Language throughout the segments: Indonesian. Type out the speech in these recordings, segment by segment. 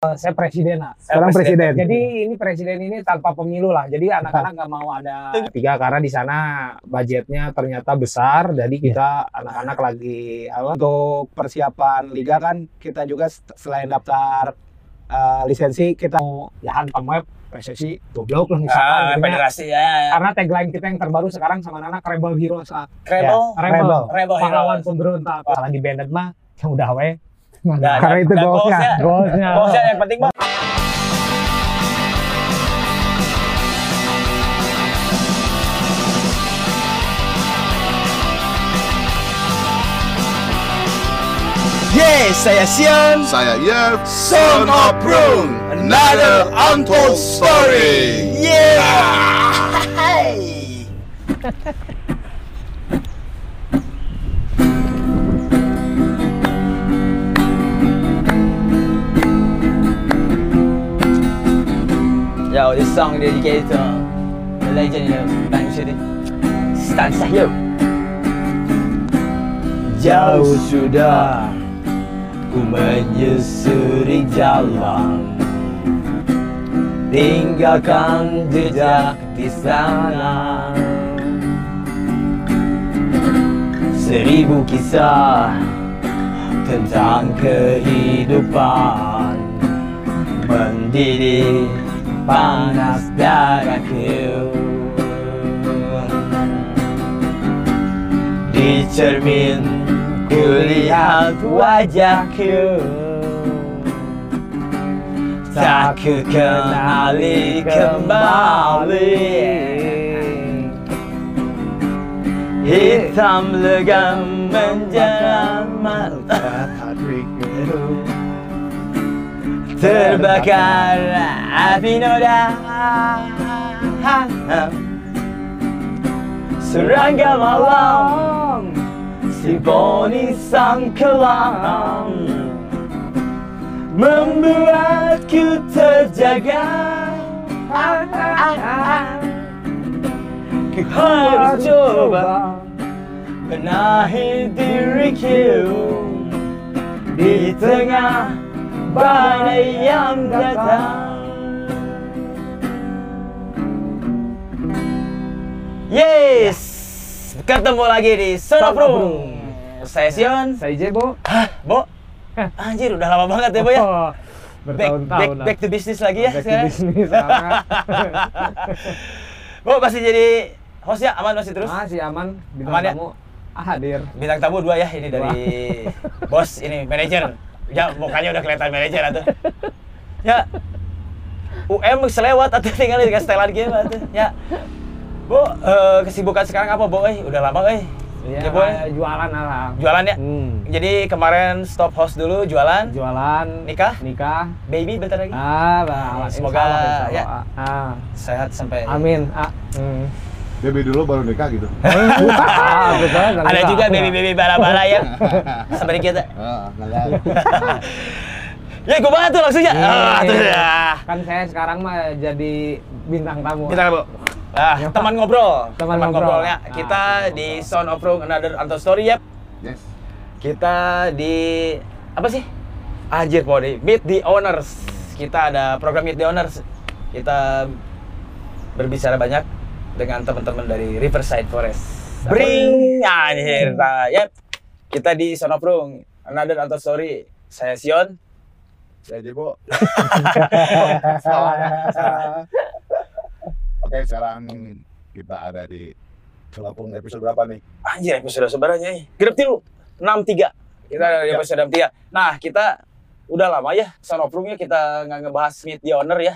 Eh, saya presiden lah. Sekarang presiden. Jadi ini presiden ini tanpa pemilu lah. Jadi anak-anak nggak mau ada tiga karena di sana budgetnya ternyata besar. Jadi kita anak-anak lagi apa? Untuk persiapan liga kan kita juga selain daftar uh, lisensi kita mau ya web PSSI goblok lah misalkan. Ah, gitu ya. federasi ya. ya. Karena tagline kita yang terbaru sekarang sama anak Rebel Heroes. ah. Rebel, Rebel. Rebel Pahlawan Heroes. pemberontak. Lagi banded mah yang udah we. Nah, Karena itu dan goalsnya. Goalsnya. Goalsnya yang penting mah. Yes, saya Sion. Saya Yev, Son of Prune, another untold story. Yeah. Yo, this song dedicated to the legend of Bandung City, Stan Sahyo. Jauh sudah ku menyusuri jalan. Tinggalkan jejak di sana. Seribu kisah tentang kehidupan. Mendidih panas dadaku Di cermin kulihat wajahku Tak ku kenali kembali. Hitam legam menjerat mata Terbakar api noda Serangga malam Simfoni sang kelam Membuatku terjaga Ku harus coba Benahi diriku Di tengah badai yang datang Yes, ketemu lagi di Sonoprung. Saya Sion. Saya Jebo. Hah, Bo? Anjir, udah lama banget ya, Bo ya. Oh, Back, back, bertahun-tahun lah. back to business lagi ya Back to sekarang. business. Bo masih jadi host ya, aman masih terus. Masih aman. Bintang Aman ya? tamu ah, hadir. Bintang tamu dua ya, ini dari bos, ini manajer. Ya, mukanya udah kelihatan manajer atau. Ya, UM selewat atau tinggal di setelan game atau. Ya, Bo, eh, kesibukan sekarang apa, Bo? Eh, udah lama, eh. Ya, Ya, Bo, jualan lah. Jualan ya? Hmm. Jadi kemarin stop host dulu, jualan. Jualan. Nikah? Nikah. Baby bentar lagi. Ah, bah, Semoga, insya Allah, insya ya. Allah. Ah, Sehat sampai amin. Ah, hmm. Baby dulu baru nikah gitu. ah, betul, Ada juga baby-baby bala-bala ya. Seperti kita. Ah, enggak Ya, gue banget tuh langsung ya. Iya, Ah, tuh iya. ya. Kan saya sekarang mah jadi bintang tamu. Kita Bu. Ah, Ya, teman ngobrol. Teman ngobrol. ngobrolnya. Ah, Kita teman di. Sound of Room Another Untold Story ya. Yes. Kita di apa sih? Anjir, mau di Meet the Owners. Kita ada program Meet the Owners. Kita berbicara banyak dengan teman-teman dari Riverside Forest. Bring anjir. Nah, ya. Kita di Room Another Untold Story. Saya Sion. Saya Jebo. Salah ya. Salah. Oke, sekarang kita ada di Lampung episode berapa nih? Anjir episode sebenarnya nih. Genep tilu. 63. Kita ada di Ya. episode 63. Nah, kita udah lama ya Sonoprumnya kita nggak ngebahas Meet the Owner ya.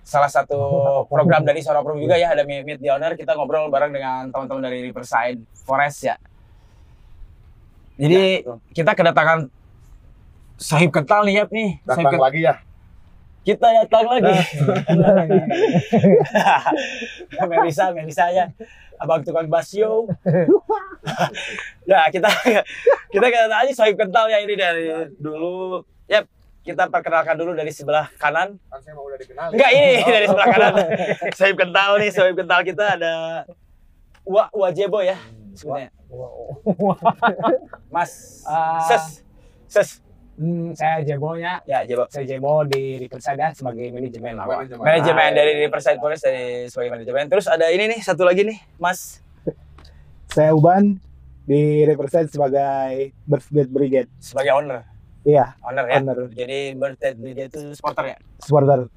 Salah satu program dari Sonoprum juga ya ada Meet the Owner. Kita ngobrol bareng dengan teman-teman dari Riverside Forest ya. Jadi kita kedatangan sahib kental nih ya nih. Sahib Datang kental. lagi ya. Kita datang lagi. Melisa, Melisa ya. Abang tukang basio. ya kita kita kedatangan sahib kental ya ini dari dulu. Yap, kita perkenalkan dulu dari sebelah kanan. Kan saya mau udah dikenal. Enggak ini dari sebelah kanan. sahib kental nih, sahib kental kita ada Wa Wajebo ya. Sebenarnya. Mas Ah. Ses Ses Hmm, saya Jebonya, Ya, Jebo. saya Jebo di Riverside ya, sebagai manajemen lah. Manajemen dari Riverside Forest dari sebagai manajemen. Terus ada ini nih satu lagi nih, Mas. Saya Uban di represent sebagai Birthday Brigade. Sebagai owner. Iya, Owner ya. owner, Jadi birthday dia itu supporter ya. supporter,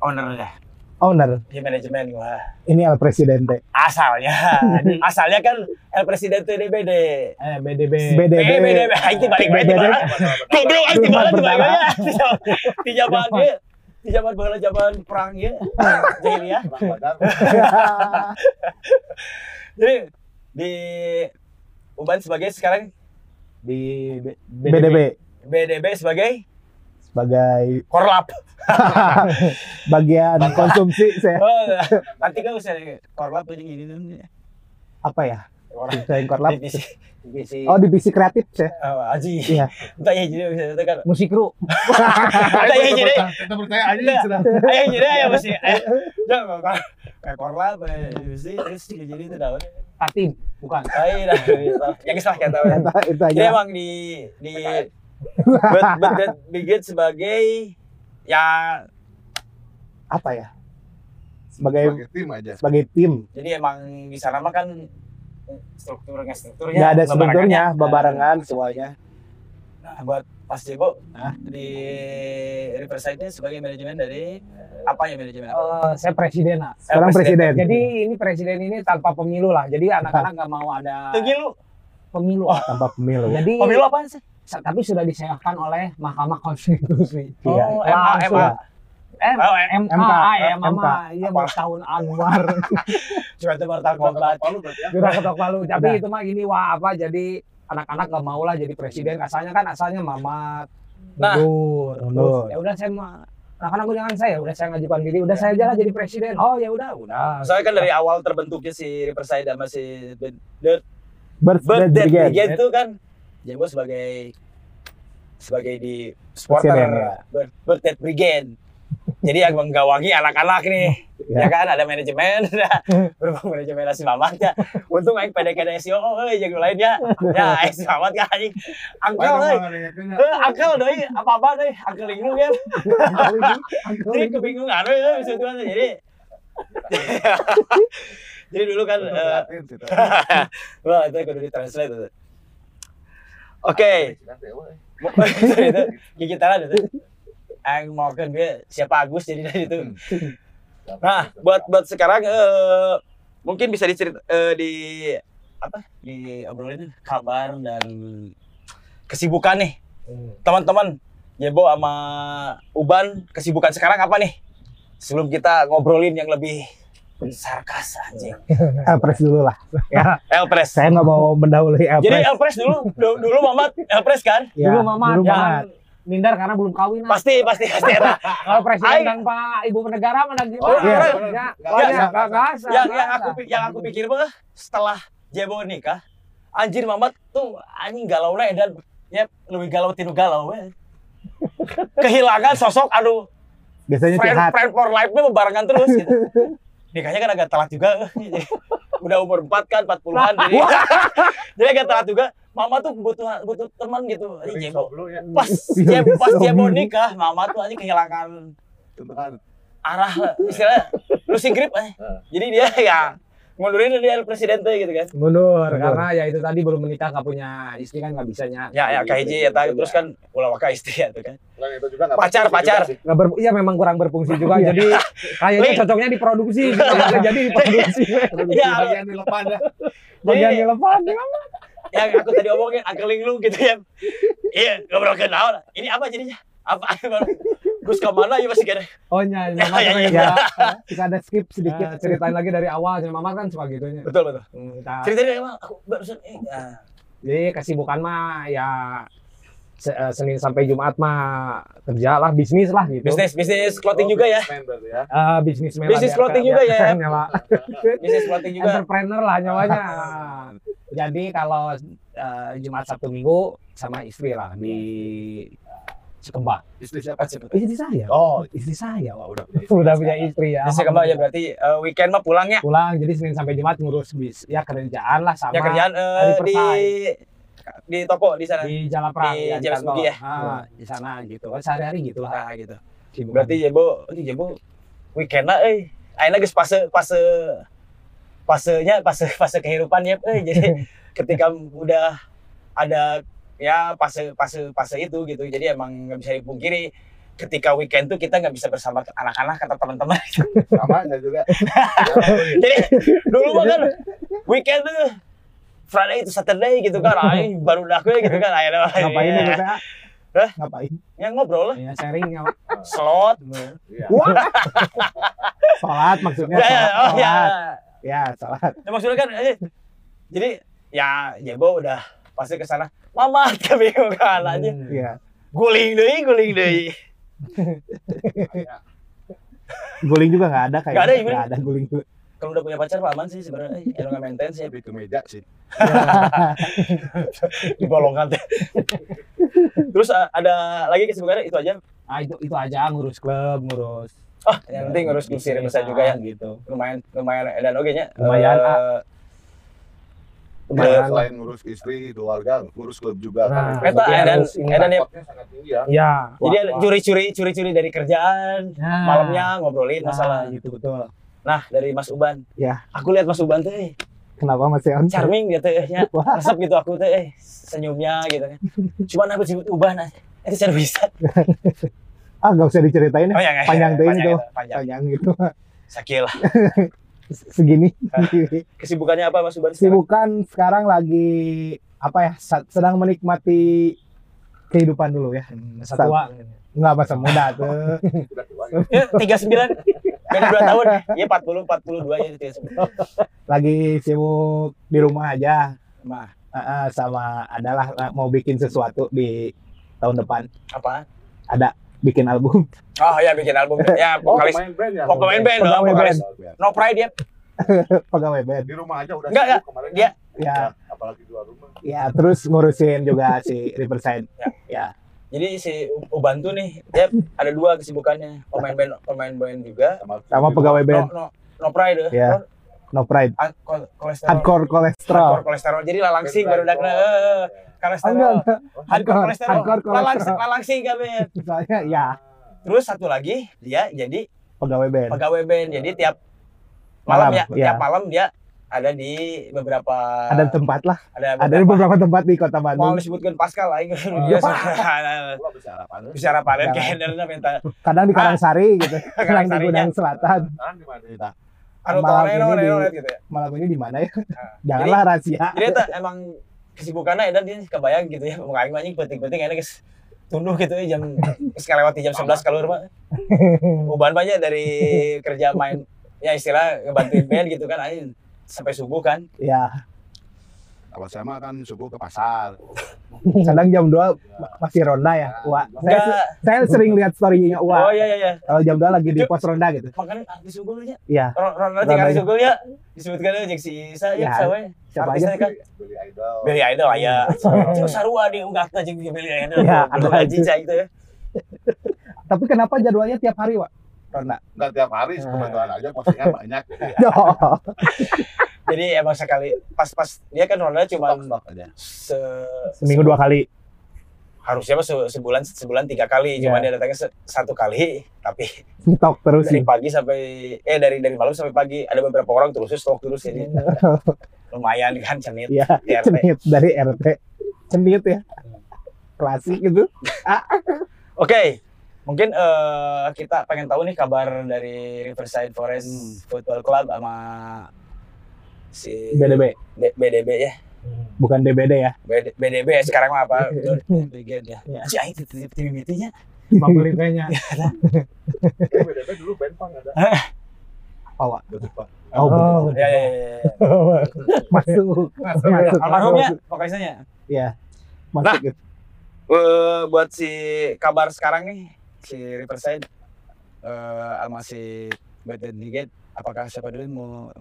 Owner ya. owner. Di manajemen wah. Ini El Presidente. Asalnya. Asalnya kan El Presidente DBD. Eh, BDB. BDB. Eh, BDB. Itu balik balik BDB. Goblok Rumah balik balik. Di zaman dia di zaman bala zaman perang ya. Jadi ya. Jadi di Uban sebagai sekarang di B- BDB BDB sebagai sebagai korlap. bagian konsumsi saya Oh, nanti kan usah korlap aja gini. apa ya? Saya korlap. Divisi divisi Oh, divisi kreatif saya. oh, Aji. Iya. Entah ya jadi bisa itu kan. musik kru. Entah ya jadi. Kita percaya aja sudah. Ayo jadi ayo mesti. Ayo. Jangan kor kayak korlap divisi terus jadi itu dah. Tatim, bukan. Ayo dah. Yang salah kata. Itu, itu Jadi aja. emang di di bet bet Brigade sebagai ya Apa ya? Sebagai Pakai tim aja. sebagai tim. jadi emang di sana mah kan strukturnya strukturnya Nggak ada strukturnya, bebarengan semuanya. Nah, buat Pas Jebo Hah? di Riverside-nya sebagai manajemen dari apa ya manajemen apa? Eh, saya presiden lah. Sekarang Eh, presiden. Jadi ini presiden ini tanpa pemilu lah. Jadi anak-anak nggak mau ada Tinggi lu. pemilu. tanpa pemilu. Jadi Pemilu apaan sih? Tapi sudah disahkan oleh Mahkamah Konstitusi. Iya. Oh, Langsung. MA, M Oh, M MK. ya mama iya mau tahun Anwar Cuma itu Martal Kombat. Palu berarti ya. sudah ketok palu tapi itu mah gini wah apa jadi anak-anak gak mau lah jadi presiden asalnya kan asalnya Mamat Nah. mundur ya udah saya mah anak-anak jangan saya udah saya ngajukan diri udah saya aja lah jadi presiden oh ya udah udah Soalnya kan dari awal terbentuknya si Riverside sama si The Birthday Birthday Brigade. Brigade itu kan Jebo sebagai sebagai di supporter ya. Bir- Birthday Brigade. Jadi yang menggawangi anak-anak nih. Ya. Ya. kan ada manajemen, berhubung manajemen si Mamat ya. Untung aing PDK SEO, oh yang lainnya. Ya, aing si Mamat kan anjing. Angkel euy. Eh, angkel deui apa-apa deui, angkel linglung ya. Jadi kebingungan euy bisa tuh jadi jadi dulu kan eh, wah itu kudu ditranslate itu. Oke, itu itu gigi tangan itu. Yang mau kan dia siapa Agus jadi dari itu. Nah, buat buat sekarang eh, mungkin bisa dicerit eh, di apa? Di obrolin kabar dan kesibukan nih. Teman-teman, Jebo sama Uban kesibukan sekarang apa nih? Sebelum kita ngobrolin yang lebih sarkas anjing. Elpres dulu lah. Ya, Elpres. saya nggak mau mendahului Elpres. Jadi Elpres dulu dulu, dulu Mamat Elpres kan? Ya, dulu Mamat dulu yang Mamat. minder karena belum kawin lah. Pasti pasti pasti Era. kalau presiden Aing- tanpa ibu negara mana gimana? Oh, iya. Ya, Nggak ya, yang nggak yang aku yang aku pikir mah setelah Jebo nikah anjir Mamat tuh anjing galau dan ya lebih galau tinu galau we. kehilangan sosok aduh Biasanya friend, curhat. friend for life-nya bebarengan terus gitu. Nikahnya kan agak telat juga. Udah umur 4 kan 40-an jadi jadi agak telat juga. Mama tuh butuh butuh teman gitu. Jebo pas Jebo pas Jebo nikah mama tuh anjing kehilangan arah lah. Istilahnya losing grip eh. jadi dia ya ngundurin dia El presidente gitu kan? Mundur karena ya itu tadi belum menikah nggak punya istri kan nggak bisanya. Ya ya KJ ya tadi terus kan ulah waka istri ya tuh kan. Itu juga nggak Pacar, pacar. nggak ber iya memang kurang berfungsi juga. Iya. jadi kayaknya cocoknya diproduksi. Gitu. Jadi diproduksi. Ya Bagian di depan ya. bagian dilepas yang aku tadi omongin angkeling lu gitu ya. Iya ngobrol kenal. Ini apa jadinya? Apa Gus ke mana ya masih kira oh nyanyi Ya, ya, ya. ya, Kita ada skip sedikit. Nah, ceritain lagi dari awal sama mama kan suka gitunya betul betul Hmm, kita- ceritanya emang aku barusan eh ah. jadi kesibukan mah ya eh, Senin sampai Jumat mah kerja lah bisnis lah gitu bisnis bisnis clothing juga ya ya. Eh, bisnis Bisnis clothing juga ya? nyala bisnis clothing juga entrepreneur lah nyawanya jadi kalau eh, Jumat Sabtu Minggu sama istri lah di Cikembang Istri siapa sih? istri saya oh istri saya wah udah udah punya istri ya bisa kembali ya berarti eh, weekend mah pulangnya pulang jadi Senin sampai Jumat ngurus bis ya kerjaan lah sama ya kerjaan eh, hari di di toko di sana. di Jalaprang Di ya, James. Bugis ya? Ah, di sana gitu sehari-hari gitu lah Nah, gitu. Sibuk. Berarti Jebo, ini Jebo weekend lah euy. Ayeuna geus fase fase fasenya fase fase kehidupan ya euy. Jadi ketika udah ada ya fase fase fase itu gitu. Jadi emang nggak bisa dipungkiri ketika weekend tuh kita nggak bisa bersama anak-anak atau teman-teman. Sama saya juga. Jadi dulu kan weekend tuh Friday itu Saturday gitu kan, aing baru dah gue gitu kan, akhirnya ngapain ya, kita Hah? ngapain ya ngobrol lah, ya sharing ya slot, Iya. Wah. sholat maksudnya ya, sholat, oh ya, ya sholat Ya, maksudnya kan, eh, jadi ya Jebo udah pasti ke sana, mama kebingung kan aja, Iya. guling deh, guling deh, guling juga nggak ada kayaknya. Nggak ada, nggak ada guling juga. Kalau udah punya pacar mah aman sih sebenarnya, eh, nggak maintain sih, Lebih ke meja sih. digolongkan teh. Terus uh, ada lagi kesibukannya itu aja, ah itu itu aja ngurus klub ngurus ah yang penting ngurus kursi besar juga ya, gitu. Lumayan lumayan dan oke nya, Lumayan, Eh, ah. Ya, Lumayan. selain ngurus istri, keluarga, ngurus klub juga. Nah, kan. Iya, Edan. Edan ya. Ya. ya Jadi curi-curi, curi-curi dari kerjaan, Nah. malamnya ngobrolin nah, masalah. gitu betul Nah, dari Mas Uban. Ya. Aku lihat Mas Uban tuh, eh, kenapa masih on charming gitu ya. Resep gitu aku tuh, eh, senyumnya gitu kan. Cuman aku disebut Uban aja. Itu bisa. ah nggak usah diceritain ya Oh, ya, ya, panjang ya, tuh panjang itu itu, panjang. panjang gitu Sakil. segini Kesibukannya apa Mas Uban? sekarang? sibukan sekarang lagi apa ya sedang menikmati kehidupan dulu ya masa Sa- tua nggak masa muda tuh ya. Ya, 39. Beda 2 tahun. Iya, 40, 42 ya. 39. lagi sibuk di rumah aja Mah, Ah, ah, sama adalah ah, mau bikin sesuatu di tahun depan apa? ada bikin album Oh ya bikin album. Ya, Oh, vokalis. pemain band ya. Pemain band Pemain vokalis. band. No Pride ya. pegawai band Di rumah aja udah Enggak, sibuk kemarin. dia- kan. ya apalagi dua rumah. ya terus ngurusin juga si Riverside Jadi si Uban tuh nih, dia ada dua kesibukannya. Pemain band, pemain band juga. sama pegawai No, band no, no pride. Ya. No, no pride kol- kolesterol. hardcore kolesterol Hardcore kolesterol. Jadi langsing baru dak eh, Oh, kolesterol. enggak, enggak. Hardcore Hardcore, kolesterol. hardcore kolesterol. Lalangsing, lalangsing kami. soalnya ya Terus satu lagi dia jadi pegawai band pegawai band. Jadi tiap malam, Malam, ya, ya. tiap malam dia ada di beberapa ada tempat lah ada ada di beberapa tempat di kota mau Bandung disebutkan Pascal lah bisa bisa harapan. harapan Ya. kayak kadang di Karangsari gitu kadang di Karangsarinya. Gudang Selatan Anu Malam ini di- gitu ya? malam ini di mana ya? Nah, janganlah rahasia. jadi eta emang kesibukannya dan dia kebayang gitu ya. Mau anjing penting-penting enak guys. Tunduh gitu ya jam geus lewati jam 11 keluar mah. Uban banyak dari kerja main ya istilah ngebantuin band gitu kan aing sampai subuh kan. Ya Kalau saya mah kan subuh ke pasar. kadang jam 2 masih ronda ya Wah, saya, saya sering lihat story-nya oh Wah iya iya iya. Kalau jam 2 lagi di pos ronda gitu. makanya artis unggulnya Iya. Ronaldo jeung artis unggulnya disebutkan aja si Isa ya Ya, siapa artisnya aja? kan Beli idol. Billy Idol aya. Cuma sarua di unggahna jeung Billy Idol. Ya, Dulu ada aja. Itu ya. tapi kenapa jadwalnya tiap hari Wak ronda Enggak tiap hari, Nah. kebetulan aja postingnya banyak. Jadi ya, Jadi emang sekali pas-pas dia kan Ronaldo cuma se, seminggu dua kali harusnya mah se- sebulan sebulan tiga kali cuma Ya. dia datangnya satu kali tapi stok terus dari sih pagi sampai eh dari dari malam sampai pagi ada beberapa orang terus stok terus jadi lumayan kan cenit Iya, RT. cenit dari RT. Cenit ya. Klasik gitu. Oke, mungkin eh, kita pengen tahu nih kabar dari Riverside Forest Football Club sama si BDB, B- BDB ya. bukan DBD ya. BD- BDB ya sekarang mah apa? Brigade ya. Si aing mitinya. Bambeli kayaknya. BDB dulu band pang ada. Apa, Wak? Lupa. Oh, Oh, ya ya ya. ya. masuk. Masuk. Almarhumnya vokalisnya. Iya. Masuk gitu. Eh, buat si kabar sekarang nih si Riverside eh sama si Bad Brigade apakah siapa dulu mau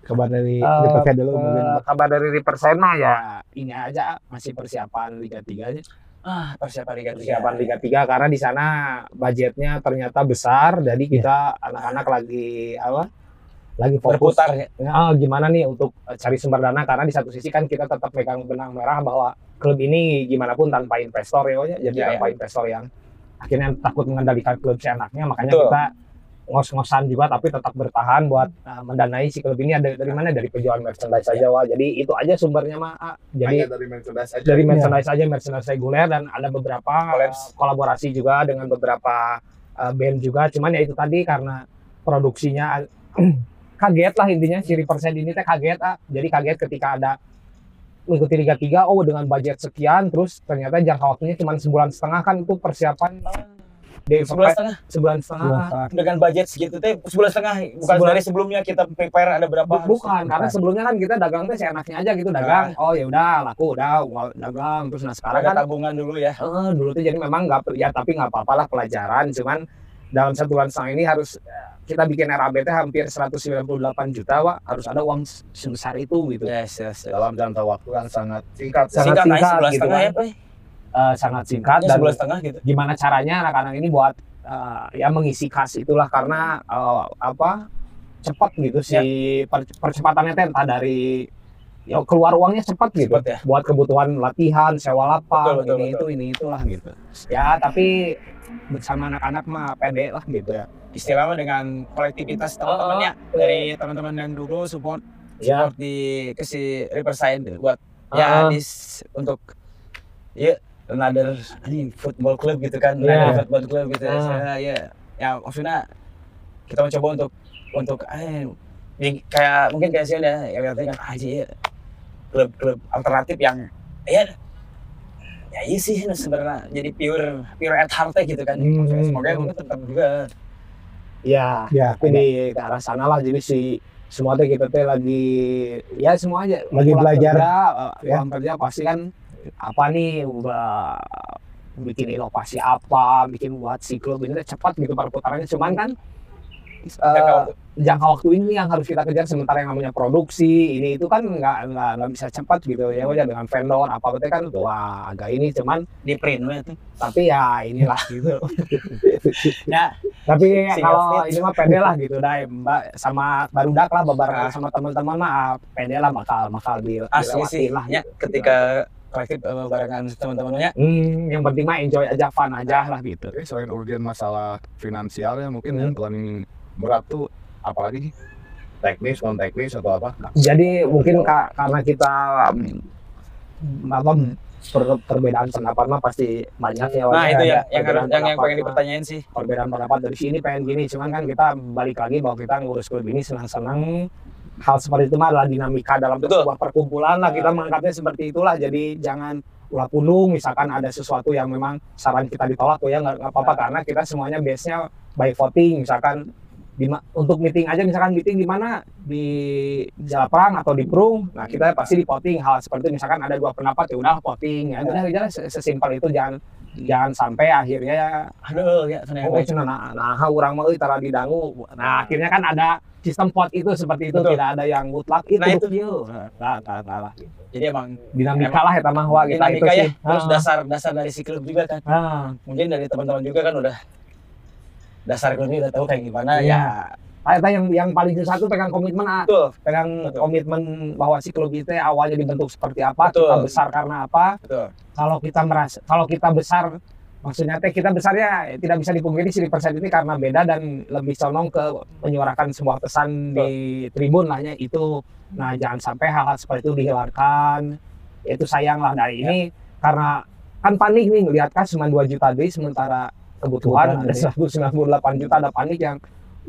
Kabar dari Eh, Riverside dulu mungkin. Eh, kabar dari Riverside mah ya ini aja masih persiapan Liga 3 aja. ah persiapan Liga Persiapan Liga 3 karena di sana budgetnya ternyata besar jadi kita anak-anak lagi apa? lagi fokus berputar ya. ah, gimana nih untuk cari sumber dana karena di satu sisi kan kita tetap pegang benang merah bahwa klub ini gimana pun tanpa investor ya, jadi Ya, tanpa investor yang akhirnya takut mengendalikan klub seenaknya makanya Betul. kita ngos-ngosan juga tapi tetap bertahan buat uh, mendanai si klub ini. Ada dari mana? Dari penjualan merchandise saja wah jadi itu aja sumbernya mah Ah. jadi Hanya dari merchandise aja. dari merchandise aja merchandise reguler dan ada beberapa Collabs. uh, kolaborasi juga dengan beberapa uh, band juga. Cuman ya itu tadi karena produksinya kaget lah intinya. Si persen ini teh kaget ah. Jadi kaget ketika ada mengikuti Liga 3 oh dengan budget sekian terus ternyata jangka waktunya cuma sebulan setengah kan itu persiapan di Sebulan setengah. Sebulan setengah. Dengan budget segitu teh sebulan setengah. Bukan Sebulan- dari sebelumnya kita prepare ada berapa? Bu- bukan karena sebelumnya kan kita dagang teh seenaknya aja gitu dagang. Oh ya udah laku udah dagang. Terus nah sekarang ada kan tabungan dulu ya. Eh, dulu tuh jadi memang nggak ya tapi nggak apa-apa lah pelajaran. Cuman dalam satu bulan setengah ini harus kita bikin RAB teh hampir 198 juta Wak. harus ada uang sebesar itu gitu yes yes, yes. Dalam jangka waktu yang sangat singkat. Sangat singkat singkat gitu kan. ya Pak? Eh, sangat singkat Ya, dan setengah gitu gimana caranya anak-anak ini buat eh, ya mengisi kas itulah karena eh, apa cepat gitu si per- percepatannya teh entah dari ya keluar uangnya cepat gitu. Cepat ya. buat kebutuhan latihan sewa lapang Betul, betul, ini betul. itu ini itulah gitu. Ya tapi bersama anak-anak mah pede lah gitu. Ya istilahnya dengan kolektivitas teman-temannya. dari teman-teman yang dulu support ya. support di kasih Riverside buat ya Ah. dis untuk ya another ini football club gitu kan another football club gitu. Ah. Saya, ya. Ya maksudnya kita mencoba untuk untuk eh kayak mungkin kayak sih ya yang katanya kan aja ya klub-klub alternatif yang ya ya iya sih sebenarnya jadi pure pure at heart gitu kan Hmm. semoga mungkin tetap juga ya Ya, ini ke arah sana lah jadi si semua teh kita teh lagi ya semua aja Lagi pulang belajar. kerja, eh, Ya. pulang kerja pasti kan apa nih ubah bikin inovasi apa bikin buat si klub ini cepat gitu perputarannya cuman kan eh, Jangka waktu. jangka waktu ini yang harus kita kejar sementara yang namanya produksi. Ini itu kan nggak nggak bisa cepat gitu ya udah dengan vendor apa betul kan wah agak ini cuman di print tapi ya inilah gitu. Ya tapi kalau ini mah pede lah gitu dah mbak sama barudak lah beberapa Ah. sama teman-teman mah ah, pede lah bakal bakal di, asli dilewati sih lah ya ketika kolektif eh, barengan teman-temannya hmm, yang penting mah enjoy aja fun aja lah gitu. Tapi selain urgen masalah finansial ya mungkin yang paling berat tuh apalagi teknis non teknis atau apa? Jadi mungkin ka- karena kita apa per- perbedaan pendapat mah pasti banyak ya nah itu ya yang yang yang pendapat pengen mah. dipertanyain sih. Perbedaan pendapat dari sini pengen gini cuman kan kita balik lagi bahwa kita ngurus klub ini senang-senang. Hal seperti itu mah adalah dinamika dalam Betul. sebuah perkumpulan lah. Kita menganggapnya seperti itulah. Jadi jangan ulah pundung misalkan ada sesuatu yang memang saran kita ditolak tuh ya nggak nggak apa-apa. Karena kita semuanya base nya by voting. Misalkan di untuk meeting aja misalkan meeting di mana di Jalapang atau di Prung nah kita pasti di voting hal seperti itu misalkan ada dua pendapat ya udah voting ya udah udah se- sesimpel itu jangan jangan sampai akhirnya aduh ya Oh, cina nah, nah urang mah euy tara didangu. Nah, akhirnya kan ada sistem vote itu seperti itu, Betul. tidak ada yang mutlak itu. Nah, itu. kieu. Nah, nah, nah, lah. jadi emang Dinamika lah eta mah wah kita itu ya sih. terus Ah. dasar dasar dari si klub juga kan Ah, mungkin dari teman-teman juga kan udah dasar klubnya udah tahu kayak gimana Iya. ya eta yang yang paling susah tuh pegang komitmen ah. betul pegang Betul. komitmen bahwa si klub itu awalnya dibentuk seperti apa, Betul. kita besar karena apa. betul Kalau kita merasa kalau kita besar maksudnya teh kita besarnya tidak bisa dipungkiri si persen ini karena beda dan lebih condong ke menyuarakan sebuah pesan di tribun lahnya itu nah jangan sampai hal-hal seperti itu dihilangkan itu sayang lah dari ini karena kan panik nih ngelihat kas cuma 2 juta deh sementara kebutuhan ada 198 juta ada panik yang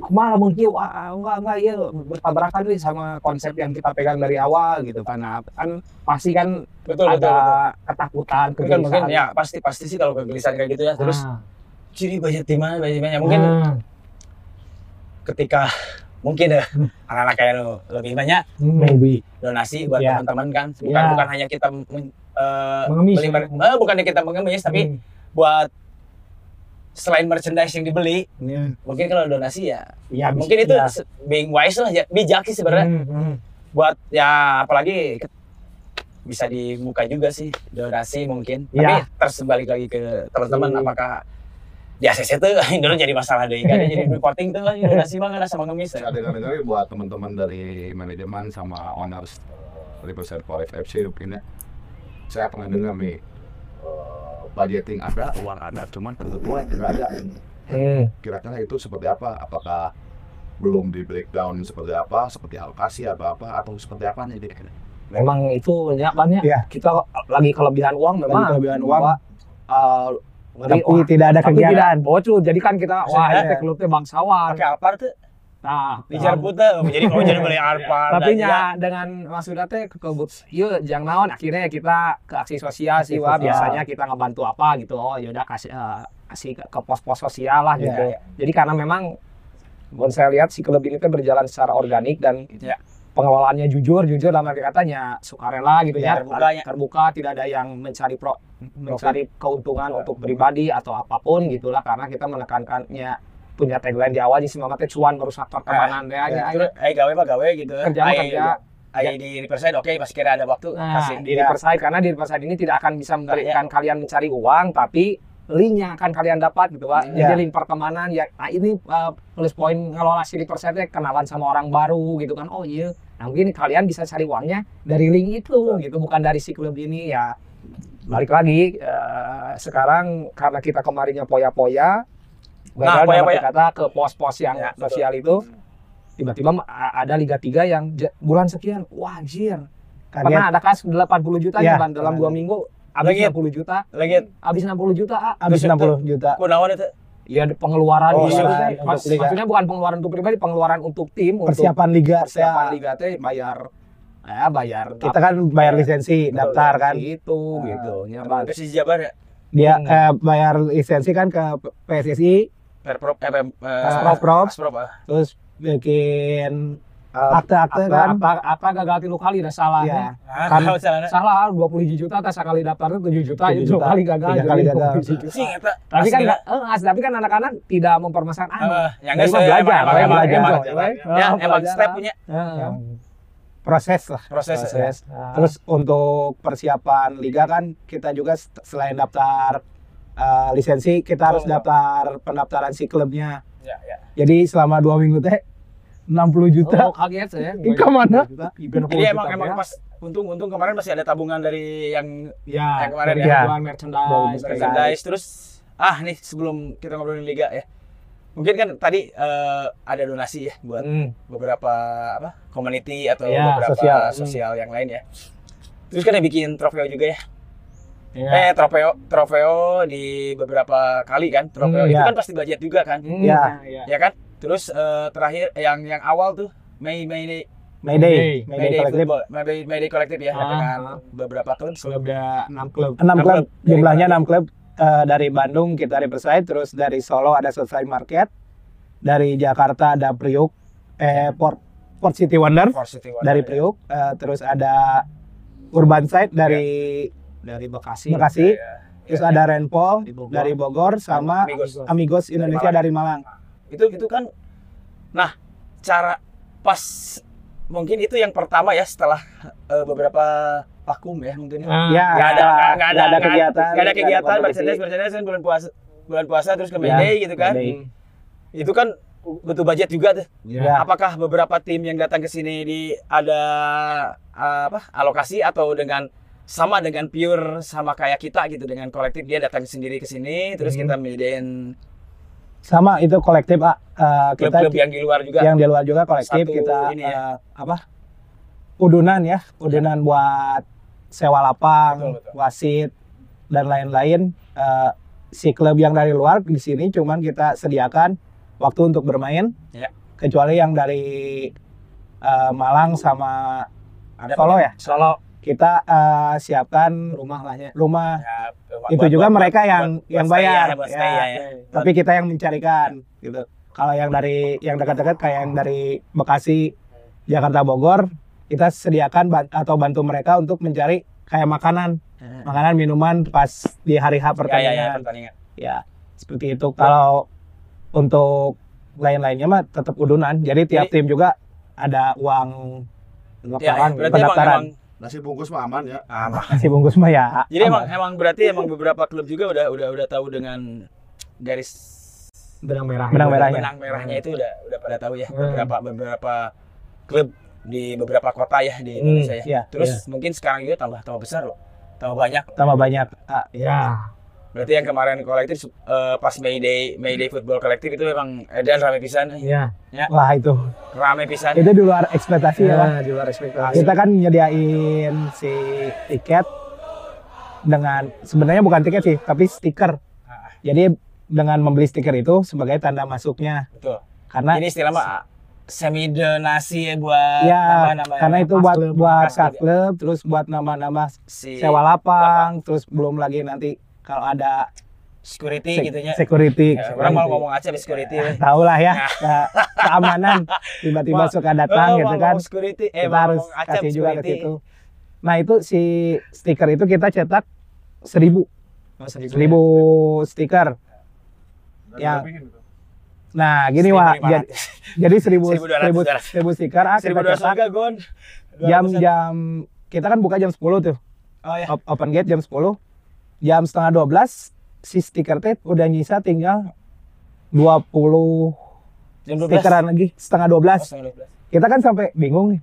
malah mungkin wah enggak enggak ya bertabrakan nih sama konsep yang kita pegang dari awal gitu karena kan pasti kan betul ada betul betul ketakutan mungkin kegelisahan. ya pasti pasti sih kalau kegelisahan kayak gitu ya terus Ah. ciri budget di mana di mana mungkin Ah. ketika mungkin ya anak-anak kayak lo lebih banyak maybe donasi buat Ya. teman-teman kan bukan Ya. bukan hanya kita men- eh, Mengemis. beli eh, bukannya kita mengemis tapi Hmm. buat selain merchandise yang dibeli Iya. mungkin kalau donasi ya Ya, bisa- mungkin itu ya. being wise lah ya bijak sih sebenarnya Hmm, hmm. buat ya apalagi bisa dibuka juga sih donasi mungkin Ya. tapi terus balik lagi ke teman-teman Hmm. apakah di ACC tuh dulu jadi masalah deh kan jadi reporting tuh donasi nggak sama ngemis dengar dengar buat teman-teman dari manajemen sama owners Riverside Forest FC mungkin ya. Saya pernah dengar nih budgeting ada, uang ada, cuman kebetulan nggak ada. Hmm. Kira-kira itu seperti apa? Apakah belum di breakdown seperti apa, seperti alokasi atau apa, atau seperti apa nih? Memang itu ya kan ya. Iya. Kita lagi kelebihan uang memang. Lagi kelebihan uang. Bahwa, uh, Tapi wah, tidak ada tapi kegiatan. tidak bocor. Jadi kan kita wah Iya. itu klubnya bangsawan. pakai Alphard tuh Nah, bicara putar jadi mau jadi beli Alphard tapi nya dengan maksudnya teh ke yuk jangan naon akhirnya kita ke aksi sosial sih wah biasanya kita ngebantu apa gitu. Oh yaudah kasih eh, kasih ke, ke pos-pos sosial lah gitu. Iya. jadi karena memang kalau saya lihat si klub ini tuh berjalan secara organik dan Iya. pengelolaannya jujur jujur dalam arti katanya sukarela gitu Iya, ya. terbuka ya. terbuka tidak ada yang mencari pro mencari keuntungan untuk pribadi atau apa pun gitulah. Karena kita menekankannya punya tagline di awal di semangatnya cuan merusak pertemanan ya, ya, terus eh gawe mah gawe gitu kerja Ai- kerja ai di Riverside oke pas kira ada waktu Nah, kasih di Riverside karena di Riverside ini tidak akan bisa memberikan kalian mencari uang, tapi link yang akan kalian dapat gitu pak. Iya. Jadi link pertemanan ya. Nah ini uh, plus poin ngelola si Riverside kenalan sama orang baru gitu kan. Oh iya. Nah mungkin kalian bisa cari uangnya dari link itu gitu, bukan dari si klub ini ya. Balik lagi uh, sekarang karena kita kemarinnya poya-poya, Nah, gagal dalam arti kata ke pos-pos yang Ya, betul. sosial itu tiba-tiba ada Liga 3 yang bulan sekian, wah anjir, Pernah Kaget. ada kas 80 juta ya dalam dua minggu habis Lagi. 60 juta, lagi habis 60 juta. ah. Habis Terus 60 juta. kunaon itu Ya pengeluaran Oh, gitu. untuk Mas- liga. Maksudnya bukan pengeluaran untuk pribadi, pengeluaran untuk tim, untuk Persiapan liga. persiapan Ya. liga teh bayar ya bayar Kita kan bayar lisensi, Betul, daftar kan. Gitu, Ah. gitu. Ya, Bang. terus si Jabar ya Dia Hmm. eh, bayar lisensi kan ke PSSI, Perprov eh, eh, Asprov. Asprov, ah. terus bikin Eh, akte-akte apa, kan. apa, apa gagal tilu kali dah salah. Iya. Ah, Kan-. Salah 20 juta tas sekali daftar itu 7 juta, 7 itu kali gagal. Tiga kali gagal. 27 juta. sih eta Tapi kan eh, tapi kan anak-anak tidak mempermasalahkan ah, yang nggak belajar, emang- emang emang- belajar. emang- Enjoy, ya emang step punya Heeh. proses lah. proses ya. Proses. Nah, Terus untuk persiapan liga kan kita juga selain daftar eh, lisensi kita harus Oh. daftar pendaftaran si klubnya. ya ya Jadi selama dua minggu teh 60 oh, juta. kaget saya. Ih, ke mana? jadi emang emang pas untung untung kemarin masih ada tabungan dari yang ya Yang kemarin dari ya. jualan merchandise. Merchandise terus ah nih sebelum kita ngobrolin liga ya mungkin kan tadi eh, ada donasi ya buat Hmm. beberapa apa community atau Ya, beberapa sosial. sosial, yang lain ya terus kan ada bikin trofeo juga ya Ya. eh trofeo trofeo di beberapa kali kan trofeo Hmm, itu ya. kan pasti budget juga kan Hmm, Ya. ya. ya kan terus eh, terakhir yang yang awal tuh Mei Mei Mayday, Mayday. Mayday. Football Mayday Mayday Collective ya Ah, dengan beberapa klub Sudah ada 6 klub. Enam Enam klub, klub. jumlahnya Dari- enam klub Eh, dari Bandung kita Riverside, terus dari Solo ada Selesai Market, dari Jakarta ada Priuk, eh Port Port City Wonder For City Wonder, dari ya. Priuk, Eh, terus ada Urban Side dari dari Bekasi. Bekasi, Ya, ya. terus ada Renpol Di Bogor. dari Bogor sama Amigos. Amigos Indonesia Malang. dari Malang. itu itu kan nah cara pas mungkin itu yang pertama ya setelah eh, beberapa vakum ya mungkin Ah, Ya, nggak ada nggak- ada ada kegiatan, nggak ada kegiatan merchandise merchandise kan bulan puasa bulan puasa terus ke Ya, Mayday gitu kan Mayday. Itu kan butuh budget juga tuh Ya. apakah beberapa tim yang datang ke sini di ada eh, apa alokasi atau dengan sama dengan pure sama kayak kita gitu dengan kolektif dia datang sendiri ke sini terus Hmm. kita menyediain Sama itu kolektif. Eh, kita klub-klub yang di luar juga yang di luar juga kolektif Satu kita ini ya. eh, apa udunan ya udunan buat sewa lapang Betul, betul. wasit dan lain-lain Eh, si klub yang dari luar di sini cuman kita sediakan waktu untuk bermain Ya. kecuali yang dari eh, Malang sama ada Solo ya Solo kita eh, siapkan rumah lah ya. rumah Ya, itu buat- juga buat- mereka buat- yang buat yang bayar ya, buat Ya. ya, ya. tapi kita yang mencarikan gitu kalau yang dari yang dekat-dekat kayak yang dari Bekasi Jakarta Bogor kita sediakan atau bantu mereka untuk mencari kayak makanan makanan minuman pas di hari Ya, ya, H ya, pertandingan pertandingan. ya seperti itu kalau untuk lain-lainnya mah tetap udunan jadi tiap tim juga ada uang Ya, ya, Pendaftaran. emang, pendaftaran. emang Nasi bungkus mah aman ya. aman. nasi bungkus mah ya Jadi emang aman. emang berarti emang beberapa klub juga udah udah udah tahu dengan garis benang merah Benang merahnya. benang merahnya itu udah udah pada tahu ya Hmm. beberapa beberapa klub di beberapa kota ya di Hmm, Indonesia ya. iya, Terus mungkin sekarang juga tambah tambah besar loh. Tambah banyak. Tambah banyak. Ah, ya Berarti yang kemarin kolektif eh, pas Mayday Mayday Football Kolektif itu memang edan rame pisan. ya wah itu. Rame pisan. Itu di luar ekspektasi ya, Bang. ya di luar ekspektasi Kita kan nyediain si tiket dengan sebenarnya bukan tiket sih, tapi stiker. Jadi dengan membeli stiker itu sebagai tanda masuknya. Betul. Karena Ini istilah mah semi donasi ya buat ya nama-nama karena itu buat buat kat klub. klub, terus buat nama-nama si sewa lapang, terus belum lagi nanti kalau ada security sek- gitu nya. security. Ya, orang mau ngomong aja di security. we. Tahu lah ya, ya, keamanan tiba-tiba suka datang Oh, gitu kan. security, eh, kita harus ngomong acap kasih juga ke situ. Nah itu si stiker itu kita cetak seribu, Oh, seribu. seribu stiker. Ya. Nah gini wah, jadi, jadi seribu, 1200, seribu, seribu stiker ah, kita Seribu dua cetak jam-jam kita kan buka jam 10 tuh, Oh ya. Op- open gate jam 10, jam setengah 12 si stiker teh udah nyisa tinggal 20 Jam 12. stikeran lagi setengah 12 Oh, setengah 12. kita kan sampai bingung nih.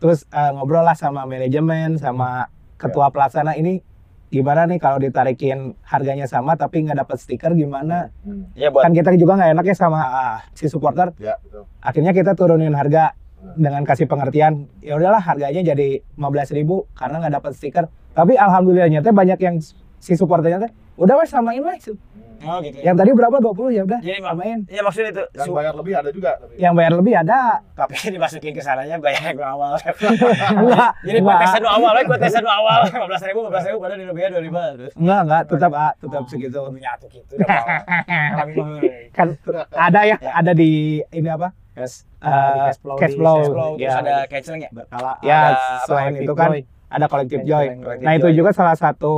Terus eh, ngobrol lah sama manajemen, sama ketua pelaksana ini gimana nih kalau ditarikin harganya sama tapi nggak dapat stiker gimana? Ya buat Kan kita juga nggak enak ya sama ah, si supporter. Ya, betul. Akhirnya kita turunin harga dengan kasih pengertian. Ya udahlah harganya jadi 15.000 karena nggak dapat stiker. Tapi alhamdulillahnya teh banyak yang si supporternya teh udah wes samain wes. Oh gitu. Ya. Yang tadi berapa 20 ya udah Jadi samain. ya maksudnya itu Yang bayar lebih ada juga. Tapi. Yang bayar lebih ada. tapi dimasukin ke sananya bayar yang awal. Enggak. Jadi buat tesan dua awal, buat tesan dua awal, 15 ribu, 15 ribu, padahal di rupiah 25 terus. Enggak, enggak, tetap ah, tetap segitu. Nyatu gitu. mah, kan ada ya, Ya. ada di ini apa Yes. Eh, Di cash flow, di flow. cash flow, terus ya. ada canceling ya? berkala ya ada selain itu kan Joy. ada collective joy nah itu Joy. juga salah satu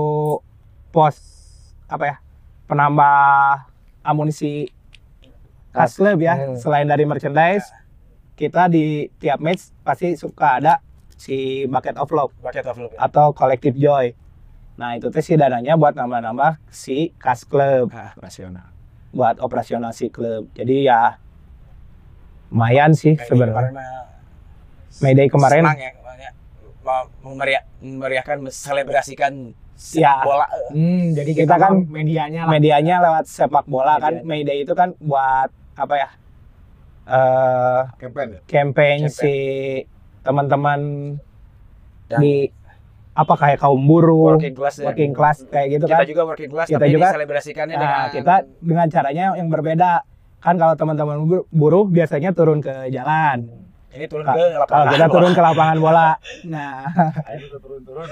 pos apa ya penambah amunisi khas club ya Hmm. selain dari merchandise kita di tiap match pasti suka ada si bucket of love Bucket of love. atau collective joy nah itu teh si dananya buat nambah-nambah si kas club Ah, rasional. buat operasional si klub jadi ya lumayan sih sebenarnya Mayday kemarin ya, kemarin ya. Memeriah, memeriahkan, menselebrasikan Ya. sepak bola. Hmm, jadi kita, Kita kan medianya lah. medianya lewat sepak bola kan Media. Mayday itu kan buat apa ya eh Campaign ya. campaign Campaign. si teman-teman di apa kayak kaum buruh Working class ya. working class kayak gitu Kita kan juga working class, Kita tapi juga- diselebrasikannya nah, dengan kita dengan caranya yang berbeda kan kalau teman-teman bur- buruh biasanya turun ke jalan ini turun ke lapangan. kalau kita turun ke lapangan bola nah turun-turun.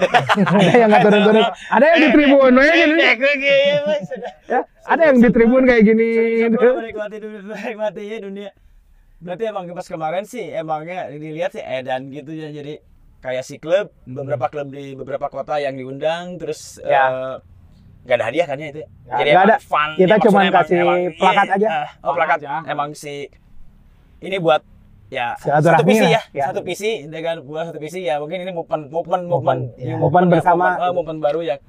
ada yang nggak turun-turun ada yang di tribun ya, gini. Eh, gue gini, Mas. Ya, ada yang di tribun kayak gini Sebelum menikmati dunia, menikmati ya dunia. Berarti emang pas kemarin sih emangnya dilihat sih edan gitu ya jadi kayak si klub beberapa klub di beberapa kota yang diundang terus Ya. eh, nggak ada hadiah kan ya itu. Ya, jadi ada. fun. Kita ya, emang- kasih emang- plakat iya, aja. eh, oh plakat. aja. Emang si ini buat ya satu lah, ya, ya. satu visi dengan buat satu visi ya. Mungkin ini movement movement Movement, movement ya. ya, Movement ya, bersama. movement, eh, movement baru yang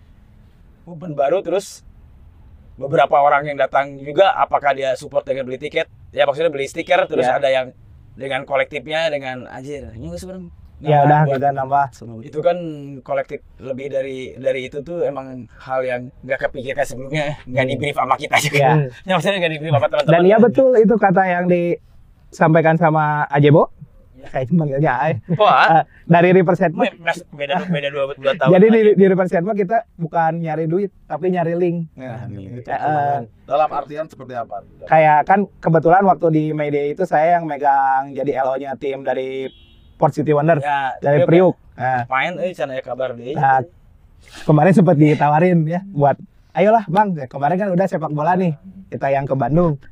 movement baru terus beberapa orang yang datang juga apakah dia support dengan beli tiket? Ya maksudnya beli stiker terus Ya. ada yang dengan kolektifnya dengan anjir ini sebenarnya ya udah buat- kita nambah. itu kan kolektif lebih dari dari itu tuh emang hal yang nggak kepikirkan sebelumnya. Nggak di brief sama kita juga. Ya. ya maksudnya nggak di brief sama teman-teman. Dan iya betul itu kata yang disampaikan sama Ajebo. Kayak manggilnya Ay. wah Eh, dari represent mas- beda beda dua, dua tahun Jadi di, aja. di represent kita bukan nyari duit, tapi nyari link. Nah, Eh, eh, Dalam artian seperti apa? kayak kan kebetulan waktu di Mayday itu saya yang megang jadi LO-nya tim dari Port City Wonder ya, dari Priuk Priuk. Nah, main eh sana ya kabar deh nah, kemarin sempat ditawarin ya buat ayolah Bang, kemarin kan udah sepak bola nih. Kita yang ke Bandung.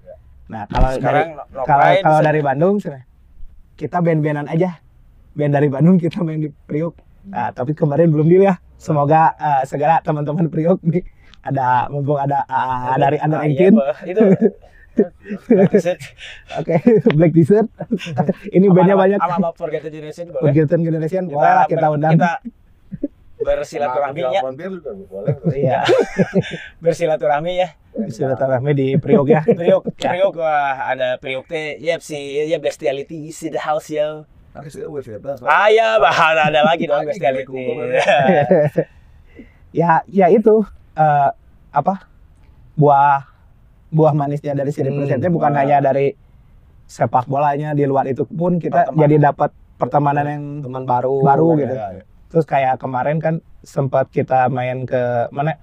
Nah, kalau dari sekarang no- kalau kalau bisa- dari Bandung kita band-bandan aja. Band dari Bandung kita main di Priuk. Nah, tapi kemarin belum deal ya. Semoga eh, segera teman-teman Priuk nih ada mumpung ada ah, dari under Ah, 18 iya, Bah. itu oke Black Desert ini bandnya banyak. sama Forgotten Generation boleh. Forgotten Generation boleh lah kita undang. kita bersilaturahmi ya. Iya. bersilaturahmi ya. Silaturahmi di Priok ya. Priok, Priok wah ada Priok teh, yep si ya bestiality is in the house ya. Ah ya, bahan ada lagi dong bestiality. ya ya itu eh, apa buah buah manisnya dari si Hmm, representnya bukan wah. hanya dari sepak bolanya di luar itu pun kita Pertemanan. jadi dapat pertemanan yang teman baru baru Ya, gitu ya. Terus kayak kemarin kan sempat kita main ke mana?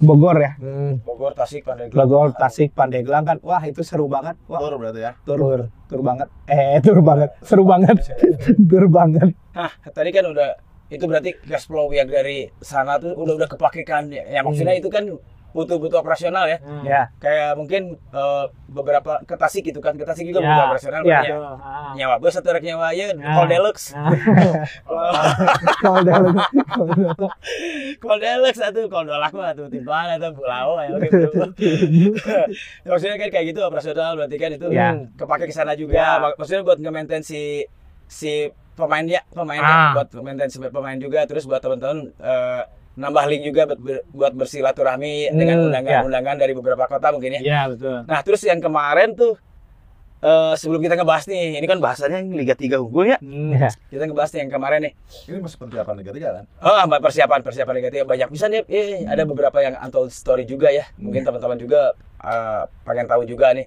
Bogor ya? Hmm. Bogor, Tasik, Pandeglang. Bogor Tasik Pandeglang kan. Wah itu seru banget. Wah. Tur berarti ya. tur. Tur banget. Eh tur banget. Seru banget. Tur banget. Nah, tadi kan udah itu berarti cash flow yang dari sana tuh udah udah kepake kan. Ya maksudnya itu kan butuh-butuh operasional ya. ya Kayak mungkin eh, beberapa ke Tasik gitu kan. Ke Tasik juga Ya, butuh operasional ya. banyak. Ah. Nyawa bus atau rek nyawa ya, Ah. call deluxe. Ah. kalau dalam- Call deluxe atau call dolak mah tuh timbal atau pulau ya bro. Maksudnya kan kayak gitu operasional berarti kan itu Ya. kepake ke sana juga. Ya. Mak- Maksudnya buat nge-maintain si si pemain ya, pemain Ah. buat maintain si pemain juga terus buat teman-teman eh, nambah link juga buat, ber- buat bersilaturahmi dengan Hmm, undangan-undangan dari beberapa kota mungkin ya. Iya betul. Nah, terus yang kemarin tuh eh, sebelum kita ngebahas nih, ini kan bahasanya Liga 3 unggul ya. Hmm. ya. Kita ngebahas nih yang kemarin nih. Ini masih persiapan Liga 3 kan? Oh, persiapan persiapan Liga 3 banyak bisa nih. Eh, ada beberapa yang untold story juga ya. Mungkin teman-teman juga eh, pengen tahu juga nih.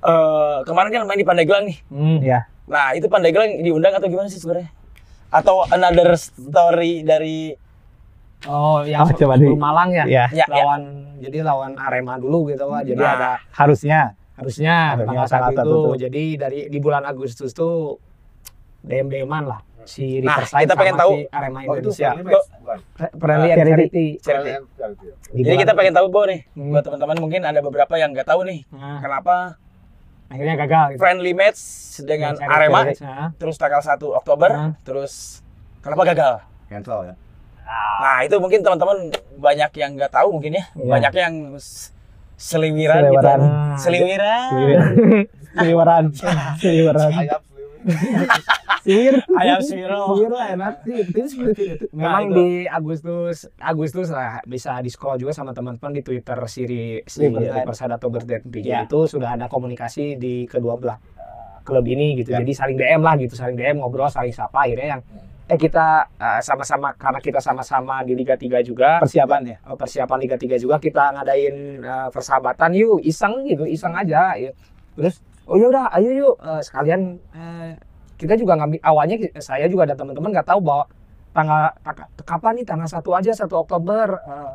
Eh, kemarin kan main di Pandeglang nih. Hmm. ya Nah, itu Pandeglang diundang atau gimana sih sebenarnya? Atau another story dari Oh, yang Oh, coba di- Malang ya? ya ya, ya. lawan jadi lawan Arema dulu gitu Pak. Jadi Nah. ada harusnya harusnya tanggal satu itu. tuh. Jadi dari di bulan Agustus tuh DM DM-an lah si Nah, Riverside kita pengen sama tahu- si Arema Oh itu Indonesia. friendly and Charity. charity. Jadi kita pengen tahu Bo nih. Hmm. Buat teman-teman mungkin ada beberapa yang nggak tahu nih. Nah, Kenapa akhirnya gagal gitu. friendly match dengan Charity. Arema Nah, terus tanggal 1 Oktober Hmm. terus kenapa gagal? Cancel ya. Nah, itu mungkin teman-teman banyak yang nggak tahu mungkin ya. Iya. Banyak yang seliwiran, gitu. Seliwiran. Seliweran Seliweran Ayam Siwir Ayam swirl. Siwir lah enak sih Itu seperti itu Memang Nah, itu. di Agustus Agustus lah bisa di scroll juga sama teman-teman di Twitter si, si Riverside. Riverside atau Birthday PJ Ya. itu sudah ada komunikasi di kedua belah klub ini gitu. Ya. Jadi saling DM lah gitu, saling DM ngobrol, saling sapa akhirnya yang eh kita eh, sama-sama karena kita sama-sama di Liga 3 juga Persiapan ya eh, persiapan Liga 3 juga kita ngadain eh, persahabatan yuk iseng gitu iseng aja ya. terus oh yaudah ayo yuk. Eh, sekalian. eh, kita juga ngambil awalnya saya juga ada teman-teman nggak tahu bahwa tanggal kapan nih? Tanggal satu aja satu Oktober. Eh,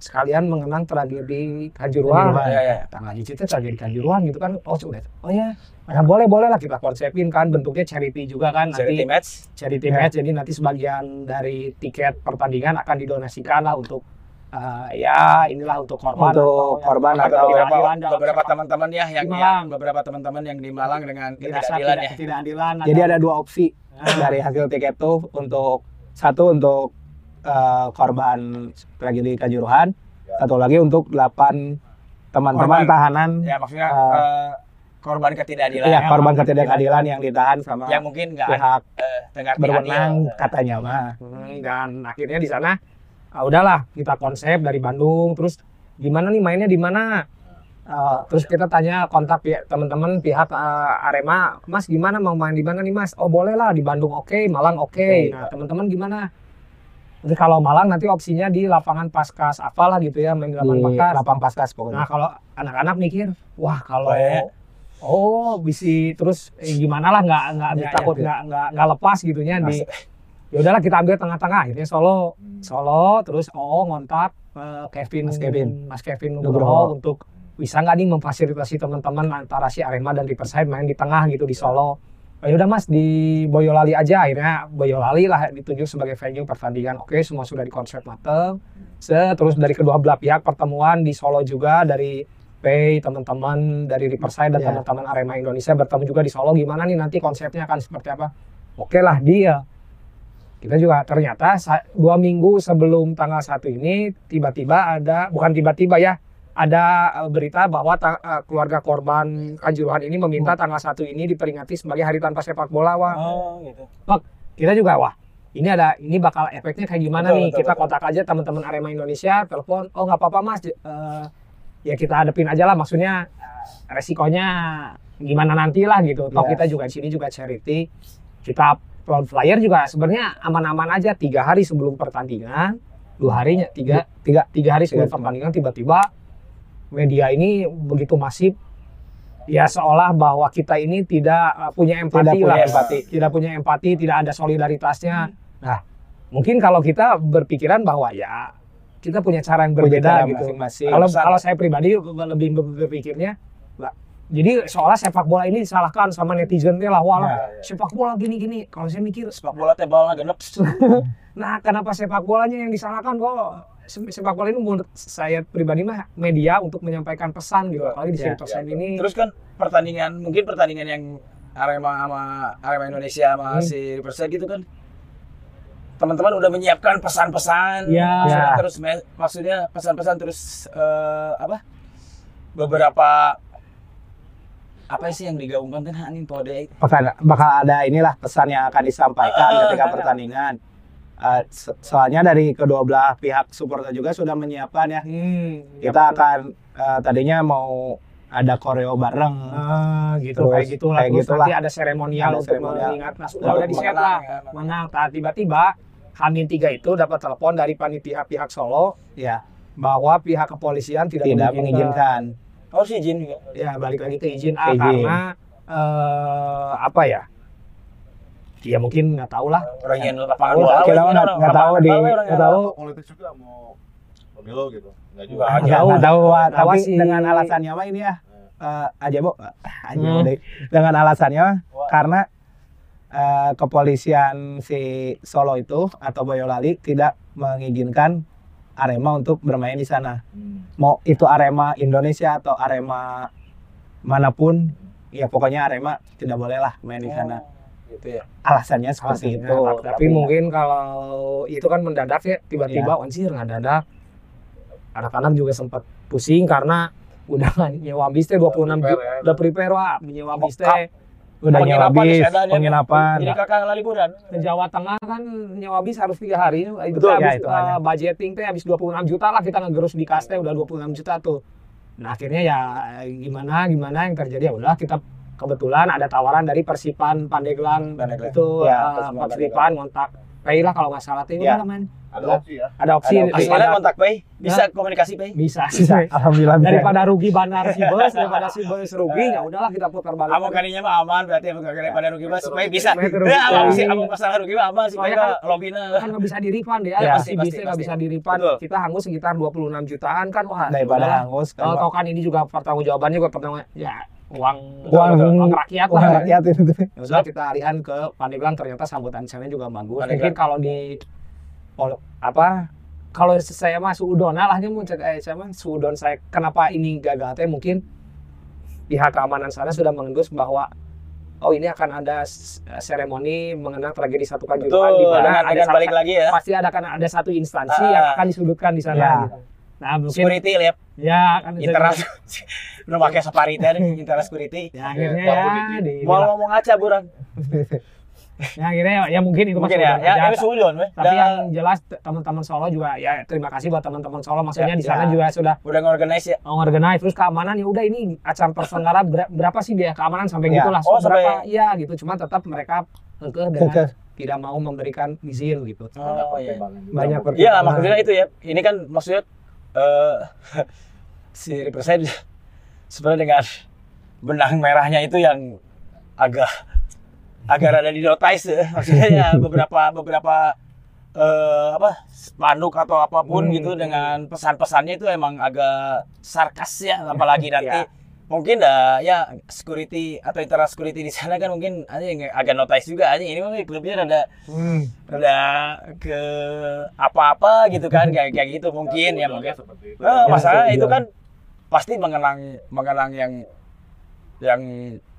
sekalian mengenang tragedi Kanjuruhan. Kanjuruhan. Ya, ya. tanggal itu tragedi Kanjuruhan gitu kan. Oh sudah. Oh ya ya boleh boleh lah kita konsepin kan. Bentuknya charity juga kan. Charity nanti match. charity Ya. match. Jadi nanti sebagian dari tiket pertandingan akan didonasikan lah untuk eh, ya inilah untuk korban Untuk atau korban Ada atau beberapa beberapa teman-teman ya yang, Di yang Malang. beberapa teman-teman yang di Malang dengan ketidakadilan tidak ya. ketidakadilan Jadi atau- ada dua opsi Ah. dari hasil tiket tuh untuk satu untuk eh, korban tragedi Kanjuruhan, satu lagi untuk 8 teman-teman tahanan Ya maksudnya eh, korban ketidakadilan ya, ya, korban ketidakadilan yang ditahan sama yang mungkin nggak pihak eh, dengar berwenang katanya mah. Hmm, dan akhirnya di sana ah, udahlah kita konsep dari Bandung terus gimana nih mainnya di mana Ah, terus kita tanya kontak pi- teman-teman pihak ah, Arema Mas gimana mau main di mana nih Mas oh boleh lah di Bandung oke Malang oke Oke. nah teman-teman gimana Terus kalau Malang nanti opsinya di lapangan Paskas apalah gitu ya main di lapangan Paskas lapang paskas Nah pokoknya. kalau anak-anak mikir, wah kalau Oh, ya. oh bisa terus eh, gimana lah nggak nggak Ya, takut ya. nggak nggak nggak lepas gitunya di ya udahlah kita ambil tengah-tengah akhirnya Solo Solo terus oh ngontak eh, Kevin Mas Kevin. Mas Kevin Nugroho. Untuk bisa nggak nih memfasilitasi teman-teman antara si Arema dan Riverside main di tengah gitu di Solo. Oh, ya udah Mas di Boyolali aja akhirnya Boyolali lah ditunjuk sebagai venue pertandingan. Oke, semua sudah dikonsep mateng. Se- Terus dari kedua belah pihak pertemuan di Solo juga dari Pay teman-teman dari Riverside dan Ya. teman-teman Arema Indonesia bertemu juga di Solo gimana nih nanti konsepnya akan seperti apa? Oke lah dia. Kita juga ternyata dua minggu sebelum tanggal satu ini tiba-tiba ada bukan tiba-tiba ya ada eh, berita bahwa eh, keluarga korban Kanjuruhan ini meminta tanggal satu ini diperingati sebagai hari tanpa sepak bola wah Oh, gitu. kita juga wah ini ada ini bakal efeknya kayak gimana Betul, nih betul, kita betul. kontak aja teman-teman Arema Indonesia telepon oh nggak apa-apa mas eh, ya kita hadepin aja lah maksudnya resikonya gimana nanti lah gitu toh Iya. kita juga di sini juga charity kita upload flyer juga sebenarnya aman-aman aja tiga hari sebelum pertandingan dua harinya tiga tiga tiga hari sebelum Tiga. pertandingan tiba-tiba media ini begitu masif ya seolah bahwa kita ini tidak uh, punya empati Tidak lah punya empati. tidak punya empati tidak ada solidaritasnya nah mungkin kalau kita berpikiran bahwa ya kita punya cara yang berbeda cara gitu masing-masing. kalau kalau saya pribadi lebih ber- berpikirnya jadi seolah sepak bola ini disalahkan sama netizen teh lah wah Ya, sepak bola gini-gini kalau saya mikir Sepak bola tebal genep. Nah, kenapa sepak bolanya yang disalahkan? Kok se- sepak bola ini menurut saya pribadi mah media untuk menyampaikan pesan gitu. Apalagi di Ya, pesan ini. Terus kan pertandingan mungkin pertandingan yang Arema sama Arema Indonesia sama Hmm. si Persija gitu kan teman-teman udah menyiapkan pesan-pesan Ya. maksudnya Ya. terus maksudnya pesan-pesan terus eh, apa beberapa apa sih yang digabungkan kan anjing kode bakal, bakal ada inilah pesan yang akan disampaikan Ah, ketika ah, pertandingan. Eh, so- soalnya dari kedua belah pihak supporter juga sudah menyiapkan ya. Hmm, Kita akan eh, tadinya mau ada koreo bareng. Ah, gitu Terus, kayak gitulah. kayak Terus gitulah. nanti ada seremonial Ada untuk seremonial. mengingat. Nah, sudah udah di set lah. Menang. Nah, tiba-tiba Hamin tiga itu dapat telepon dari panitia pihak Solo Ya, bahwa pihak kepolisian tidak, tidak mengizinkan. Si Jin juga ya balik lagi ke izin A Izin. karena eh, apa ya ya mungkin nggak tahu lah orang yang lapangan Oh, bola kita nggak- nggak tahu di- nggak tahu. politik juga mau pemilu gitu nggak juga Nggak Nggak nggak tahu. Tahu tapi dengan alasannya mah ini ya eh, aja bu, aja Hmm. deh. Dengan alasannya Wah. karena eh, kepolisian si Solo itu atau Boyolali tidak mengizinkan Arema untuk bermain di sana. Hmm. Mau itu Arema Indonesia atau Arema mana pun, ya pokoknya Arema tidak boleh lah main di sana. gitu ya Alasannya seperti Alasannya, itu. tapi, tapi mungkin kalau itu kan mendadak ya tiba-tiba Iya. anjir nggak dadak anak-anak juga sempat pusing karena udah nyewa bis teh 26 juta ya. udah prepare wah nyewa bis teh udah nyewa bis, dia- penginapan. jadi kakak liburan ke Jawa Tengah kan nyewa bis harus tiga hari. Itu Betul, habis ya, itu eh, ada. budgeting teh habis 26 juta lah kita ngegerus di kas teh udah 26 juta tuh. Nah akhirnya ya gimana gimana yang terjadi ya udah kita kebetulan ada tawaran dari Persipan Pandeglang. Pandeglang. itu Ya, eh, Persipan Persipan ngontak Pay lah kalau nggak salah tuh Ya. gimana man ada opsi ya? ada opsi. Ada opsi. Daripada, kontak Pay bisa komunikasi Pay bisa. Bisa, alhamdulillah bisa. daripada rugi bandar si bus daripada si bus rugi ya udahlah kita putar balik. Amo kaninya mah aman berarti amo kagak pada rugi mah supaya bisa. Ya, amo sih amo masalah rugi mah aman supaya Soalnya ka lobbyna. kan nggak bisa di refund ya, Ya, pasti pasti, bisnya nggak bisa di refund. Kita hangus sekitar 26 jutaan kan, wah. daripada hangus kan, Kalau kan ini juga pertanggung jawabannya juga pertanggung ya uang Uang- uang rakyat Wah, lah. rakyat itu. Ya sudah kita alihan ke Pandeglang ternyata sambutan sana juga bagus. Pandeglang. Mungkin kalau di pol- apa kalau saya mah suudon lah mau cek eh, saya mah suudon saya kenapa ini gagal teh mungkin pihak keamanan sana sudah mengendus bahwa oh ini akan ada seremoni mengenang tragedi satu kanjuruhan di mana dengan, ada balik lagi ya. pasti ada kan ada satu instansi Ah. yang akan disudutkan di sana. Ya. gitu. Nah mungkin Security lihat ya kan internal. Udah pakai safari teh internal security. ya akhirnya Ya, ya di, Mau ngomong aja burang. ya akhirnya ya, ya mungkin itu Mungkin masuk ya. Ya, suudon we. Tapi yang jelas teman-teman Solo juga ya terima kasih buat teman-teman Solo maksudnya Ya, di sana ya. juga sudah udah ngorganize ya. mengorganize terus keamanan ya udah ini acara terselenggara ber- berapa sih biaya keamanan sampai Ya. gitulah Oh, berapa sampai- iya gitu cuma tetap mereka kekeh dengan tidak mau memberikan izin gitu Oh iya. Banyak Iya, pertimbangan. maksudnya itu ya. Ini kan maksudnya eh si represent sebenarnya dengan benang merahnya itu yang agak agak rada di notice ya. Maksudnya ya beberapa beberapa eh apa spanduk atau apa pun Hmm, gitu dengan pesan-pesannya itu emang agak sarkas ya apalagi nanti Ya. mungkin dah ya security atau internal security di sana kan mungkin aja yang agak notice juga aja ini mah klubnya rada Hmm. ada ke apa-apa gitu kan kayak kayak gitu mungkin ya mungkin seperti itu Eh, Ya, masalah tujuan. itu kan pasti mengenang mengenang yang yang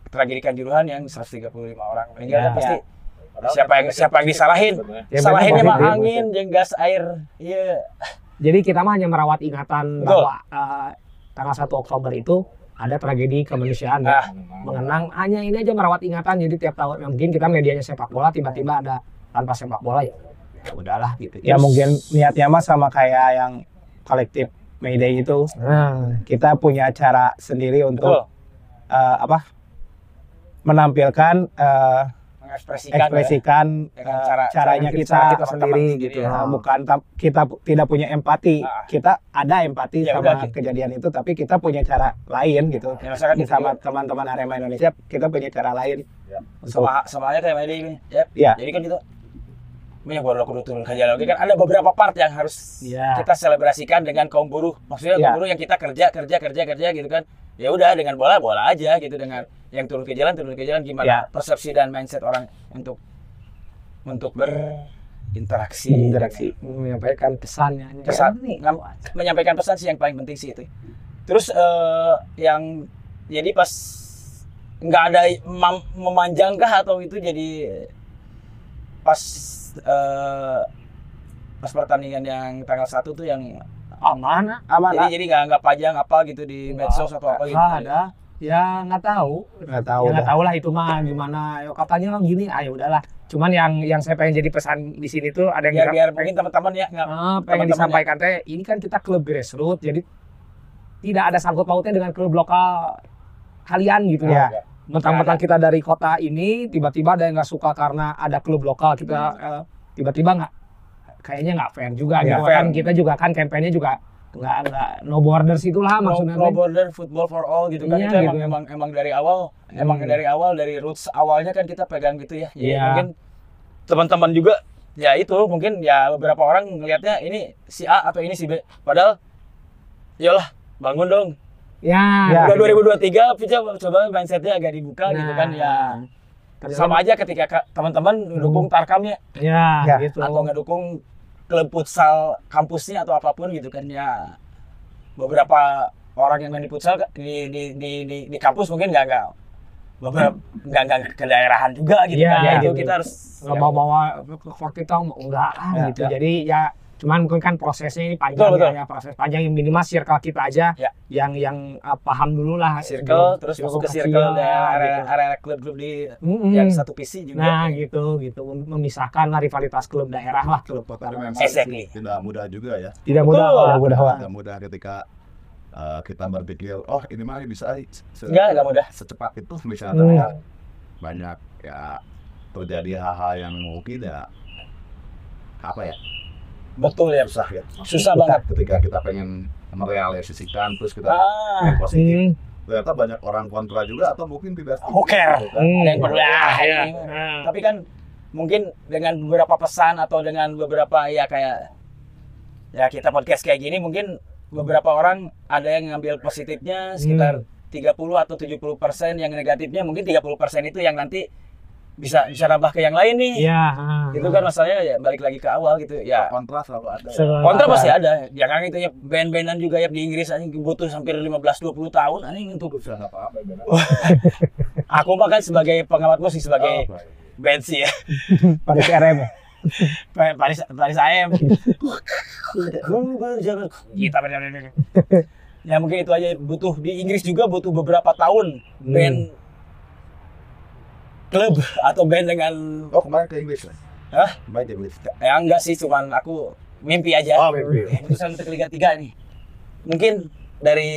tragedi kanjuruhan yang 135 orang meninggal Ya, kan pasti Padahal siapa yang siapa yang disalahin. Ya, mah positif. angin jeung gas air iya jadi kita mah hanya merawat ingatan Betul. bahwa eh, tanggal 1 Oktober itu ada tragedi kemanusiaan ya. Nah, mengenang hanya ini aja merawat ingatan jadi tiap tahun ya mungkin kita medianya sepak bola tiba-tiba ada tanpa sepak bola ya ya udahlah gitu Ya Terus- mungkin niatnya mah sama kayak yang kolektif Mayday itu. nah, Kita punya cara sendiri Betul. untuk eh, apa? Menampilkan eh, Mengekspresikan. ekspresikan Dengan eh, cara- caranya cara kita, kita sendiri gitu sendiri, Nah, ya. bukan kita tidak punya empati. Ah. Kita ada empati Ya sama udah, gitu. kejadian itu, tapi kita punya cara lain gitu. Ya, misalkan gitu. sama teman-teman Arema Indonesia, kita punya cara lain. Untuk- sama sama aja kayak ini. Ya. Iya. Jadi kan kita banyak baru kudu turun jalan. Oke kan ada beberapa part yang harus Iya. kita selebrasikan dengan kaum buruh. Maksudnya Iya. kaum buruh yang kita kerja kerja kerja kerja gitu kan. Ya udah dengan bola bola aja gitu dengan yang turun ke jalan turun ke jalan gimana Iya. persepsi dan mindset orang untuk untuk berinteraksi Interaksi. menyampaikan pesannya pesan ngam- menyampaikan pesan sih yang paling penting sih itu terus eh, yang jadi pas nggak ada mam- memanjang kah atau itu jadi pas eh, pas pertandingan yang tanggal satu tuh yang aman Aman jadi ah. jadi nggak nggak pajang apa gitu di medsos atau apa gitu ada ya nggak tahu nggak tahu. ya nggak dah. tahu lah itu mah gimana ya, katanya kan gini ayo udahlah cuman yang yang saya pengen jadi pesan di sini tuh ada biar yang biar mungkin teman-teman ya nggak Ah, pengen teman-teman disampaikan teh ini kan kita klub grassroots jadi tidak ada sangkut pautnya dengan klub lokal kalian gitu Iya. ya. Mentang-mentang kita dari kota ini tiba-tiba ada yang nggak suka karena ada klub lokal kita eh, tiba-tiba nggak kayaknya nggak fair juga Nggak gitu fair. kan kita juga kan kampanye juga nggak nggak no borders itulah no, maksudnya no border football for all gitu kan Iya, itu emang gitu. emang emang dari awal emang Hmm. dari awal dari roots awalnya kan kita pegang gitu ya Jadi Iya. mungkin teman-teman juga ya itu mungkin ya beberapa orang ngelihatnya ini si A atau ini si B padahal yalah bangun dong ya, Ya. udah 2023 coba coba mindsetnya agak dibuka gitu kan ya. Sama aja ketika ka- teman-teman mendukung tarkamnya. Ya, Ya. gitu. Atau ngedukung klub futsal kampusnya atau apa pun gitu kan ya. Beberapa orang yang main di futsal di di di di, di kampus mungkin nggak nggak beberapa nggak nggak ke daerahan juga gitu Iya, kan. ya itu gitu. kita harus nggak mau bawa ke kita enggak Ya, gitu. Ya. jadi ya cuman mungkin kan prosesnya ini panjang Betul, betul. ya, ya proses panjang yang minimal circle kita aja Ya. yang yang uh, paham dulu lah circle terus masuk ke circle daerah area, gitu. area klub-klub di Mm-mm. yang satu PC juga nah gitu gitu memisahkan lah rivalitas klub daerah lah klub kota Exactly. tidak mudah juga ya. Tidak mudah, Betul. tidak mudah. Tidak mudah ketika uh, kita berpikir, oh ini mah bisa se- Nggak, nggak mudah. secepat itu bisa Hmm. ternyata banyak ya terjadi hal-hal yang mungkin ya apa ya betul ya susah ya susah banget. Ketika kita pengen merealisasikan terus kita ah positif. Hmm. ternyata banyak orang kontra juga atau mungkin tidak who care Hmm. Ada yang peduli, ah, Ya. tapi kan mungkin dengan beberapa pesan atau dengan beberapa ya kayak ya kita podcast kayak gini mungkin beberapa orang ada yang ngambil positifnya sekitar 30 atau 70 persen yang negatifnya mungkin 30 persen itu yang nanti bisa bisa nambah ke yang lain nih Iya, itu kan masalahnya ya balik lagi ke awal gitu ya kontra selalu ada. Selalu kontra ada. pasti ada jangan itu ya band-bandan juga ya di Inggris anjing butuh hampir 15-20 tahun anjing untuk bisa apa-apa aku mah kan sebagai pengamat musik sebagai Oh, band sih ya Paris RM. Pa- Paris Paris AM. Kita Ya mungkin itu aja butuh di Inggris juga butuh beberapa tahun Hmm. Klub atau band dengan oh kemarin ke Inggris lah Hah? kemarin ke Inggris ya enggak sih cuman aku mimpi aja. Oh, mimpi. Keputusan untuk Liga 3 nih. Mungkin dari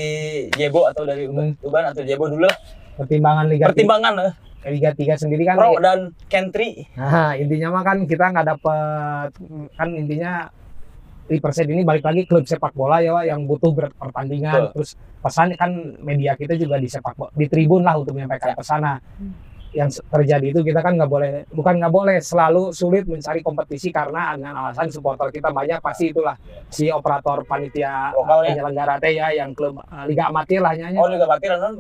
Jebo atau dari Hmm. Tuban atau Jebo dulu lah. pertimbangan Liga Pertimbangan lah. tiga, Liga 3 sendiri kan Pro dan Kentri. Nah, intinya mah kan kita nggak dapet kan intinya di persen ini balik lagi klub sepak bola ya Wak, yang butuh berpertandingan terus pesan kan media kita juga di sepak bola di tribun lah untuk menyampaikan pesan Nah, yang se- terjadi itu kita kan nggak boleh bukan nggak boleh selalu sulit mencari kompetisi karena dengan alasan supporter kita banyak pasti itulah. Si operator panitia Lokal penyelenggara teh ya yang klub eh, liga amatir lah nyanya Oh Liga Bakti non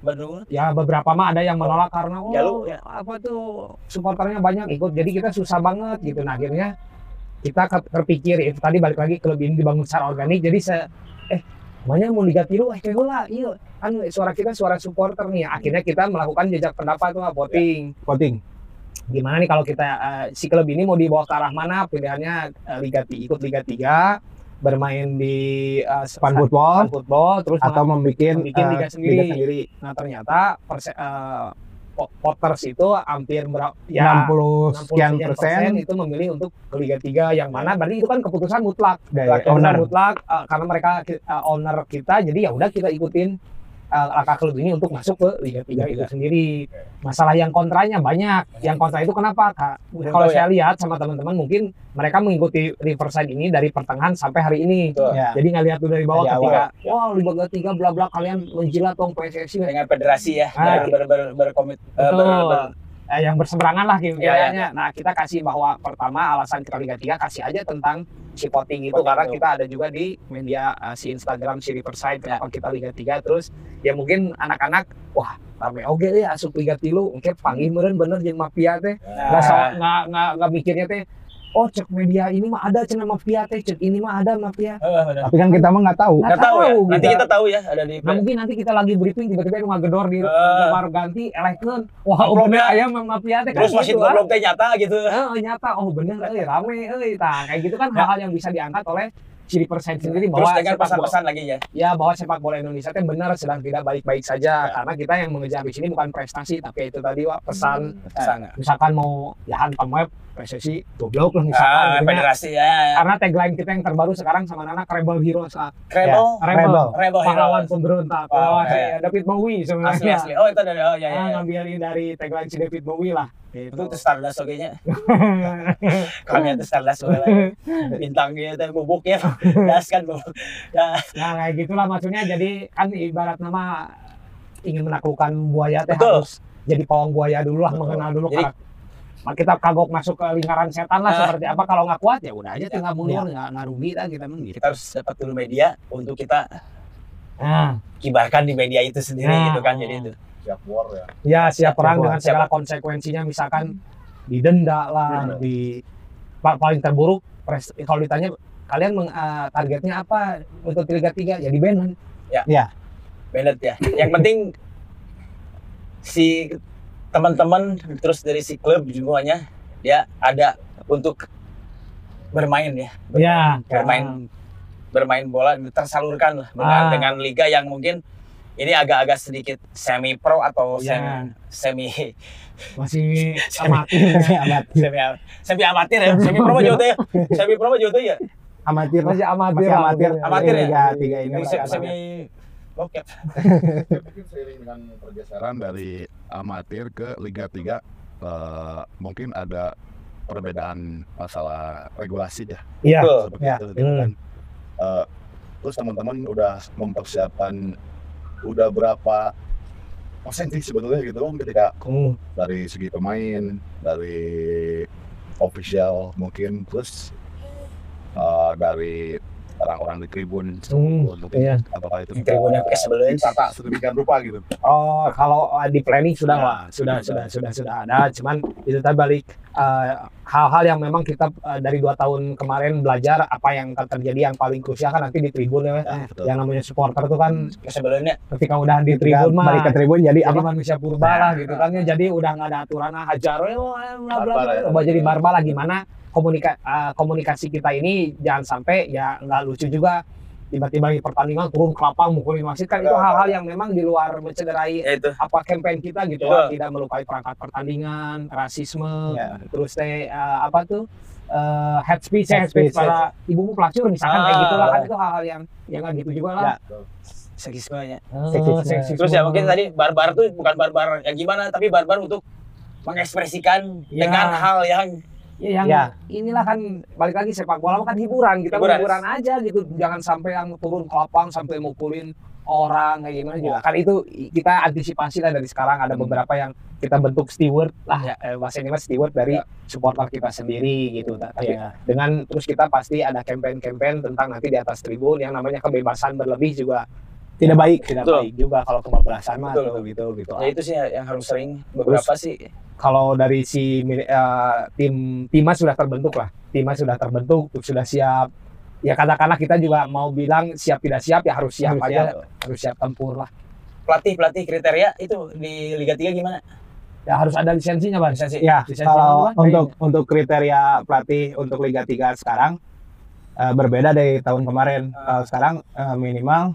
Bandung. Ya beberapa mah ada yang menolak karena oh Ya, lu- ya, apa tuh supporternya banyak ikut jadi kita susah banget gitu. Nah akhirnya kita terpikir itu tadi balik lagi klub ini dibangun secara organik jadi saya eh banyak mau liga tiru eh kayak lah iya kan suara kita suara supporter nih akhirnya kita melakukan jejak pendapat tuh voting Voting. gimana nih kalau kita eh, si klub ini mau dibawa ke arah mana pilihannya eh, liga ikut liga 3 bermain di eh, Fun football football terus atau membuat Membikin liga eh, sendiri. sendiri. Nah ternyata perse- eh, po- voters itu hampir berapa ya 60 sekian persen. itu memilih untuk ke Liga 3 yang mana berarti itu kan keputusan mutlak. Dari owner. mutlak eh, karena mereka eh, owner kita jadi ya udah kita ikutin langkah klub ini untuk masuk ke Liga 3 itu sendiri. Masalah yang kontranya banyak. Yang kontra itu kenapa? Kalau tahu saya lihat sama teman-teman mungkin mereka mengikuti Riverside ini dari pertengahan sampai hari ini. Ya. jadi nggak lihat dulu dari bawah Dari ketika wah Liga 3 bla bla kalian menjilat dong PSSI dengan federasi ya. Ah. ber, ber, ber, berkomit eh, ber, ber- eh, yang berseberangan lah gitu Ya, ya. Nah, kita kasih bahwa pertama alasan kita Liga 3 kasih aja tentang si voting itu. Karena itu. kita ada juga di media uh, si Instagram si Riverside kenapa kita Liga 3 terus ya mungkin anak-anak wah rame oke deh asup Liga 3 mungkin panggil meureun bener jeung mafia teh. Nah, nggak nggak nggak mikirnya teh oh cek media ini mah ada cenah mafia teh cek ini mah ada mafia eh, benar. Tapi kan kita mah nggak tahu. Nggak tahu ya nanti gitu. kita tahu ya ada di Nah mungkin nanti kita lagi briefing tiba-tiba itu ngagedor di Eh. kamar ganti elektron wah Amplopnya. bener aya mafia teh terus masih gitu, ah. belum teh nyata gitu Eh, nyata oh bener eh rame eh nah kayak gitu kan hal-hal yang bisa diangkat oleh Ciri persen sendiri terus bahwa dengan sepak bola, pesan-pesan lagi ya ya bahwa sepak bola Indonesia itu benar sedang tidak baik-baik saja karena kita yang mengejar di sini bukan prestasi tapi itu tadi Wak, pesan sana misalkan mau ya hantam web PSSI goblok lah misalkan ah, gitu ya. federasi ya, ya. karena tagline kita yang terbaru sekarang sama anak Rebel Heroes ah. Rebel Rebel. Rebel pahlawan Heroes. pemberontak Oh, pahlawan saya David Bowie asli sebenarnya asli oh itu dari oh ya ya, ya. ngambilin dari tagline si David Bowie lah itu gitu. tuh Stardust oke nya kami itu Stardust oke lah. bintangnya itu bubuk ya das kan bubuk ya Nah kayak gitulah maksudnya jadi kan ibarat nama ingin menaklukkan buaya teh harus jadi pawang buaya dulu lah mengenal dulu Jadi- karak- Nah, kita kagok masuk ke lingkaran setan lah Ah. seperti apa. Kalau nggak kuat ya udah aja tinggal mundur Ya. nggak nggak rugi lah kita emang gitu. kita harus dapat dulu media untuk kita Nah, kibarkan di media itu sendiri Nah. gitu kan jadi itu. Siap war ya. Ya siap perang Siap, dengan segala konsekuensinya misalkan didenda lah di pa- paling terburuk pres- kalau ditanya kalian meng- eh, targetnya apa untuk Liga 3 ya di ban Bennett ya. Yang penting si teman-teman terus dari si klub semuanya dia ada untuk bermain ya ya Bermain. bermain bola tersalurkan lah dengan, Ah. dengan liga yang mungkin ini agak-agak sedikit semi pro atau Ya. semi semi masih Semi- amatir Amat, semi semi amatir ya semi pro mah juga ya semi pro mah juga ya amatir masih amatir Masih amatir. Amatir ya? Liga tiga ini amatir. semi bokep mungkin seiring dengan pergeseran dari amatir ke Liga 3 eh, mungkin ada perbedaan masalah regulasi ya iya seperti ya. itu terus teman-teman udah mempersiapkan udah berapa persen sih sebetulnya gitu kan ketika Hmm. dari segi pemain dari official mungkin terus eh, dari orang-orang di tribun Hmm, untuk iya. apakah itu tribun yang kayak sebelumnya. ditata sedemikian rupa gitu Oh, kalau uh, di planning sudah Ya, Wak. sudah sudah. sudah sudah sudah ada. Cuman itu tadi balik uh, hal-hal yang memang kita uh, dari dua tahun kemarin belajar apa yang akan terjadi yang paling krusial kan nanti di tribun ya. Ya, betul. Yang namanya supporter itu kan Kayak sebelumnya ketika udah di tribun mah balik ke tribun jadi jadi apa? manusia purba lah gitu kan ya. Jadi udah nggak ada aturan ah, hajar eh, bla bla bla. Barbar ya. Jadi barbar lah gimana komunika uh, komunikasi kita ini jangan sampai ya nggak lucu juga tiba-tiba di pertandingan turun ke lapang mukulin wasit kan itu hal-hal yang memang di luar mencederai ya itu apa campaign kita gitu lah, tidak melukai perangkat pertandingan, rasisme, Ya. terus teh eh, apa tuh eh, head speech, Head head speech speech, para ibumu pelacur misalkan kayak Ah. gitu lah kan itu hal-hal yang yang nggak gitu juga lah. Ya. seksismenya Seksisme. seksisme. terus ya mungkin tadi barbar tuh bukan barbar yang gimana tapi barbar untuk mengekspresikan Ya. dengan hal yang Ya, yang Ya. inilah kan balik lagi sepak bola kan hiburan kita Hiburan. hiburan aja gitu jangan sampai yang turun ke lapang sampai mukulin orang kayak gimana juga kan itu kita antisipasi lah dari sekarang ada Hmm. beberapa yang kita bentuk steward lah Ya. eh, bahasa Inggris steward dari supporter kita sendiri gitu tapi Ya. dengan terus kita pasti ada campaign-campaign tentang nanti di atas tribun yang namanya kebebasan berlebih juga Tidak baik. tidak Betul. baik juga kalau kebablasan mah Betul. gitu gitu gitu ya itu sih yang harus sering beberapa sih kalau dari si eh, tim timnas sudah terbentuk lah timnas sudah terbentuk sudah siap ya katakanlah kita juga mau bilang siap tidak siap ya harus siap Harus aja siap. harus siap tempur lah pelatih pelatih kriteria itu di Liga 3 gimana ya harus ada lisensinya bang Lisensi. Ya, Lisensi kalau untuk untuk kriteria pelatih untuk Liga 3 sekarang eh, berbeda dari tahun kemarin. Kalau sekarang eh, minimal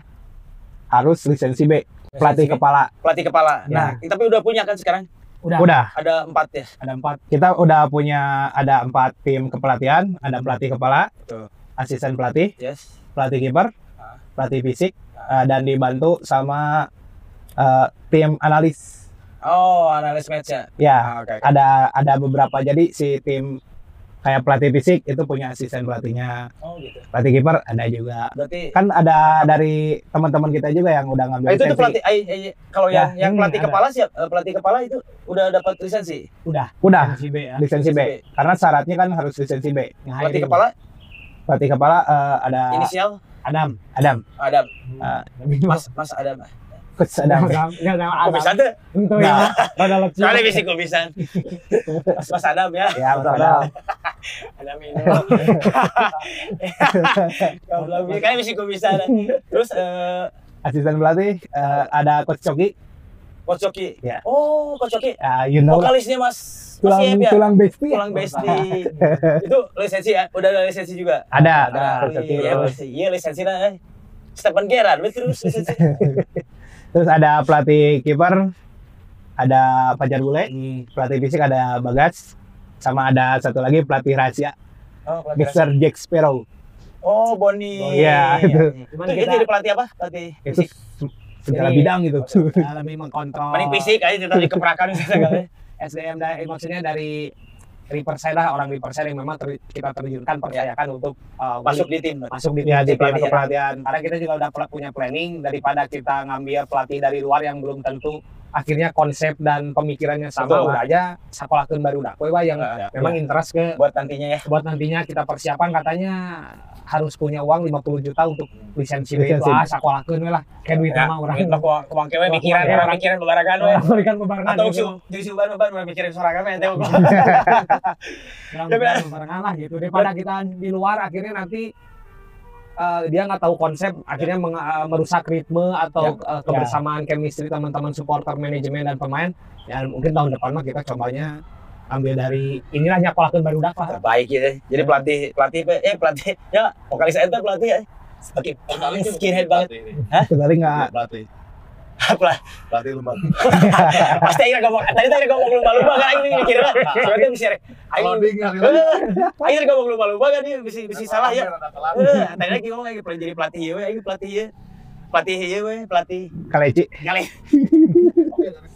harus lisensi B, pelatih Lisensi. kepala. pelatih kepala Ya. nah tapi udah punya kan sekarang Udah. Udah, Ada empat ya. Ada empat. kita udah punya ada empat tim kepelatihan, ada pelatih kepala, Betul. asisten pelatih, Yes. pelatih kiper, Ah. pelatih fisik, eh, dan dibantu sama eh, tim analis. Oh, analis match-nya. Ya, Ah, oke. oke. ada ada beberapa jadi si tim kayak pelatih fisik itu punya asisten pelatihnya, Oh, gitu. pelatih kiper ada juga. Berarti Kan ada dari teman-teman kita juga yang udah ngambil Ah, itu tuh lisensi. pelatih ai, ai, kalau Ya, yang yang pelatih ada. kepala siap eh, pelatih kepala itu udah dapat lisensi. Udah. Udah Lisensi B ya. lisensi B. Lisensi Karena syaratnya kan harus lisensi B. Yang Pelatih kepala Pelatih kepala eh, ada inisial Adam. Adam, Adam. Eh, Mas Mas Adam. Ya. Kok bisa tuh? Itu Nah. ya. Rada lucu. Soalnya bisa kok bisa. Mas Adam ya. Ya, Mas Adam. Adam ini. Kalau bilang kan bisa kok bisa. Terus eh Asisten pelatih eh, ada coach Coki. Coach Coki. Ya. Oh, Coach Coki. Ya, you know Vokalisnya Mas Mas tulang Yep ya? tulang besti. Tulang besti. itu lisensi ya? Udah ada lisensi juga? Ada, Ada. coach Coki. Iya, Terus, iya lisensi lah. eh. Stephen Gerrard, betul lisensi. Terus ada pelatih kiper, ada Fajar Bule, Hmm. pelatih fisik ada Bagas, sama ada satu lagi pelatih rahasia, Oh, pelatih Mr. Jack Sparrow. Oh, Boni. Oh, iya, itu. Cuman Itu dia kita jadi pelatih apa? Pelatih Itu fisik. segala Jadi- bidang gitu. ya, lebih mengkontrol Mending fisik aja cerita di keprakan segala. SDM dari maksudnya dari Riverside lah orang Riverside yang memang ter- kita terjunkan percayakan untuk uh, Masuk di tim. masuk di Ya, di tim pelatih pelatihan. Karena kita juga udah punya planning daripada kita ngambil pelatih dari luar yang belum tentu akhirnya konsep dan pemikirannya sama Betul. udah aja sekolahkeun baru dak we yang Ya, memang interest ke buat nantinya ya. buat nantinya kita persiapan katanya harus punya uang 50 juta untuk lisensi ah sekolahkeun we lah kayak duit Ya, mah orang Mungkin mah kuang kewe mikiran orang mikiran bebarengan we. bebarengan Atau gitu. su jadi suban beban orang mikirin sorang apa ente. Orang Ya, berikan benar. bebarengan lah gitu daripada kita di luar akhirnya nanti eh, dia nggak tahu konsep akhirnya meng- eh, merusak ritme atau eh, kebersamaan chemistry teman-teman supporter manajemen dan pemain ya mungkin tahun depan mah kita cobanya ambil dari inilah nyakolahkeun baru dak lah Baik ya. Jadi pelatih pelatih eh pelatih ya vokalis ente pelatih ya. Oke, skinhead banget. Sekali nggak Pelatih, Apa? pelatih lumba. Pasti akhirnya ngomong tadi tadi ngomong lumba-lumba kan aing mikir kan. Soalnya bisa Loading kali aing ngomong lumba-lumba kan dia bisa bisa salah ya. Eh, Tadi lagi ngomong lagi jadi pelatih ya, aing pelatih ya. Pelatih ya, pelatih. kaleci. Kali.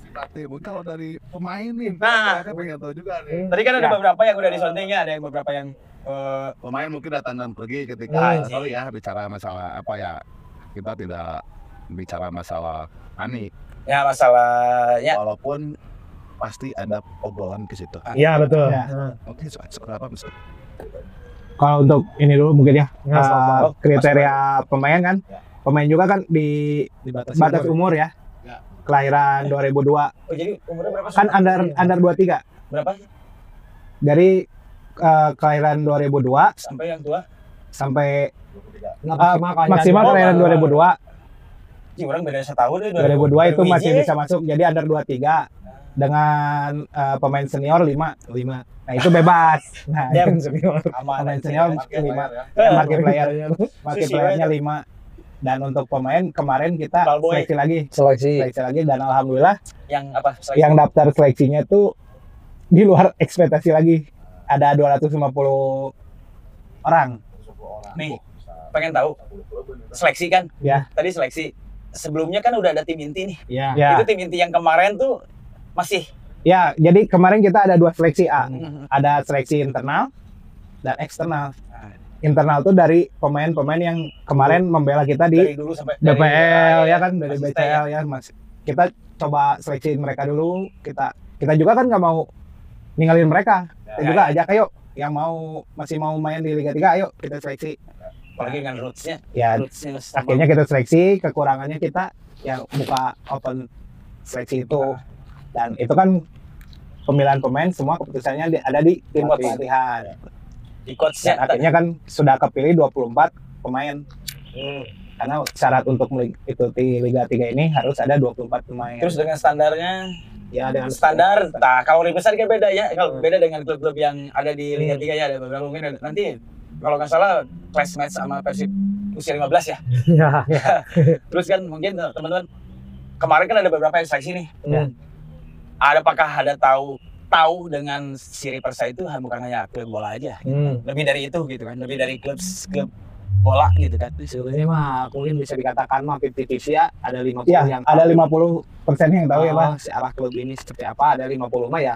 Oke. Mungkin kalau dari pemain nih, Nah. saya pengen tahu juga nih. Tadi kan ada Ya. beberapa yang udah disonting ya, ada yang beberapa yang eh, Pemain mungkin datang dan pergi ketika tahu ya bicara masalah apa ya kita tidak bicara masalah panik ya masalahnya walaupun pasti ada obrolan ke situ. Iya betul. Oke, so, so, kenapa Mister? Kalau untuk ini dulu mungkin ya, Ya, eh, kriteria pemain kan, pemain juga kan di dibatasi batas umur ya, Ya. Kelahiran 2002, oh jadi umurnya berapa? kan under under 23 berapa? dari eh, kelahiran 2002 Sampai yang tua? sampai Nggak eh, maksimal kalau maksimal jadi- kelahiran Oh, 2002 Ji, orang beda setahun deh. 2002 itu masih bisa masuk jadi under 23 dengan eh, pemain senior 5 lima nah itu bebas nah Ya, itu senior Aman. pemain senior Market 5 player ya. Eh, market player market Susi playernya banget. 5 dan untuk pemain kemarin kita Balboy. seleksi lagi seleksi seleksi lagi dan alhamdulillah Yang apa? seleksi? yang daftar seleksinya tuh di luar ekspektasi lagi ada 250 orang Nih, pengen tahu. Seleksi kan? Ya. Tadi seleksi. Sebelumnya kan udah ada tim inti nih. ya ya Itu tim inti yang kemarin tuh masih ya jadi kemarin kita ada dua seleksi A Hmm. ada seleksi internal dan eksternal internal tuh dari pemain-pemain yang kemarin membela kita di dari dulu sampai DPL dari- ya kan dari BCL ya mas kita coba seleksiin mereka dulu kita kita juga kan nggak mau ninggalin mereka kita Ya, juga ya. ajak ayo yang mau masih mau main di Liga 3 ayo kita seleksi Apalagi dengan rootsnya. ya Rootsnya sama. akhirnya kita seleksi kekurangannya kita yang buka open seleksi itu dan itu kan pemilihan pemain semua keputusannya ada di tim pelatihan. Dan akhirnya kan sudah kepilih 24 pemain Hmm. karena syarat untuk mengikuti Liga 3 ini harus ada 24 pemain Terus dengan standarnya ya dengan standar, nah kalau lebih besar kan beda ya. Kalau beda dengan klub-klub yang ada di Liga 3 ya ada beberapa mungkin nanti kalau nggak salah clash match sama Persib usia 15 ya. ya Terus kan mungkin teman-teman kemarin kan ada beberapa yang seleksi nih. Ya. ada apakah ada tahu tahu dengan si Riverside itu bukan hanya klub bola aja Hmm. lebih dari itu gitu kan lebih dari klub klub bola gitu kan Sebenarnya mah mungkin bisa dikatakan mah 50-50 ya ada 50 Iya, yang ada tahu. 50 persen yang tahu ya, Pak. Oh, si arah klub ini seperti apa ada 50 mah ya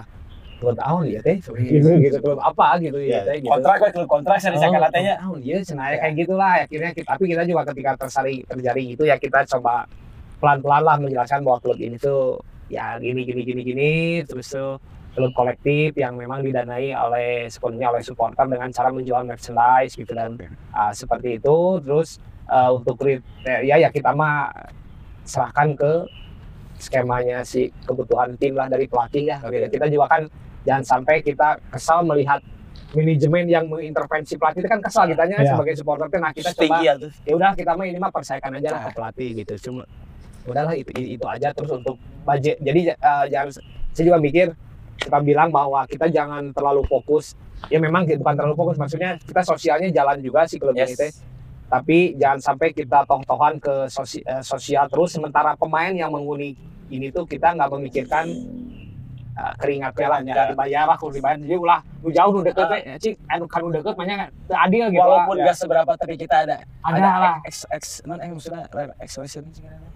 klub tahun ya teh Gitu. gitu klub apa gitu ya Iya. teh gitu. kontrak we, klub kontrak saya Oh, katanya tahun iya senaya kayak gitulah akhirnya kita, tapi kita juga ketika tersari terjadi itu ya kita coba pelan-pelan lah menjelaskan bahwa klub ini tuh ya gini gini gini gini terus tuh klub kolektif yang memang didanai oleh sepenuhnya oleh supporter dengan cara menjual merchandise gitu dan ah, seperti itu. Terus ah, untuk krit- ya ya kita mah serahkan ke skemanya si kebutuhan tim lah dari pelatih ya Gitu. kita juga kan jangan sampai kita kesal melihat manajemen yang mengintervensi pelatih itu kan kesal. Kitanya Iya. sebagai supporter nah kita coba tinggi ya ya udah kita mah ini mah percayakan aja lah ke pelatih gitu. Cuma udahlah itu itu aja. Terus untuk budget jadi eh, jangan saya juga mikir kita bilang bahwa kita jangan terlalu fokus ya memang bukan terlalu fokus maksudnya kita sosialnya jalan juga sih klub Yes. ini teh tapi jangan sampai kita toh-tohan ke sosi- eh, sosial terus sementara pemain yang menghuni ini tuh kita nggak memikirkan uh, keringatnya lah Ya. dibayar lah kalau dibayar jadi ulah nu jauh nu deket teh cik anu kan nu deket banyak teu adil gitu lah. walaupun gak seberapa tapi kita ada ada lah ex ex non eh maksudnya expression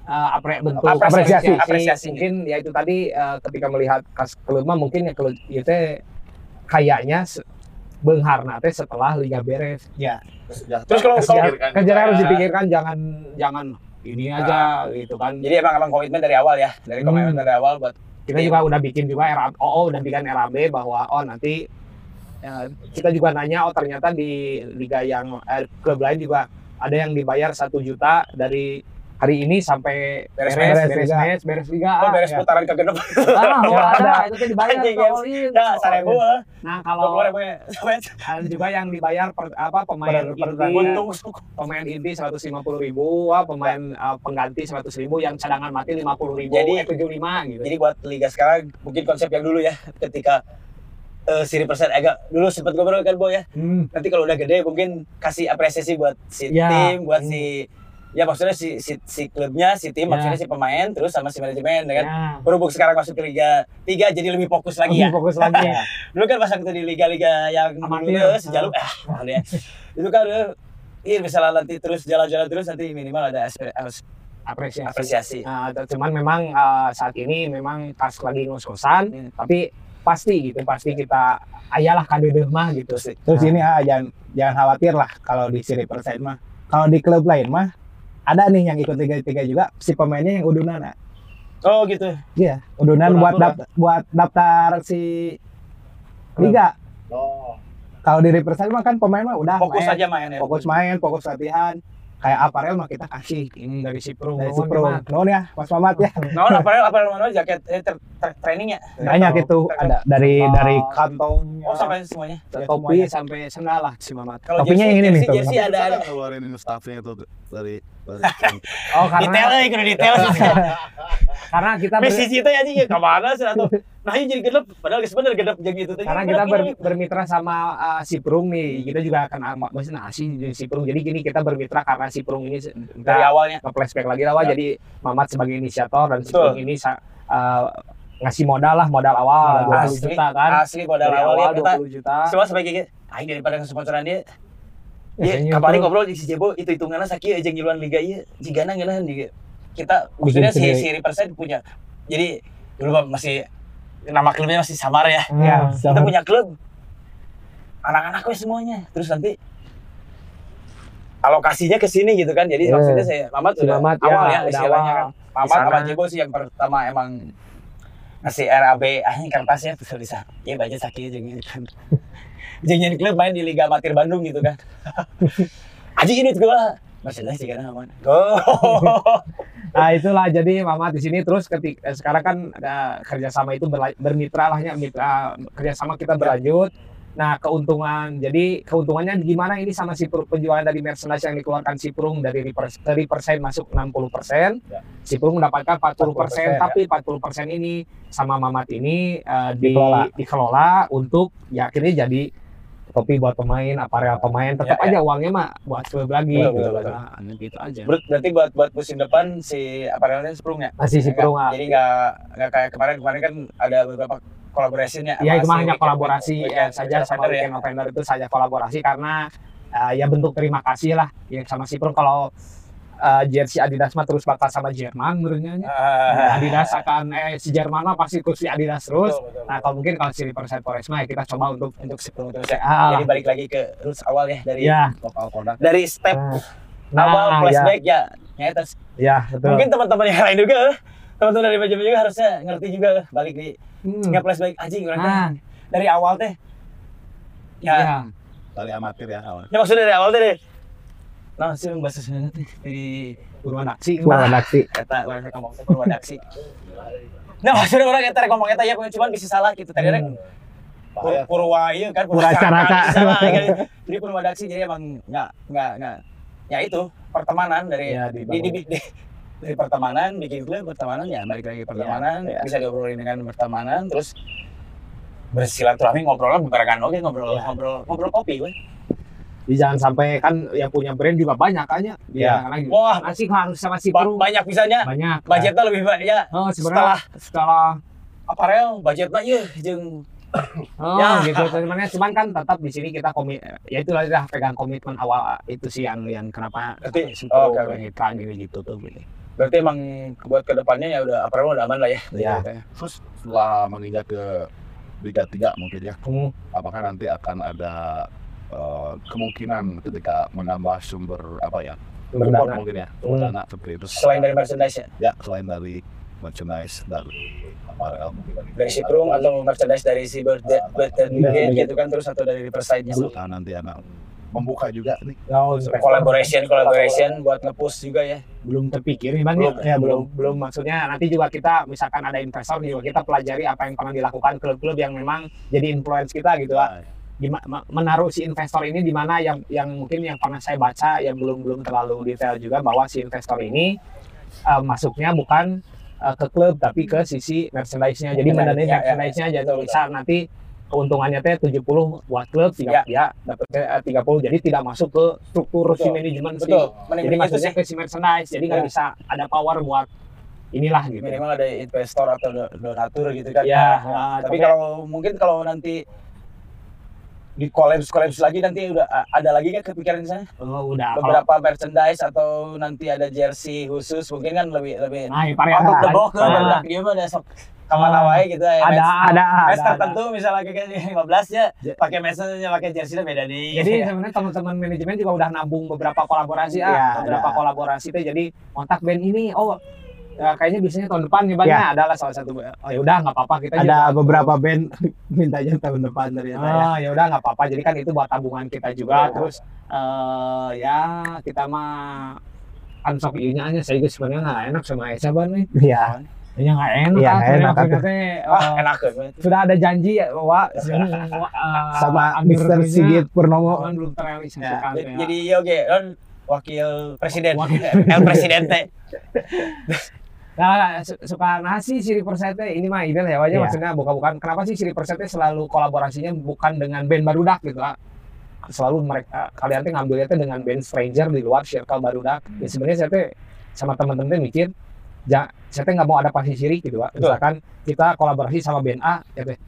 uh, apre, bentuk Apresiasi. Apresiasi. mungkin ya itu tadi uh, ketika melihat kas mah mungkin ya klub itu teh kayaknya beungharna teh setelah liga beres Ya. Terus kalau- Kerja- Pikirkan kerja juga harus ya. dipikirkan jangan jangan ini aja gitu kan jadi emang emang komitmen dari awal ya dari komitmen Hmm. dari awal buat kita juga udah bikin juga RAB, oh udah bikin RAB bahwa oh nanti ya, kita juga nanya oh ternyata di liga yang eh, klub lain juga ada yang dibayar satu juta dari hari ini sampai Beres beres beres beres beres, beres liga. Oh, ah, beres ya. putaran ke genep Ah, oh, Ya, ada, itu tuh dibayar Anjing, tuh, iya. ya seribu lah Nah, kalau ada juga yang dibayar per, apa pemain Per- inti, untung pemain inti seratus lima puluh ribu, wah, pemain uh, pengganti seratus ribu, yang cadangan mati lima puluh ribu, Jadi- eh, tujuh lima gitu. jadi buat liga sekarang mungkin konsep yang dulu ya ketika eh siri persen agak dulu sempat ngobrol kan boy ya. Hmm. nanti kalau udah gede mungkin kasih apresiasi buat si Ya. tim buat si ya maksudnya si, si si klubnya si tim Ya. maksudnya si pemain terus sama si manajemen dengan Ya. berhubung sekarang masuk ke liga 3 jadi lebih fokus lagi ya Lebih fokus lagi ya. dulu kan pas waktu di liga-liga yang Amatir. dulu eh, sejalur ah mahal ya itu kan udah iya misalnya nanti terus jalan-jalan terus nanti minimal ada harus apresiasi. apresiasi Nah, t- cuman memang uh, saat ini memang pas lagi ngos-ngosan, Hmm. tapi pasti gitu, pasti kita ayalah kadedeh mah gitu sih. Terus ini ah jangan jangan khawatir lah kalau di Siri Perside mah. Kalau di klub lain mah ada nih yang ikut tiga tiga juga si pemainnya yang udunan. ah. oh gitu Iya, udunan Udah buat atur, dap- buat daftar si liga. Oh. Kalau di Riverside mah kan pemain mah udah fokus main, aja main ya fokus main, fokus latihan. Kayak aparel mah kita kasih Ini dari si Pro. dari si pro. Nuhun ya, Mas Mamat ya. nah apa apa mana jaket eh, ter, ter, trainingnya Banyak itu ada dari Oh. dari kantong. oh sampai semuanya Ya, topi sampai sendal lah si Mamat. kalau Topinya jersey, yang ini nih, jersey, tuh. jersey ada ada ini staffnya itu dari Oh detail karena eh kudu detail sih karena kita ber- Messi itu ya anjing ka mana sih atau nah ini jadi gedep padahal bener gedep gitu teh karena kita ber- bermitra sama uh, si Prung nih, kita juga akan maksudnya dari si Prung. Jadi gini kita bermitra karena si Prung ini dari awalnya ke flashback lagi lah. Ya. jadi Mamat sebagai inisiator dan si. Prung ini uh, ngasih modal lah modal awal Modal 20 asli juta kan. asli pada Dari awal kita 20 juta. cuma sebagai aing daripada ngesponsoran dia Ya, Iya, itu- ngobrol di si Jebo itu hitungannya sakit aja ngiluan liga iya jigana ngeunaheun juga. Kita maksudnya si si Riverside punya. Jadi dulu masih nama klubnya masih samar ya. Ya, Kita sama. punya klub anak-anak we semuanya. Terus nanti alokasinya ke sini gitu kan. Jadi Iya. maksudnya saya Mamat Si udah Mamat, awal ya, ya, istilahnya awal. kan. Mamat sama Jebo sih yang pertama emang ngasih RAB ah kertasnya bisa. Ya baca sakit aja gitu kan. Jangan klub main di Liga Amatir Bandung gitu kan. Aji ini lah maksudnya sih karena aman oh Nah itulah jadi Mama di sini terus ketika sekarang kan ada kerjasama itu bermitra lah ya mitra kerjasama kita berlanjut. Nah keuntungan jadi keuntungannya gimana ini sama si Prung, penjualan dari merchandise yang dikeluarkan si Prung dari dari persen masuk 60 persen, Ya. si Prung mendapatkan 40 persen, 40%, tapi 40 persen ini sama Mamat ini eh, di, Dikelola. dikelola untuk ya akhirnya jadi topi buat pemain, aparel pemain, tetap Ya, ya. aja uangnya mah buat klub lagi Betul, gitu. betul, betul. Nah, gitu aja. Ber- berarti buat buat musim depan si aparelnya Sprung ya Masih si Perung ah. jadi nggak nggak kayak kemarin kemarin kan ada beberapa kolaborasinya Ya itu mah hanya Weekend- kolaborasi ya, Weekend saja sama Offender ya. Weekend Offender itu saja kolaborasi karena uh, ya bentuk terima kasih lah ya sama si Prung kalau uh, jersey Adidas mah terus bakal sama Jerman menurutnya. Ah, Adidas akan eh si Jerman mah pasti terus si Adidas terus. betul, betul, Nah kalau mungkin kalau si Riverside Forest mah ya kita coba untuk untuk si terus ya Ah. jadi balik lagi ke roots awal ya dari ya Lokal produk. dari step nah, awal ya, flashback ya nyata ya betul. mungkin teman-teman yang lain juga teman-teman dari Bajam juga harusnya ngerti juga balik di Hmm. nggak flashback anjing orang teh Nah, dari awal teh ya, ya. Dari amatir ya awal. ya maksudnya dari awal teh deh nah sih bahasa Sunda teh dari Purwadaksi. Purwadaksi. kata orang yang ngomong teh Purwadaksi nah maksudnya orang yang ngomong eta ya cuman bisa salah gitu tadi Hmm. Pur- Purwa iya kan Purwacaraka. bisa salah, kan. jadi Purwadaksi jadi emang nggak nggak nggak ya itu pertemanan dari Ya, di, dibangun. di, di- dari pertemanan bikin klub pertemanan ya balik lagi pertemanan Ya, ya. bisa diobrolin dengan pertemanan terus bersilaturahmi ngobrol barengan oke ngobrol Ya. ngobrol ngobrol kopi weh Jadi jangan sampai kan yang punya brand juga banyak aja. Ya. lagi. wah Masih harus sama si ba- Prung. banyak bisanya Banyak. budgetnya lebih banyak ya Oh, setelah sebenarnya setelah aparel budgetnya ya jeung Oh Ya. gitu sebenarnya cuman kan tetap di sini kita komit ya itu lah pegang komitmen awal itu sih yang yang kenapa si oh, mitra gitu gitu tuh gitu. Berarti emang buat ke depannya ya udah aparel udah aman lah ya. Ya. Terus setelah menginjak ke Liga 3 mungkin ya, Hmm. apakah nanti akan ada eh, kemungkinan ketika menambah sumber apa ya Sumber support mungkin ya sumber Hmm. dana seperti itu. Selain dari merchandise ya? Ya selain dari merchandise dari aparel mungkin. Dari si Prung atau merchandise dari si birthday birthday Brigade gitu kan terus atau dari Riverside nya apakah nanti ada membuka juga nih. Oh, collaboration collaboration buat nge-push juga ya. Belum terpikir bang Belum, ya belum belum. Maksudnya nanti juga kita misalkan ada investor juga kita pelajari apa yang pernah dilakukan klub-klub yang memang jadi influence kita gitu lah Gima- ma- menaruh si investor ini di mana yang yang mungkin yang pernah saya baca yang belum belum terlalu detail juga bahwa si investor ini uh, masuknya bukan uh, ke klub tapi ke sisi merchandise-nya. Jadi Merchandise, mendanai ya, ya. merchandise-nya jadi Betul, bisa nanti keuntungannya teh 70 buat klub, Ya. 3 ya, dapatnya eh, 30 jadi tidak masuk ke struktur si Betul. manajemen si. betul Jadi mending itu maksudnya sih ke si merchandise. Jadi nggak Ya. bisa ada power buat inilah gitu. minimal ada investor atau do- donatur gitu kan Ya, Nah, tapi tapi- kalau mungkin kalau nanti di collabs collabs lagi nanti udah ada lagi kan kepikiran di sana Oh, udah kalau- beberapa merchandise atau nanti ada jersey khusus mungkin kan lebih lebih Nah, out pare of the box kan ada sok kawan awalnya gitu ya ada match- ada match ada, ada. tertentu misalnya kayak 15 ya pakai matchnya pakai jersey beda nih Jadi sebenarnya teman-teman manajemen juga udah nabung beberapa kolaborasi ah, Iya, beberapa ada. kolaborasi teh jadi kontak band ini oh ya, kayaknya biasanya tahun depan nih banyak Iya. adalah salah satu oh ya udah nggak apa-apa kita Ada juga beberapa band mintanya tahun depan ternyata ya. ah ya udah nggak apa-apa jadi kan itu buat tabungan kita juga terus eh ya kita mah kan sok aja saya juga sebenarnya nggak enak sama Esa nih Iya. Ya nggak enak Iya, nggak enak, ah eh, enak sudah ada janji ya bahwa eh, Sama. Riznya, Sigit Purnomo. kan belum terrealisasikan jadi, ya. jadi ya oke kan wakil presiden Wakil- el presidente Nah, su- suka nasi si Riverside teh, ini mah ide lah ya aja Iya. maksudnya bukan-bukan kenapa sih si Riverside teh selalu kolaborasinya bukan dengan band barudak gitu lah. Selalu mereka kalian teh ngambilnya teh dengan band stranger di luar circle barudak. Ya sebenarnya saya teh sama temen-temen teh mikir ja, saya teh nggak mau ada pasti sirik gitu. Betul. Misalkan kita kolaborasi sama band A ya teh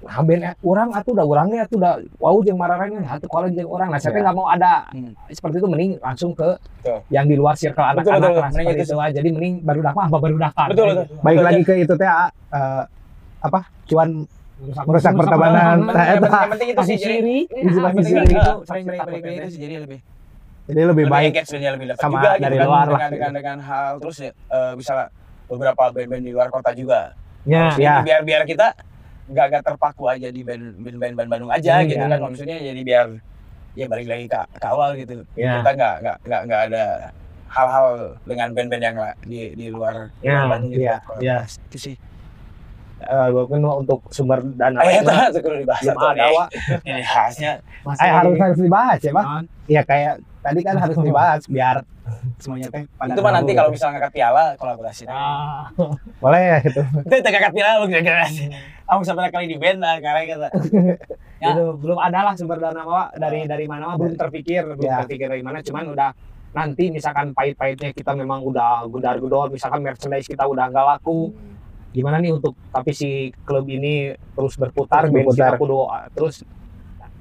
nah band A, orang atuh udah orangnya atuh udah wow jeung mararanya atuh kalau jeung orang nah saya teh Iya. nggak mau ada Hmm. seperti itu mending langsung ke Betul. yang di luar circle Betul, anak-anak betul. lah Mending seperti itu itu jadi mending barudak mah apa barudakan betul betul Baik Betul, lagi ke itu teh eh, apa? Cuan merusak, Merusak pertemanan. yang Nah, penting- yang penting itu sih jadi siri Itu yang penting paling itu sih jadi lebih jadi lebih baik engagementnya lebih dapat sama juga gitu dari kan, luar lah. dengan, dengan dengan hal terus ya eh, bisa beberapa band-band di luar kota juga Ya, ya. biar biar kita nggak nggak terpaku aja di band band band, band Bandung aja Hmm, gitu ya. kan maksudnya jadi biar ya balik lagi ke, ke awal gitu Ya. kita nggak nggak nggak nggak ada hal-hal dengan band-band yang di di luar Ya, Bandung gitu iya, iya. itu sih eh, gue kan untuk sumber dana Ayo, lainnya, itu kudu dibahas belum ada, nih. Wak. Ini khasnya Eh, harus harus dibahas ya, Bang. Nah, Iya kayak tadi kan harus dibahas biar semuanya teh pada itu mah nanti kalau misalnya ngangkat piala kolaborasi. ah, boleh ya gitu. Itu itu ngangkat piala lu kira-kira sih. Kamu sampai kali di band lah karena kata. Ya. Itu belum ada lah sumber dana mah dari dari mana mah belum terpikir, belum Ya. terpikir dari mana. Cuman udah nanti misalkan pahit-pahitnya kita memang udah gudar-gudor, misalkan merchandise kita udah nggak laku, gimana nih untuk tapi si klub ini terus berputar, Terus band berputar. kita kudu terus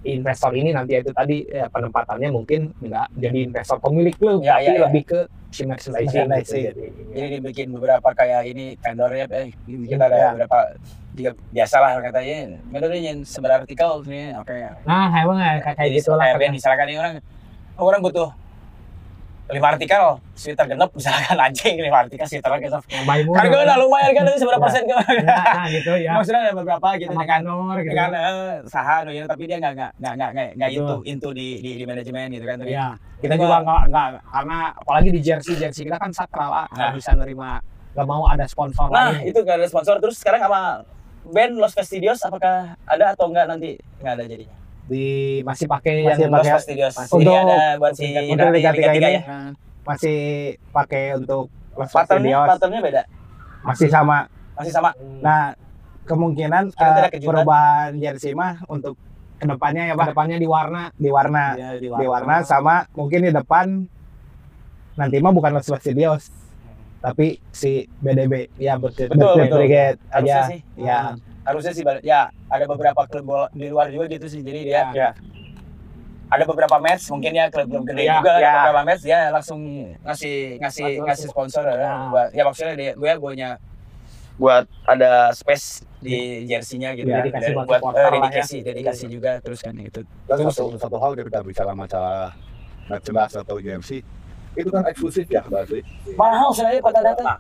investor ini nanti itu tadi ya, penempatannya mungkin nggak jadi investor pemilik klub, Ya, tapi ya, ya. lebih ke si merchandising. Gitu. Jadi, Jadi dibikin beberapa kayak ini vendornya, eh, kita ada Ya. beberapa juga biasalah katanya vendornya yang sebar artikel nih, oke. Nah, emang kayak kayak Jadi gitu lah. kayak misalkan ini orang orang butuh lima artikel, sweater genep misalkan anjing lima artikel sweater genep. Harga lah lumayan kan itu seberapa Ya. persen kan? Nah, gitu ya. Maksudnya ada beberapa gitu Sama dengan kantor gitu. dengan eh, saha no, ya, tapi dia nggak nggak nggak nggak nggak nggak itu into di di, di manajemen gitu kan. Ya, kita juga nggak nggak karena apalagi di jersey jersey kita kan sakral ah, nggak Nah. bisa nerima nggak mau ada sponsor Nah itu nggak ada sponsor terus sekarang sama band Los Fastidios apakah ada atau enggak nanti nggak ada jadinya? Di masih pakai Masih yang pakai- Fastidios. masih- Jadi untuk- ada buat si untuk Liga tiga ini. ya. masih pakai untuk Patternnya, patternnya beda. masih sama Masih sama. nah kemungkinan kejutan. perubahan jersey mah untuk ke depannya ya pak depannya di warna di warna Ya, di warna sama mungkin di depan nanti mah bukan Los Fastidios tapi si BDB ya betul Betul, betul. Harusnya aja sih. ya Harusnya sih ya ada beberapa klub bola di luar juga gitu sih. Jadi dia ya ada beberapa match mungkin ya klub-klub gede Ya, juga ada ya. beberapa match ya langsung ngasih ngasih Langsung- ngasih sponsor ya. Ya. buat ya maksudnya dia gue gue nya buat ada space di jersey-nya gitu Ya, ya, dedikasi buat eh, lah ya. dedikasi dedikasi juga terus kan itu Dan satu, satu hal kita bicara masalah merchandise atau GMC itu kan eksklusif ya berarti mahal saya pada datang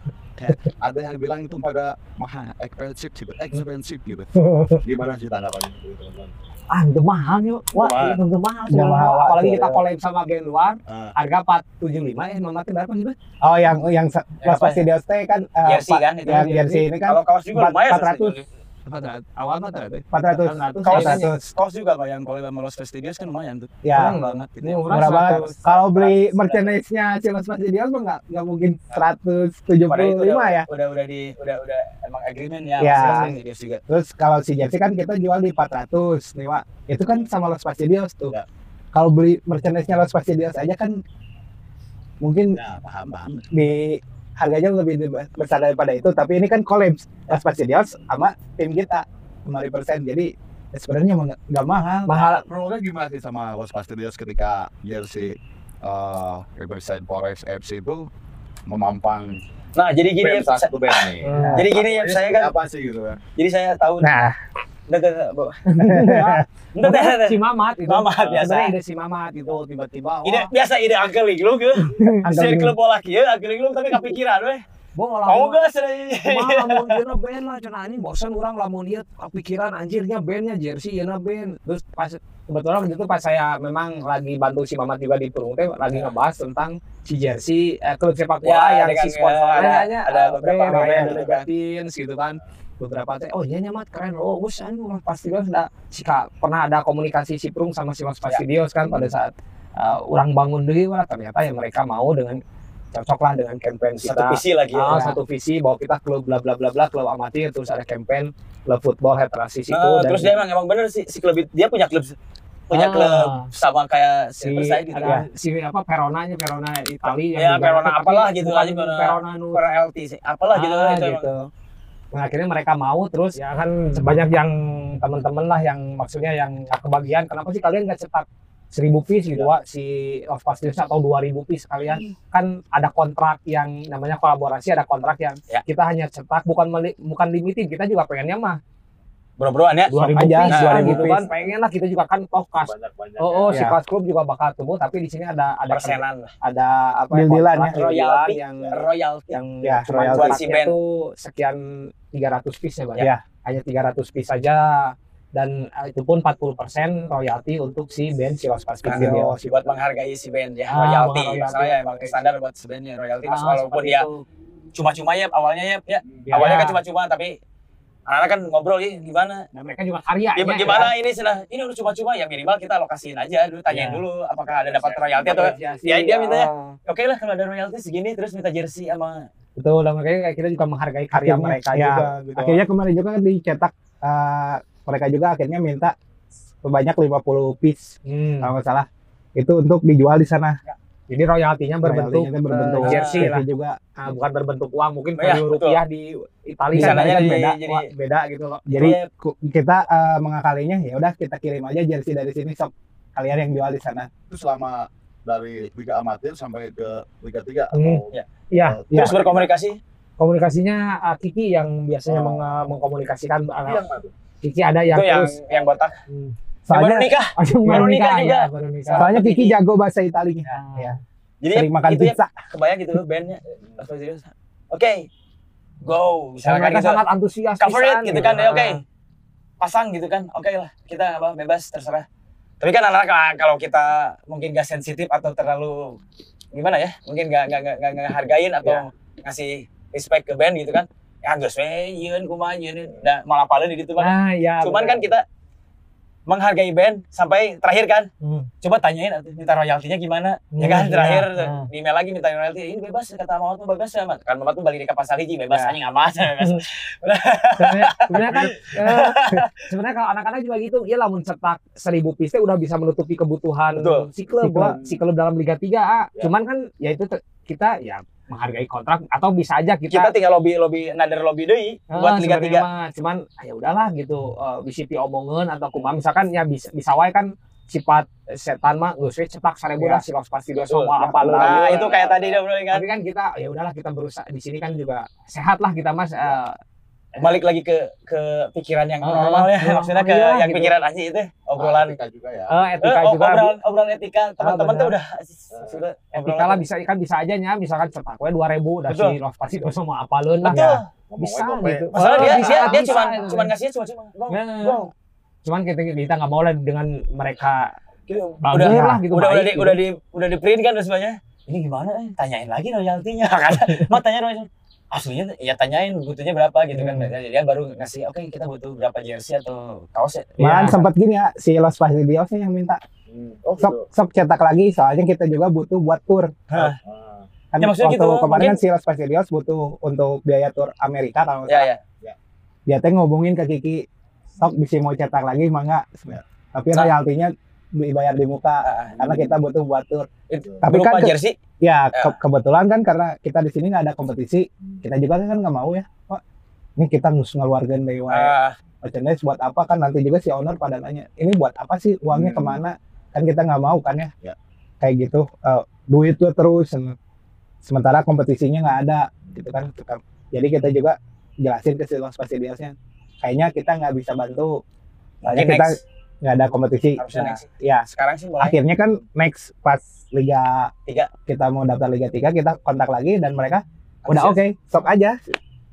ada yang bilang itu pada mahal expensive gitu expensive gitu. Gimana sih tanggapannya ah itu mahal nih wah Mahal. itu mahal Udah mahal, apalagi kita collab sama band luar Ah. harga 475 ya nomatnya berapa gitu oh yang yang Ya, Los apa? Fastidios teh kan eh, jersey kan itu. yang jersey ini kan kalau kaos juga empat- lumayan 400. Awal mah tadi 400 kaos 400 kaos juga pak yang kalau sama Los Fastidios kan lumayan tuh ya Murah banget gitu. ini murah banget kalau beli merchandise-nya si Los Fastidios mah nggak nggak mungkin 175 Padahal itu udah, ya udah udah di udah udah emang agreement ya, Ya. juga Terus kalau si jersey kan kita jual di 400 nih Wak. Itu kan sama Los Fastidios tuh. Ya. Kalau beli merchandise-nya Los Fastidios aja kan mungkin ya paham paham di harganya lebih besar daripada itu. Tapi ini kan collabs Fastidios sama tim kita 5%. Jadi ya sebenarnya nggak mahal. mahal Problemnya gimana sih sama Los Fastidios ketika jersey uh, Riverside Forest FC itu memampang nah jadi gini ya satu band nih. Hmm. jadi gini ya saya kan apa sih gitu kan jadi saya tahu Nah, Nggak, nggak, nggak, Bo. Nggak, nggak, nggak. si Mamat itu. Mamat, biasa. Ide si Mamat itu tiba-tiba ide wah biasa ide angkeling lu ke circle bola kieu angkeling lu tapi kepikiran weh Bo, mau lamun gak sih. Kumaha lamun ieu band lah cenah anjing bosan urang lamun ieu kepikiran anjirnya bandnya jersey ieu band. Terus pas kebetulan waktu itu pas saya memang lagi bantu si Mamat juga di Perung teh lagi ngebahas tentang si jersey eh, klub sepak bola Ya, yang si sponsor eh, ada- ada, ada beberapa ada gitu Liga kan. Gitu kan. Beberapa teh oh iya nyamat keren oh bos anu Mas Fastidios enggak si Kak, pernah ada komunikasi si Prung sama si Mas Fastidios kan pada saat uh, orang bangun dulu lah ternyata ya mereka mau dengan cocok lah dengan campaign kita satu visi lagi Ah, ya. satu visi bahwa kita klub bla bla bla bla klub amatir terus ada campaign klub football head rasis itu Nah, dan terus dia emang emang bener sih si klub dia punya klub punya Ah. klub sama kayak si Silverside gitu ada kan. si apa Peronanya Perona Itali Ya, Verona tapi apalah gitu aja, Verona- Verona nu Kurang LT sih. Apalah gitu Ah, itu emang. gitu. Nah, akhirnya mereka mau terus ya kan sebanyak yang teman-teman lah yang maksudnya yang kebagian kenapa sih kalian nggak cetak seribu piece gitu Wak, si of Fastidios atau 2000 piece kalian kan ada kontrak yang namanya kolaborasi ada kontrak yang Ya. kita hanya cetak bukan meli- bukan limited kita juga pengennya mah Bro-broan ya. 2000 aja, piece nah, 2000 gitu piece. kan pengen lah kita juga kan toh kas banyak-banyak oh, oh si Ya. kas klub juga bakal tumbuh tapi di sini ada ada Persenan lah. ada apa kontrak, ya. deal-dealan Royalty. yang Royalty. yang Ya, royalty. Buat si band. tuh sekian 300 piece ya Bang? Ya. hanya 300 piece saja dan eh, itu pun 40% royalti untuk si band si Los Fastidios buat menghargai si band ya Ah, royalty. masalahnya emang standar buat si bandnya royalty Ah, mas walaupun dia cuma-cuma ya awalnya ya, ya Ya. awalnya kan cuma-cuma tapi anak-anak kan ngobrol ya gimana dan mereka juga karya gimana, gimana ini sudah ini udah cuma-cuma ya minimal kita lokasiin aja dulu tanyain Ya. dulu apakah ada dapat royalti atau Ya, dia minta ya. oke lah kalau ada royalti segini terus minta jersey sama betul dan makanya kayak kita juga menghargai karya Akhirnya, mereka ya. juga gitu akhirnya kemarin juga kan dicetak eh, mereka juga akhirnya minta sebanyak 50 piece Hmm. kalau nggak salah. Itu untuk dijual di sana. Jadi royaltinya berbentuk Royaltinya berbentuk eh, jersey lah. juga. Ah, bukan berbentuk uang mungkin Oh, iya, betul. rupiah di Italia Di kan sananya kan beda jadi- Wah, beda gitu loh Jadi Iya. kita eh, mengakalinya ya udah kita kirim aja jersey dari sini sok kalian yang jual di sana. Itu selama dari Liga Amatir sampai ke Liga 3 Hmm. atau Ya. Iya, Ya. Terus berkomunikasi. komunikasinya ah, Kiki yang biasanya Oh. meng- mengkomunikasikan tuh? Kiki ada yang itu yang terus yang botak. Hmm. Yang baru Soalnya nikah. yang Baru nikah juga. ya, baru nikah. soalnya Kiki jago bahasa Italia. Ya. Jadi Sering makan itu ya, pizza. kebayang gitu loh bandnya. Oke. Go. Dan Misalkan mereka gitu. sangat antusias Cover it gitu kan. ya, Oke. Ah. Pasang gitu kan. Oke lah. Kita apa bebas terserah. Tapi kan anak-anak ah, kalau kita mungkin gak sensitif atau terlalu gimana ya? Mungkin gak gak gak, gak, gak hargain atau ngasih respect ke band gitu kan. Ya geus we yeun kumaha yeun. Nah, malah paling gitu mah. Nah, ya. Cuman kan benar. kita menghargai band sampai terakhir kan Hmm. coba tanyain minta royaltinya gimana ya Hmm, kan iya, terakhir nah. di email lagi minta royalti ini bebas kata Mamat tuh bebas ya kan Mamat tuh balik di kapal hiji bebas Ya. anjing amat sebenarnya sebenarnya kan eh, sebenarnya kalau anak-anak juga gitu ya lamun cetak seribu piece udah bisa menutupi kebutuhan Betul. si klub Si klub. Dalam Liga 3 ah. Ya. cuman kan ya itu kita ya menghargai kontrak atau bisa aja kita kita, tinggal lobby lobby nader lobby deui Ah, buat Liga sebenarnya 3 mah, cuman ah, ya udahlah gitu eh, bisa diomongan atau kumaha misalkan ya bisa bisa wae kan sifat setan mah geus we cetak 1000 Ya. lah si Los pasti Betul. semua apa nah lah itu kayak tadi udah kan tapi kan kita ya udahlah kita berusaha di sini kan juga sehat lah kita mas eh, balik lagi ke ke pikiran yang Ah, normal ya iya, maksudnya ke iya, yang gitu. pikiran anjing itu obrolan Etika juga ya. eh, etika Eh, oh, juga obrolan obrolan etika teman-teman tuh benar. udah sudah Etika lah bisa kan bisa aja nya misalkan cetak we 2000 dan Betul. si Los pasti semua apaleun lah betul Ngomong bisa aja, gitu. masalah Oh, dia bisa, dia dia bisa, cuman gitu. cuman ngasihnya cuma cuma Nah, go cuman kita kita nggak mau lah dengan mereka Gitu. udah lah gitu udah udah di, gitu. udah di udah di print kan semuanya ini gimana eh tanyain lagi royaltinya kan mau tanya royalti aslinya ya tanyain butuhnya berapa gitu kan Hmm. Jadi dia baru ngasih oke kita butuh berapa jersey atau kaos ya Malahan Iya. sempat gini ya si Los Pasiliosnya yang minta Hmm. Oh, sok gitu. sok cetak lagi soalnya kita juga butuh buat tour. Ah. Kan Ya, maksudnya waktu gitu, kemarin mungkin- kan si Los Pasilios butuh untuk biaya tour Amerika kalau ya ya dia teh ngobongin ke Kiki sok bisa mau cetak lagi mangga tapi Nah. royaltinya dibayar di muka Ah, karena kita butuh buat tour itu Tapi berupa kan ke- jersey ya Ya. ke- kebetulan kan karena kita di sini nggak ada kompetisi. Kita juga kan nggak mau ya Pak. Ini kita harus ngeluarkan dari ah, merchandise buat apa? Kan nanti juga si owner pada nanya ini buat apa sih? Uangnya Hmm. ke mana? Kan kita nggak mau kan ya, Ya. kayak gitu eh, duit tuh terus sementara kompetisinya nggak ada gitu kan. Jadi kita juga jelasin ke si Los kayaknya kita nggak bisa bantu. Mungkin kita nggak ada kompetisi. Nah, ya. Sekarang sih mulai akhirnya kan next pas Liga Tiga. kita mau daftar Liga 3 kita kontak lagi dan mereka udah oke sok aja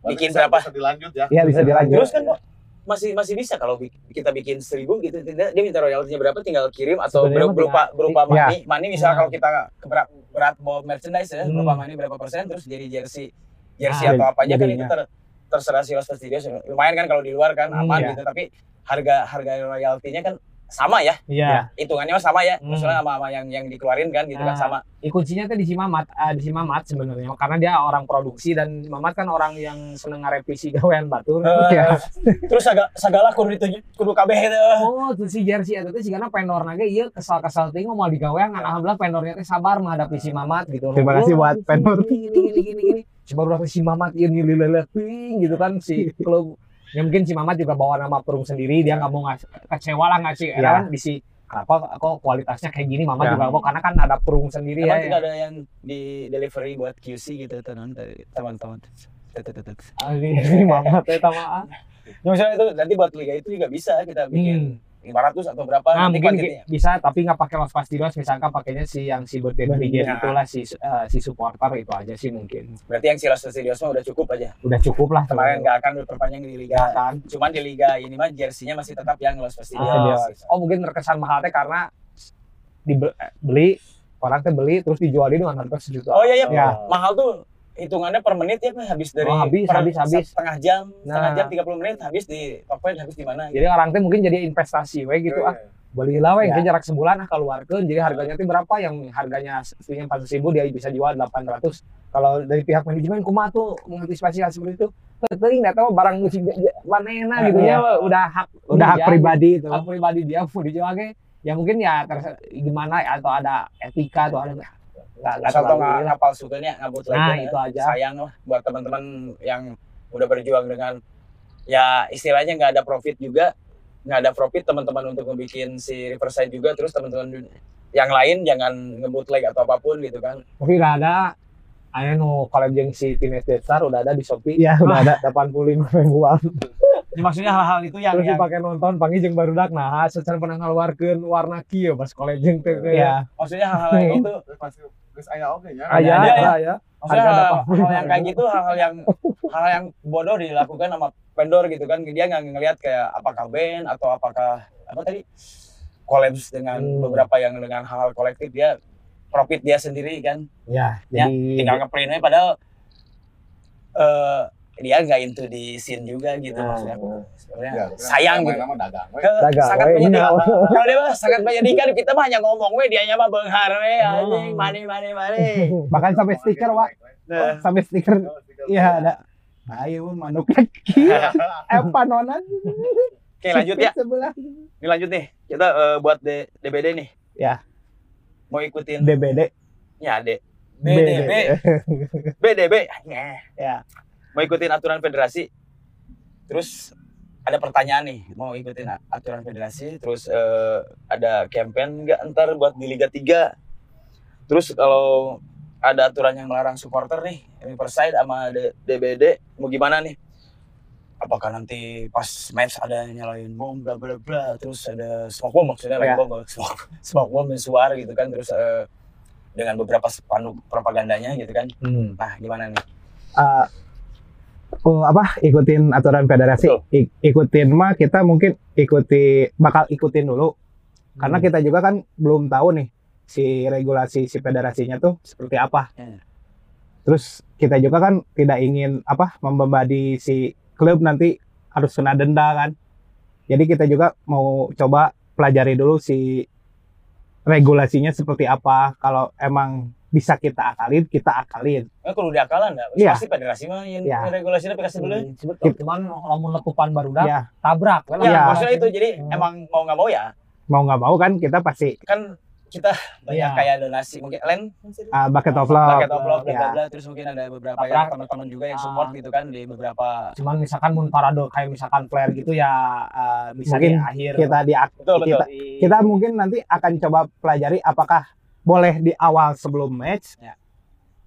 Bikin bisa- berapa? bisa dilanjut ya. ya bisa dilanjut terus kan kok masih masih bisa kalau kita bikin seribu gitu tidak dia minta royaltinya berapa tinggal kirim atau Sebenarnya ber- berupa berupa Ya. money money misalnya Ya. kalau kita keberat berat bawa merchandise ya Hmm. berupa money berapa persen terus jadi jersey jersey Ah, atau apa aja kan itu ter, terserah si Los Studios lumayan kan kalau di luar kan Hmm, aman ya. gitu tapi harga harga royaltinya kan sama ya iya hitungannya mah sama ya Hmm. maksudnya sama, sama yang yang dikeluarin kan gitu kan Ah. sama Ya, kuncinya tuh di si Mamat, ah, di si Mamat sebenarnya karena dia orang produksi dan Mamat kan orang yang seneng ngerevisi gawean batur. Eh, Ya. terus segala segala kudu ditunjuk kudu kabeh itu Oh, tuh si jersey itu tuh karena pendor nage iya kesal-kesal ting mau digawean kan alhamdulillah pendornya teh sabar menghadapi si Mamat gitu. Terima kasih Oh, buat pendor. Gini gini gini gini. Coba berapa si Mamat ini leleting gitu kan si klub ya mungkin si Mamat juga bawa nama perung sendiri dia nggak mau ngasih kecewa lah ngasih Ya. kan di si kenapa kok kualitasnya kayak gini Mamat Ya. juga kok karena kan ada perung sendiri Emang ya. tidak ada yang di delivery buat QC gitu teman teman-teman. Ah, Ini Mamat teh tamaan. Ya, misalnya itu nanti buat liga itu juga bisa kita bikin 500 atau berapa Nah, mungkin bisa tapi nggak pakai los pastilos misalkan pakainya si yang si birthday brigade iya. itulah si eh, si supporter itu aja sih mungkin Berarti yang Silas Studios mah udah cukup aja. udah cukup lah Kemarin nggak akan berperpanjang di liga. Kan Cuman di liga ini mah jersinya masih tetap yang Los Studios. Ah, oh mungkin terkesan mahal teh karena dibeli orang teh beli terus dijualin dengan harga sejuta Oh iya iya. Ya. Mahal tuh hitungannya per menit ya Pak? habis dari Oh, habis, per habis, habis. setengah jam setengah Nah. jam 30 menit habis di Tokped habis di mana jadi orang teh mungkin jadi investasi we gitu ah. beli lah we Ya. ke jarak sebulan ah keluarkan jadi harganya teh berapa? Yang harganya aslinya 400 ribu dia bisa jual 800 kalau dari pihak manajemen kumaha tuh mengantisipasi hal seperti itu? Teuing nggak tahu barang musik manehna gitu ya udah hak udah hak pribadi itu. hak pribadi dia mau dijual ge, ya mungkin ya terse- gimana ya, atau ada etika atau ada nggak nggak Asal tau terlalu nggak lah. ngapal sukanya ngabut Nah, lagi itu aja. sayang lah buat teman-teman yang udah berjuang dengan ya istilahnya nggak ada profit juga nggak ada profit teman-teman untuk ngebikin si Riverside juga terus teman-teman yang lain jangan ngebutleg atau apa pun gitu kan tapi nggak ada Ayo nu collab jeung si Teenage Deadstar udah ada di Shopee. ya udah ada 85 ribuan. Ya, maksudnya hal-hal itu yang, Terus yang dipakai nonton panggil jeung barudak nah secara pernah ngaluarkeun warna kieu pas collab jeung teh. ya maksudnya hal-hal yang itu Pasti geus aya oge nya. Aya ya. maksudnya hal, hal yang kayak gitu hal-hal yang hal yang bodoh dilakukan sama vendor gitu kan dia nggak ngelihat kayak apakah band atau apakah apa tadi collabs dengan Hmm. beberapa yang dengan hal-hal kolektif dia profit dia sendiri kan ya ya jadi tinggal ngeprint aja padahal eh dia nggak into di scene juga gitu Nah, maksudnya sebenarnya Ya, sayang gitu dagang we. Ke- Dagang, sangat we. menyedihkan Iya. kalau dia mah sangat menyedihkan kita mah hanya ngomong we dia mah benghar we Hmm. anjing mani mani mani bahkan sampai stiker wa nah sampai stiker iya ada ayo manuk lagi eh panonan oke lanjut ya sebelah Ini lanjut nih, kita eh, buat D- DBD nih. Ya. Mau ikutin DBD ya D. BDB. BDB, BDB. Ya. Mau ikutin aturan federasi. Terus ada pertanyaan nih, mau ikutin aturan federasi, terus eh, ada campaign nggak ntar buat di Liga 3. Terus kalau ada aturan yang melarang supporter nih, Riverside sama D- DBD, mau gimana nih? Apakah nanti pas match ada nyalain bom bla bla bla, terus ada smoke bomb maksudnya Ya. bom, smoke, smoke bomb dan suara gitu kan, terus eh, dengan beberapa spanduk propagandanya gitu kan. Hmm. Nah, gimana nih? Eh, oh, apa? Ikutin aturan federasi. I- ikutin mah kita mungkin ikuti bakal ikutin dulu. Karena kita juga kan belum tahu nih si regulasi si federasinya tuh seperti apa. Hmm. terus kita juga kan tidak ingin apa membebani si klub nanti harus kena denda kan. Jadi kita juga mau coba pelajari dulu si regulasinya seperti apa. Kalau emang bisa kita akalin kita akalin Nah, kalau udah akalan nggak? Iya. Pasti federasi mah yang Iya. regulasinya dikasih dulu. Hmm, cuman lamun letupan barudak ya tabrak kan Ya, Iya. maksudnya itu jadi Hmm. emang mau nggak mau ya mau nggak mau kan kita pasti kan kita banyak Iya. kayak donasi mungkin land uh, bucket of love paket of love bla ya. bla bla terus mungkin ada beberapa Tabrak. yang teman-teman juga yang support Ah. gitu kan di beberapa cuman misalkan mun parade kayak misalkan flare gitu ya eh, bisa Mungkin di akhir kita di betul kita mungkin nanti akan coba pelajari apakah boleh di awal sebelum match Ya.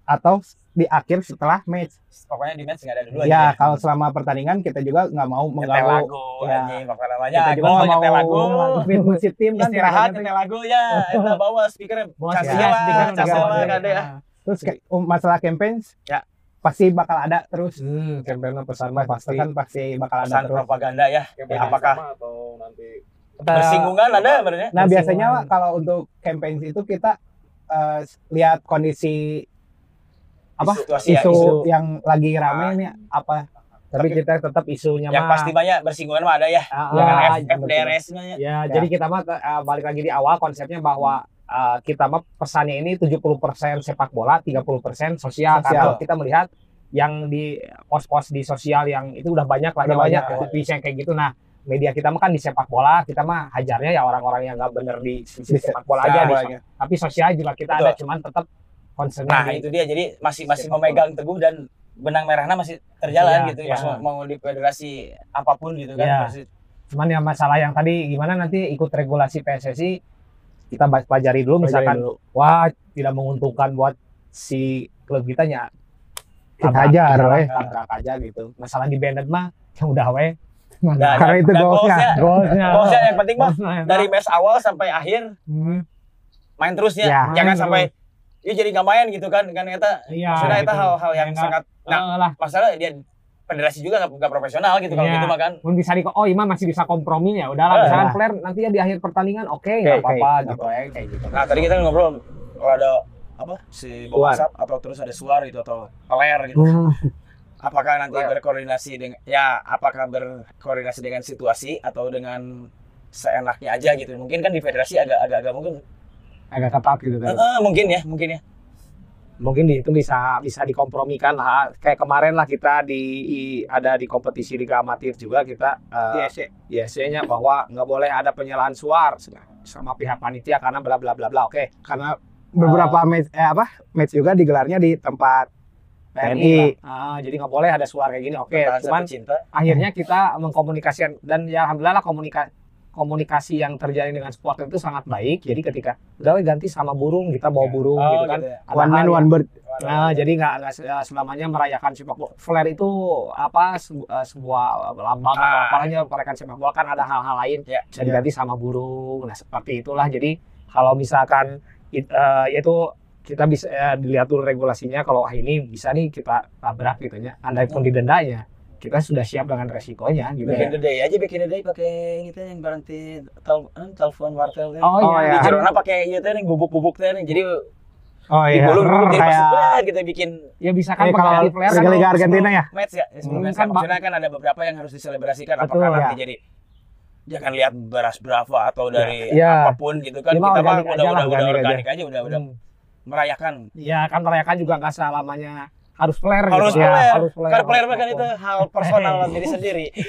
atau di akhir setelah match. pokoknya di match nggak ada dulu Ya aja kalau selama pertandingan kita juga nggak mau mengganggu. lagu Ya. anjing namanya Kita juga nggak mau lagu fit musik tim kan. istirahat nyetel lagu ya kita bawa speaker Bawa kasih speaker, lah speaker kasih udah lah bawa. kade ya Terus kayak, um, masalah campaign Ya. pasti bakal ada terus. hmm campaign pesan mah pasti Kan pasti bakal ada terus. propaganda ya Ya, apakah atau nanti bersinggungan ada sebenarnya Nah biasanya kalau untuk campaign itu kita eh, lihat kondisi apa situasi ya isu, isu yang lagi rame Ah. ini apa tapi kita tetap isunya yang mah pasti banyak bersinggungan mah ada ya Ah, dengan ah, F- FDRS-nya ya. Ya, Ya. jadi kita mah eh, balik lagi di awal konsepnya bahwa eh, kita mah pesannya ini 70% sepak bola, 30% Sosial. sosial. Karena kita melihat yang di pos-pos di sosial yang itu udah banyak lah Udah banyak banyak, ya. yang kayak gitu. Nah, media kita mah kan di sepak bola, kita mah hajarnya ya orang-orang yang nggak bener di Di sepak bola aja. di- tapi sosial juga kita Betul. ada, cuman tetap concernnya Nah, di- itu dia. Jadi masih masih memegang teguh dan benang merahnya masih terjalan Iya, gitu. iya. Mas mau, di federasi apa pun gitu kan. Iya. Masih, Cuman yang masalah yang tadi gimana nanti ikut regulasi PSSI kita pelajari dulu misalkan wah tidak menguntungkan buat si klub kita ya Kita weh. tabrak aja gitu masalah di banded mah yang udah we Nah, Karena itu goalsnya. goalsnya Goalsnya yang penting mah dari match awal sampai akhir Hmm, main terus ya. Ya. Jangan Main sampai ya jadi nggak main gitu kan kan eta iya maksudnya eta gitu. hal-hal yang Enggak, sangat nah eh, lah masalah dia federasi juga nggak profesional gitu kalau Iya. gitu mah kan pun bisa di oh Ima masih bisa kompromi ya udahlah Eh, misalkan iya. flare nanti ya di akhir pertandingan oke Oke, nggak oke. apa-apa gitu ya kayak gitu nah tadi kita ngobrol kalau ada apa si. WhatsApp atau terus ada suar gitu atau peler gitu Hmm, apakah nanti berkoordinasi dengan ya apakah berkoordinasi dengan situasi atau dengan seenaknya aja gitu? Mungkin kan di federasi agak agak agak mungkin. Agak ketat gitu kan? Eh, eh, mungkin ya mungkin ya. Mungkin itu bisa bisa dikompromikan lah. Kayak kemarin lah kita di i- ada di kompetisi liga amatir juga kita eh, ISC-nya bahwa nggak boleh ada penyalahan suar sama pihak panitia karena bla bla bla bla. Oke karena beberapa match eh apa match juga digelarnya di tempat TNI. Ah, jadi nggak boleh ada suara kayak gini oke Perasaan cuman cinta. akhirnya kita mengkomunikasikan dan ya alhamdulillah lah komunikasi komunikasi yang terjadi dengan supporter itu sangat baik jadi ketika udah ganti sama burung kita bawa burung Oh, gitu kan gitu ya. One man one bird Nah, jadi nggak eh, selamanya merayakan sepak bola. Flare itu apa sebu- eh, sebuah lambang atau Ah. apalagi merayakan sepak bola kan ada hal-hal lain Ya. bisa diganti sama burung. Nah, seperti itulah. Jadi kalau misalkan it- eh, itu kita bisa eh, dilihat dulu regulasinya kalau ah, ini bisa nih kita tabrak gitu ya. Andai pun didendanya, kita sudah siap dengan resikonya gitu Bikin ya. the day aja bikin the day pakai gitu yang berhenti tel eh, telepon wartel. Oh, Oh, iya. Di jerona pakai ieu teh yang bubuk-bubuk teh jadi oh iya gulung gulung jadi kayak kita bikin Ya bisa kan eh, kalau pakai flare kan. Liga Argentina ya match ya. Sebelum Hmm, match kan, kan, maksudnya kan ada beberapa yang harus diselebrasikan Betul, apakah ya. nanti jadi jangan lihat beras Brava atau dari Ya. apa pun gitu kan mah kita mah organik udah udah udah organik organik aja udah udah Hmm. Merayakan Ya kan merayakan juga nggak selamanya harus flare harus gitu. player, harus flare. kan player kan itu hal personal diri sendiri.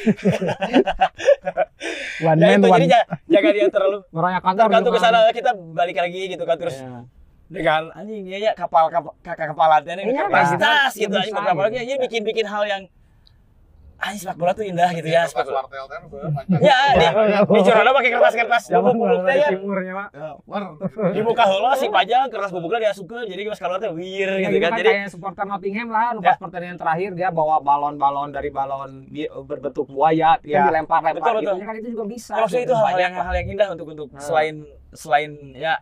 one Ya man itu one jadi ja- jaga dia terlalu merayakan tergantung ke sana kita balik lagi gitu kan terus Ya. dengan anjing ya ya kapal kapal kakak kepala ini Iya, kapal kayak gitu. tas Ya, gitu anjing bisa, beberapa lagi ya bikin bikin hal yang anjing sepak bola tuh indah gitu ya sepak bola. wartel kan Ya, di, di Corona pakai kertas-kertas Zaman bubuk-bubuk teh ya. timurnya, Pak. Dibuka heula si pajang kertas bubuknya diasupkeun jadi pas keluar teh wir Ya, gitu gitu kan. kan Jadi kayak supporter Nottingham lah, Ya. pas pertandingan terakhir dia bawa balon-balon dari balon berbentuk buaya, dia Ya. dilempar-lempar Betul, gitu. betul. Ya kan itu juga bisa. ya, maksudnya itu hal yang hal yang indah untuk untuk Hmm. selain selain ya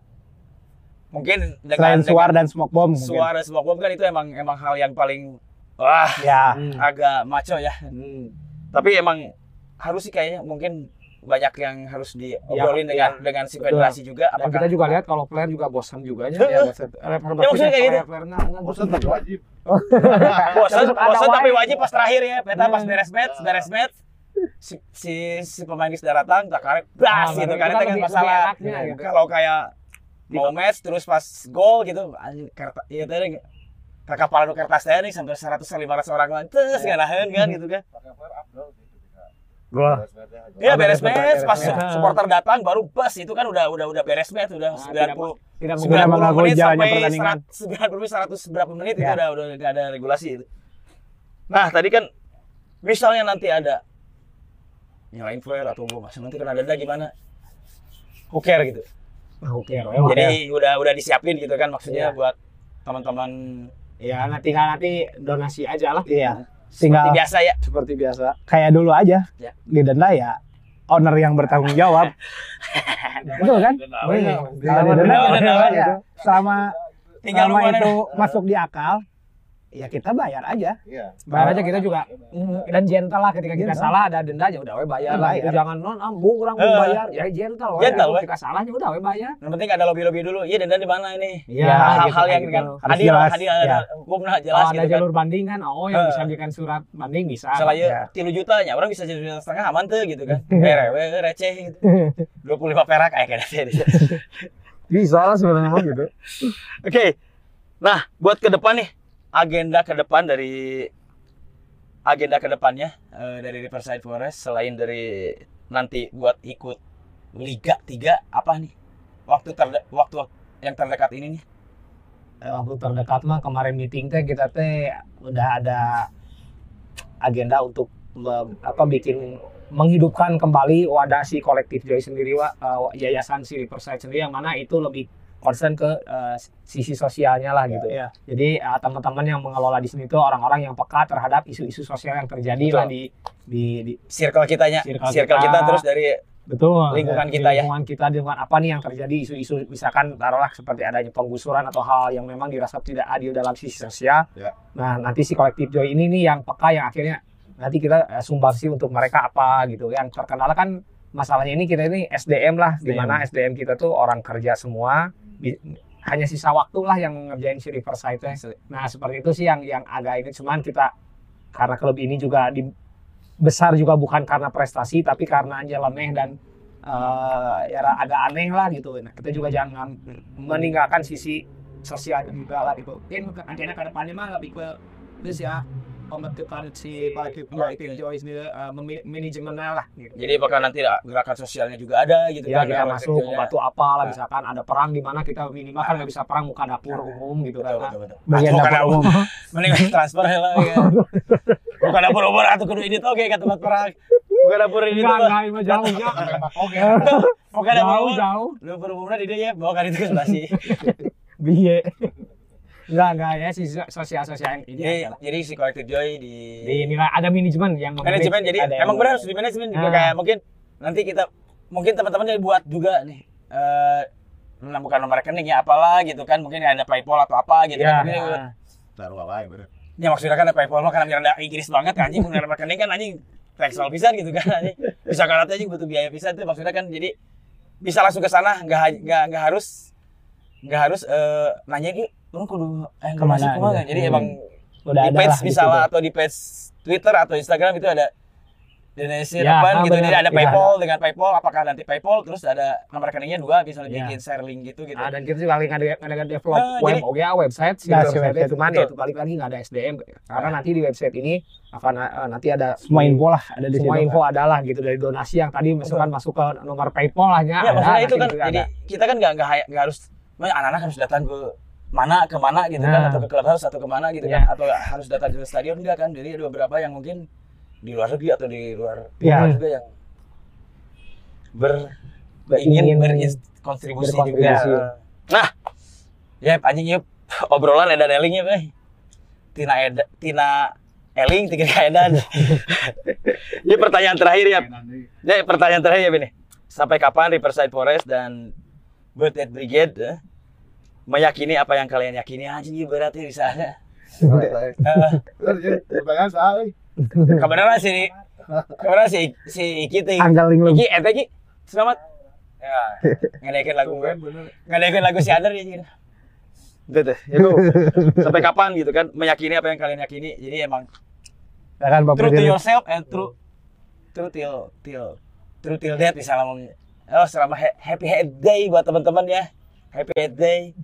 mungkin dengan selain suara dan smoke bomb suara sebuah bom kan itu emang emang hal yang paling wah ya Hmm. agak maco ya. Hmm. Tapi emang harus sih kayaknya mungkin banyak yang harus diobrolin Ya, dengan dengan si federasi juga Dan kita juga lihat kalau player juga bosan juga. Ya, bosan. Ya, maksudnya kayak gitu. Player nggak bosan tapi wajib bosan bosan tapi wajib pas terakhir ya peta pas Hmm. beres match beres match si si, si pemain sudah datang tak karet Ah, bas gitu kan itu kan masalah gitu. kalau kayak mau match terus pas gol gitu kertas iya tadi nu kertas teh nih sampai 100 500 orang lah terus Ya. nganaheun kan gitu kan abdul sih ketika Gua. Iya beres beres, pas beres, beres. supporter datang baru bus itu kan udah udah udah beres match udah Nah, 90 Tidak Sudah menggunakan 90 mengganggu menit jalannya sampai pertandingan. 100, 90 100 berapa menit itu Ya. udah udah nggak ada regulasi itu. Nah tadi kan misalnya nanti ada nyalain flare atau bom nanti kena denda gimana? Who care gitu. Oke, Jadi udah udah disiapin gitu kan maksudnya Iya. buat teman-teman ya nanti tinggal nanti donasi aja lah. iya seperti tinggal biasa ya. Seperti biasa. kayak dulu aja Ya. didenda ya owner yang bertanggung jawab betul kan Denda, denda, denda. mana itu masuk di akal ya kita bayar aja iya Bayar aja kita juga mm, dan gentle lah ketika kita Gentle. salah ada denda ya udah we bayar lah. Bayar. Itu jangan non ambung orang mau Eh. bayar. Ya gentle we. Gentle, we. Ketika salahnya udah we bayar. Yang penting ada lobby-lobby dulu. Iya denda di mana ini? Iya, hal-hal gitu, yang gitu. dengan Harus adil, jelas, ya. ada hukumnya jelas Kalau ada gitu kan. jalur banding kan, oh yang Eh. bisa bikin surat banding bisa. Misalnya ya, Ya. tilu juta ya, orang bisa jadi juta setengah aman tuh gitu kan. Rewe receh gitu. 25 perak kayak kayaknya. Bisa lah sebenarnya mah gitu. Oke. Nah, buat ke depan nih, agenda ke depan dari agenda ke depannya eh, dari Riverside Forest selain dari nanti buat ikut Liga 3 apa nih? Waktu terde waktu yang terdekat ini nih. Eh, waktu terdekat mah kemarin meeting teh kita teh udah ada agenda untuk apa bikin menghidupkan kembali wadah si kolektif Joy sendiri wa, eh, yayasan si Riverside sendiri yang mana itu lebih concern ke eh, sisi sosialnya lah gitu ya. Jadi eh, teman-teman yang mengelola di sini tuh orang-orang yang peka terhadap isu-isu sosial yang terjadi Betul. lah di di, di Circle kitanya, Circle circle, kita. kita. terus dari betul Lingkungan kita ya. lingkungan kita lingkungan apa nih yang terjadi isu-isu misalkan taruhlah seperti adanya penggusuran atau hal yang memang dirasa tidak adil dalam sisi sosial Ya. nah nanti si kolektif Joy ini nih yang peka yang akhirnya nanti kita eh, sumbangsi untuk mereka apa gitu yang terkenal kan masalahnya ini kita ini SDM lah di mana SDM kita tuh orang kerja semua hanya sisa waktu lah yang ngerjain si Riverside teh. nah seperti itu sih yang yang agak ini cuman kita karena klub ini juga di besar juga bukan karena prestasi tapi karena nyeleneh dan eh, ya agak aneh lah gitu. Nah, kita juga jangan meninggalkan sisi sosial juga lah gitu. Mungkin rencana ke depannya mah lebih ke this ya pembentukan si kolektif memi- manajemennya lah gitu. Jadi apakah nanti gerakan sosialnya juga ada gitu Ya kan? kita masuk membantu apa lah misalkan ada perang di mana kita minimal kan nggak bisa perang muka dapur umum gitu Betul, kan. Bagian dapur umum. Mending transfer lah ya. Bukan dapur umum atau kudu ini tuh kayak ke tempat perang. Bukan dapur ini tuh. Enggak, enggak, jauh ya. Oke. Bukan dapur Jauh, umum. jauh. Dapur umumnya di dia ya, bawa kan itu ke sebelah sih. Biye. Enggak, enggak ya si sosial-sosial ini Jadi, adalah- jadi si kolektif Joy di, di ini lah, ada manajemen yang manajemen jadi ada emang benar harus di manajemen juga Nah. kayak mungkin nanti kita mungkin teman-teman jadi buat juga nih eh nah, bukan nomor rekening ya apalah gitu kan mungkin ada PayPal atau apa gitu Ya, kan nah. Taruh apa ya bener. Ya maksudnya kan ada PayPal mah karena ada Inggris banget kan anjing punya nomor rekening kan anjing tekstual pisan gitu kan anjing. Bisa karate aja butuh biaya pisan tuh maksudnya kan jadi bisa langsung ke sana nggak nggak nggak harus nggak harus eh, nanya ki lu kudu eh Ke mana ke mana ke mana gitu. jadi Hmm. emang Udah di page gitu misalnya deh. atau di page Twitter atau Instagram itu ada donasi Ya, apa ah, gitu jadi ada Iya, PayPal dengan PayPal apakah nanti PayPal terus ada nomor rekeningnya dua bisa Ya. bikin share link gitu gitu Nah, dan kita juga lagi ada ada develop Ah, web jadi- oke ya website sih Nah, website website, itu mana itu balik lagi nggak ada SDM karena nanti di website ini akan eh, nanti ada Semua info lah ada di semua situ. info adalah gitu dari donasi yang tadi misalkan masuk ke nomor PayPal lah ya Ya, ada, maksudnya itu kan jadi ada. kita kan nggak nggak harus anak-anak harus datang ke mana ke mana gitu kan Nah. atau ke clubhouse atau ke mana gitu Ya. kan atau harus datang ke stadion enggak kan jadi ada beberapa yang mungkin di luar negeri atau di luar Ya. pulau juga yang ber Ingin ingin berkontribusi berkontribusi. juga nah ya anjing yuk obrolan Edan Eling ya Bay. Tina Eda Tina Eling tiga Edan ini pertanyaan terakhir ya Ya, pertanyaan terakhir ya Bini. Sampai kapan Riverside Forest dan Bird Dead Brigade eh, meyakini apa yang kalian yakini aja nih berarti di sana. Eh, Pertanyaan salah. Kebenaran si kebenaran si si Iki teh. Anggaling lu. Iki ente Iki selamat. Ya, lagu ngedekein lagu si Under ya gitu. Itu tuh, itu sampai kapan gitu kan meyakini apa yang kalian yakini. Jadi emang Ya kan Bapak true to yourself and true true till till true till death misalnya ngomongnya. Oh selama ha- happy head day buat teman-teman ya. Happy head day.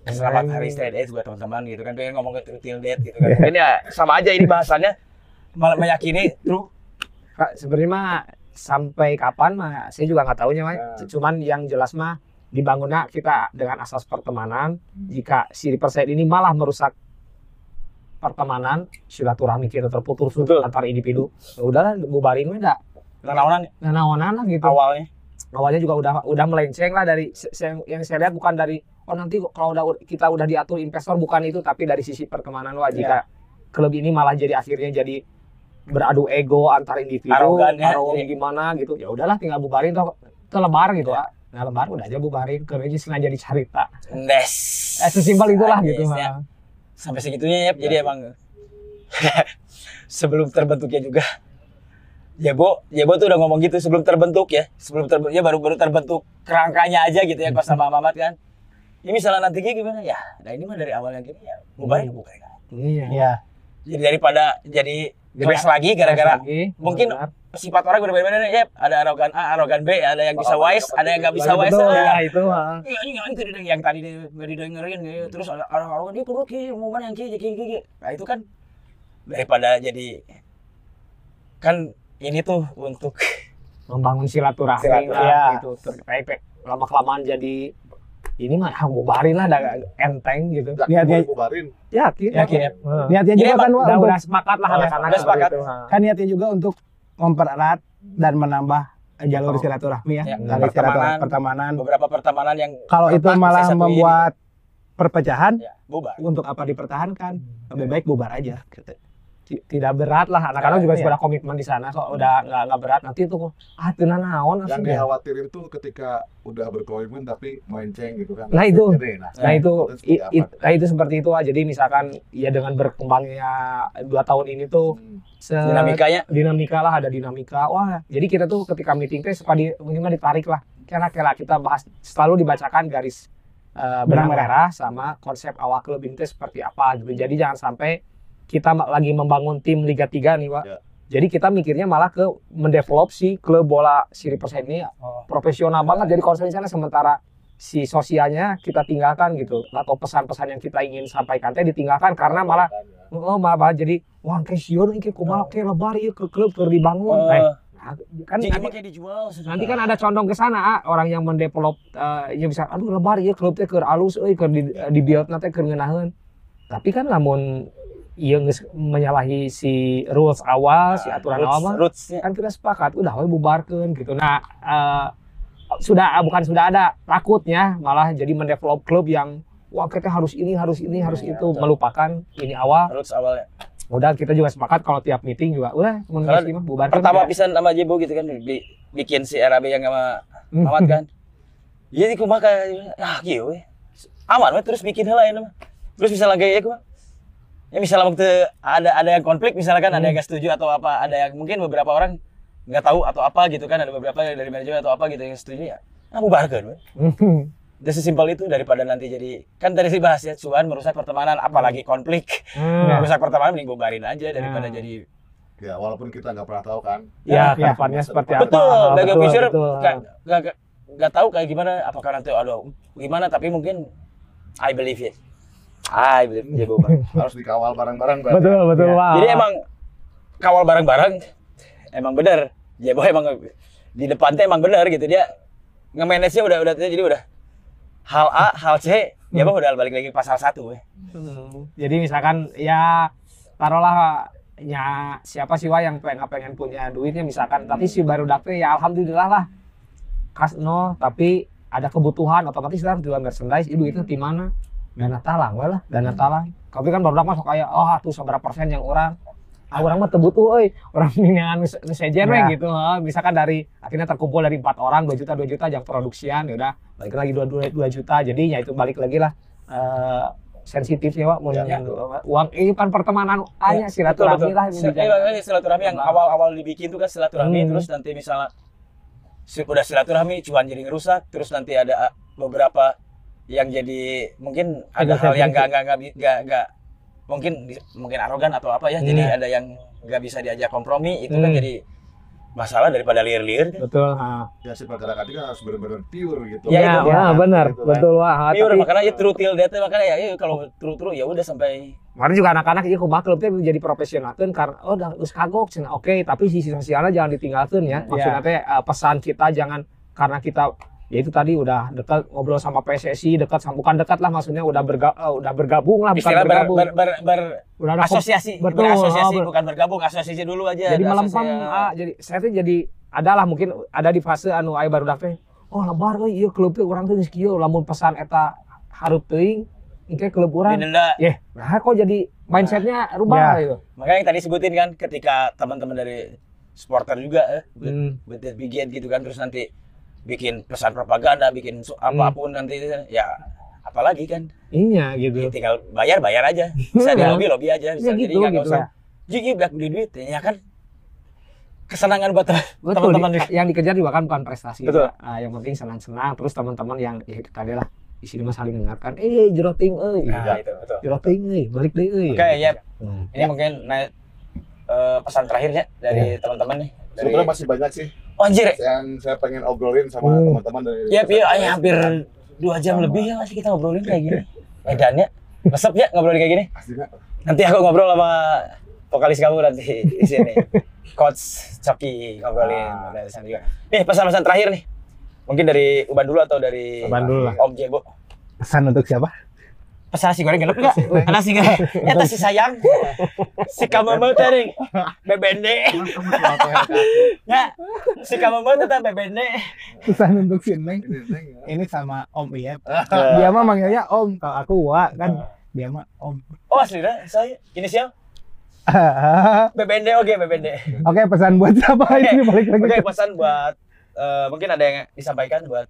Selamat hari straight edge buat teman-teman gitu kan. Pengen ngomong ke till death gitu kan. Ini ya sama aja ini bahasannya malah meyakini true. Kak, sebenarnya mah sampai kapan mah saya juga nggak tahunya mah. Cuman yang jelas mah dibangunnya kita dengan asas pertemanan. Jika si Riverside ini malah merusak pertemanan, silaturahmi kita terputus Betul. antar individu. Ya udahlah bubarin mah dah. Nanaonan Nah, naonan lah gitu. awalnya. awalnya juga udah udah melenceng lah dari se- se- yang saya lihat bukan dari oh nanti kalau udah kita udah diatur investor bukan itu tapi dari sisi pertemanan wah jika klub ini malah jadi akhirnya jadi beradu ego antar individu Arogan ya, arogan jadi- gimana gitu. Ya udahlah tinggal bubarin toh. Itu lebar gitu ah nah lebar udah aja bubarin kerja sengaja dicerita Nes. eh sesimpel itulah Yes, gitu ya. Sampai segitunya ya. Jadi emang sebelum terbentuknya juga. Ya Bo, ya Bo tuh udah ngomong gitu sebelum terbentuk ya. Sebelum terbentuk ya baru baru terbentuk kerangkanya aja gitu ya pas sama Mamat kan. Ini misalnya nantinya gimana ya? Nah ini mah dari awalnya gini ya. Bubarin bukan kan. iya Iya. Jadi daripada jadi crash lagi gara-gara mungkin benar. sifat orang berbeda-beda nih ya. Ada arogan A, arogan B, ada yang bisa wise, ada yang nggak bisa wise. ya. ya itu ah. Iya, ini yang itu dia- yang tadi dia nggak didengerin ya. terus ada orang-orang ini perlu ki mau mana yang ki ki ki ki. Nah itu kan daripada jadi kan ini tuh untuk membangun silaturahmi Silaturahmi, lah ya. gitu terpepek lama kelamaan jadi ini mah ah, bubarin lah dah enteng gitu Niatnya bubarin. yakin yakin ya. niatnya juga kan udah untuk- udah sepakat lah Oh, anak-anak udah sepakat. itu, ha. kan niatnya juga untuk mempererat dan menambah jalur silaturahmi ya, Ya, dari pertemanan. silaturahmi pertemanan. beberapa pertemanan yang Kalau itu malah membuat perpecahan, ya, bubar. untuk apa dipertahankan? Lebih baik bubar aja. Gitu. Ti- tidak berat lah anak-anak juga Iya. sudah komitmen di sana kok udah nggak nggak berat nanti tuh ah itu naon Yang asli. dikhawatirin tuh ketika udah berkomitmen tapi melenceng gitu kan. Nah, itu. Nah, Nah itu, itu seperti i- apa? i- nah, itu seperti itu ah. Jadi misalkan ya dengan berkembangnya dua tahun ini tuh Hmm. se- Dinamikanya dinamika lah ada dinamika wah jadi kita tuh ketika meeting teh suka di minimal ditarik lah kira-kira kita bahas selalu dibacakan garis eh, benang merah sama konsep awal klub ini teh seperti apa gitu jadi jangan sampai kita lagi membangun tim Liga 3 nih Pak. Ya. jadi kita mikirnya malah ke mendevelop si klub bola si Riverside ini Oh. profesional banget. Jadi konsep di sana sementara si sosialnya kita tinggalkan gitu atau pesan-pesan yang kita ingin sampaikan teh ditinggalkan karena malah oh malah, malah jadi wah kayak siun kayak kumaha kayak lebar ya ke klub keur dibangun. Eh, Eh, kan Jadi nanti, kayak dijual. nanti kan ada condong ke sana ah, orang yang mendevelop eh, ya bisa aduh lebar ya klub teh keur alus euy keur di, di build teh keur ngeunaheun tapi kan lamun geus menyalahi si rules awal si aturan awal mah Roots-nya. kan kita sepakat udah we bubarkan gitu nah eh, sudah bukan sudah ada takutnya malah jadi mendevelop klub yang wah kita harus ini harus ini harus Iya, itu betul. melupakan ini awal Roots awalnya. udah kita juga sepakat kalau tiap meeting juga udah mengenai mah bubarkan Pertama ya. pisan sama Jebo gitu kan bi- bikin si RAB yang sama Hmm. Mamat kan. Jadi kumaha ah kieu we. Aman we terus bikin heula ini mah. Terus misalnya kayak ya kumaha. Ya misalnya waktu ada ada yang konflik misalkan ada yang gak setuju atau apa, ada yang mungkin beberapa orang nggak tahu atau apa gitu kan, ada beberapa dari manajemen atau apa gitu yang setuju ya. Ah bubarkan we. Udah sesimpel itu daripada nanti jadi kan tadi sih bahas ya cuan merusak pertemanan apalagi konflik. Hmm. Merusak pertemanan mending bubarin aja daripada Hmm. jadi Ya walaupun kita nggak pernah tahu kan. ya Ya, ke depannya seperti apa betul bagi nggak nggak- nggak tahu kayak gimana apakah nanti aduh gimana tapi mungkin I believe it I believe ya Boba. Harus dikawal bareng-bareng betul betul Ya. wah jadi emang kawal bareng-bareng emang bener Jebo emang di depannya emang bener gitu dia nge-manage nya udah udah jadi udah hal A hal C Jebo udah balik lagi ke pasal satu. Hmm. Jadi misalkan ya taruhlah ya siapa sih wah yang pengen pengen punya duitnya misalkan tapi si baru dapet ya alhamdulillah lah kas no tapi ada kebutuhan otomatis kita harus jual merchandise itu duitnya di mana dana talang we lah dana talang tapi kan baru masuk kayak oh tuh seberapa persen yang orang ah orang mah tebutuh euy orang minangan sejen Ya. gitu ah. misalkan dari akhirnya terkumpul dari empat orang 2 juta 2 juta yang produksian ya udah balik lagi 2, 2, juta jadi ya itu balik lagi lah eh, sensitifnya Wak mau Ya. uang ini kan pertemanan hanya silaturahmi lah yang Sil- dijaga. iya, makanya silaturahmi yang Nah. awal-awal dibikin tuh kan silaturahmi Hmm. terus nanti misalnya si- udah silaturahmi cuman jadi ngerusak terus nanti ada uh, beberapa yang jadi mungkin ada hal yang nggak sensitif. nggak nggak mungkin mungkin arogan atau apa ya jadi Hmm. ada yang nggak bisa diajak kompromi itu kan Hmm. jadi masalah daripada liar-liar kan. betul ha. Ya si pergerakan ini harus benar-benar pure gitu. Ya, itu dia. wah, benar Gitu kan. betul wah ha, Iya udah tapi makanya ya true till death makanya ya iya, kalau true true ya udah sampai kemarin juga anak-anak iya kumaha klubnya jadi profesional kan karena oh udah geus kagok cenah oke tapi sisi sosialnya jangan ditinggalkan ya maksudnya teh eh, pesan kita jangan karena kita ya itu tadi udah dekat ngobrol sama PSSI dekat sama bukan dekat lah maksudnya udah berga, eh, udah bergabung lah bukan istilah ber, bergabung ber, ber, ber, udah ada kom- asosiasi Betul, berasosiasi oh, ber- bukan bergabung asosiasi dulu aja jadi melempem asosiasi- ah, jadi saya tuh jadi adalah mungkin ada di fase anu aya baru daftar oh lebar euy ieu klub teh urang teh geus kieu lamun pesan eta hareup teuing engke klub urang Didenda. Yeh, nah kok jadi mindsetnya rubah Ya. gitu. Makanya yang tadi sebutin kan ketika teman-teman dari supporter juga eh, with, Hmm. with begin gitu kan terus nanti bikin pesan propaganda, bikin Hmm. apa pun nanti ya apalagi kan Iya Ya, gitu. tinggal bayar bayar aja bisa di Hmm. lobby lobby aja bisa Ya jadi gitu, nggak gitu. usah jadi black beli duit ya kan kesenangan buat teman-teman di- yang dikejar juga kan bukan prestasi. Betul. Ah, yang penting senang-senang terus teman-teman yang ya itu tadi lah di sini mah saling mengingatkan, eh jeroting euy. nah itu betul Jeroting euy, balik deui euy. oke ya Hmm. ini mungkin nah, eh, pesan terakhirnya dari teman-teman nih dari Sebenarnya masih banyak sih oh, anjir yang saya pengen obrolin sama Hmm. teman-teman dari. ya ya ay, hampir dua jam lebih ya masih kita ngobrolin kayak gini edannya resep ya ngobrolin kayak gini nanti aku ngobrol sama vokalis kamu nanti di sini coach Coki ngobrolin Ah. dari sana juga nih pesan-pesan terakhir nih mungkin dari Uban dulu atau dari Uban dulu lah. Om Jebo Pesan untuk siapa? Pesan nasi goreng gelap enggak? nasi goreng ya si sayang si kamu mau tadi bebende ya si kamu mau tetap bebende Pesan untuk si Neng. ini ya. Sama Om Iyep. Dia mah manggilnya Om, kalau aku Wa kan. Dia mah Om. oh asli dah saya inisial bebende oke bebende Oke, pesan buat siapa ini balik lagi. Oke, ke- pesan buat eh, mungkin ada yang disampaikan buat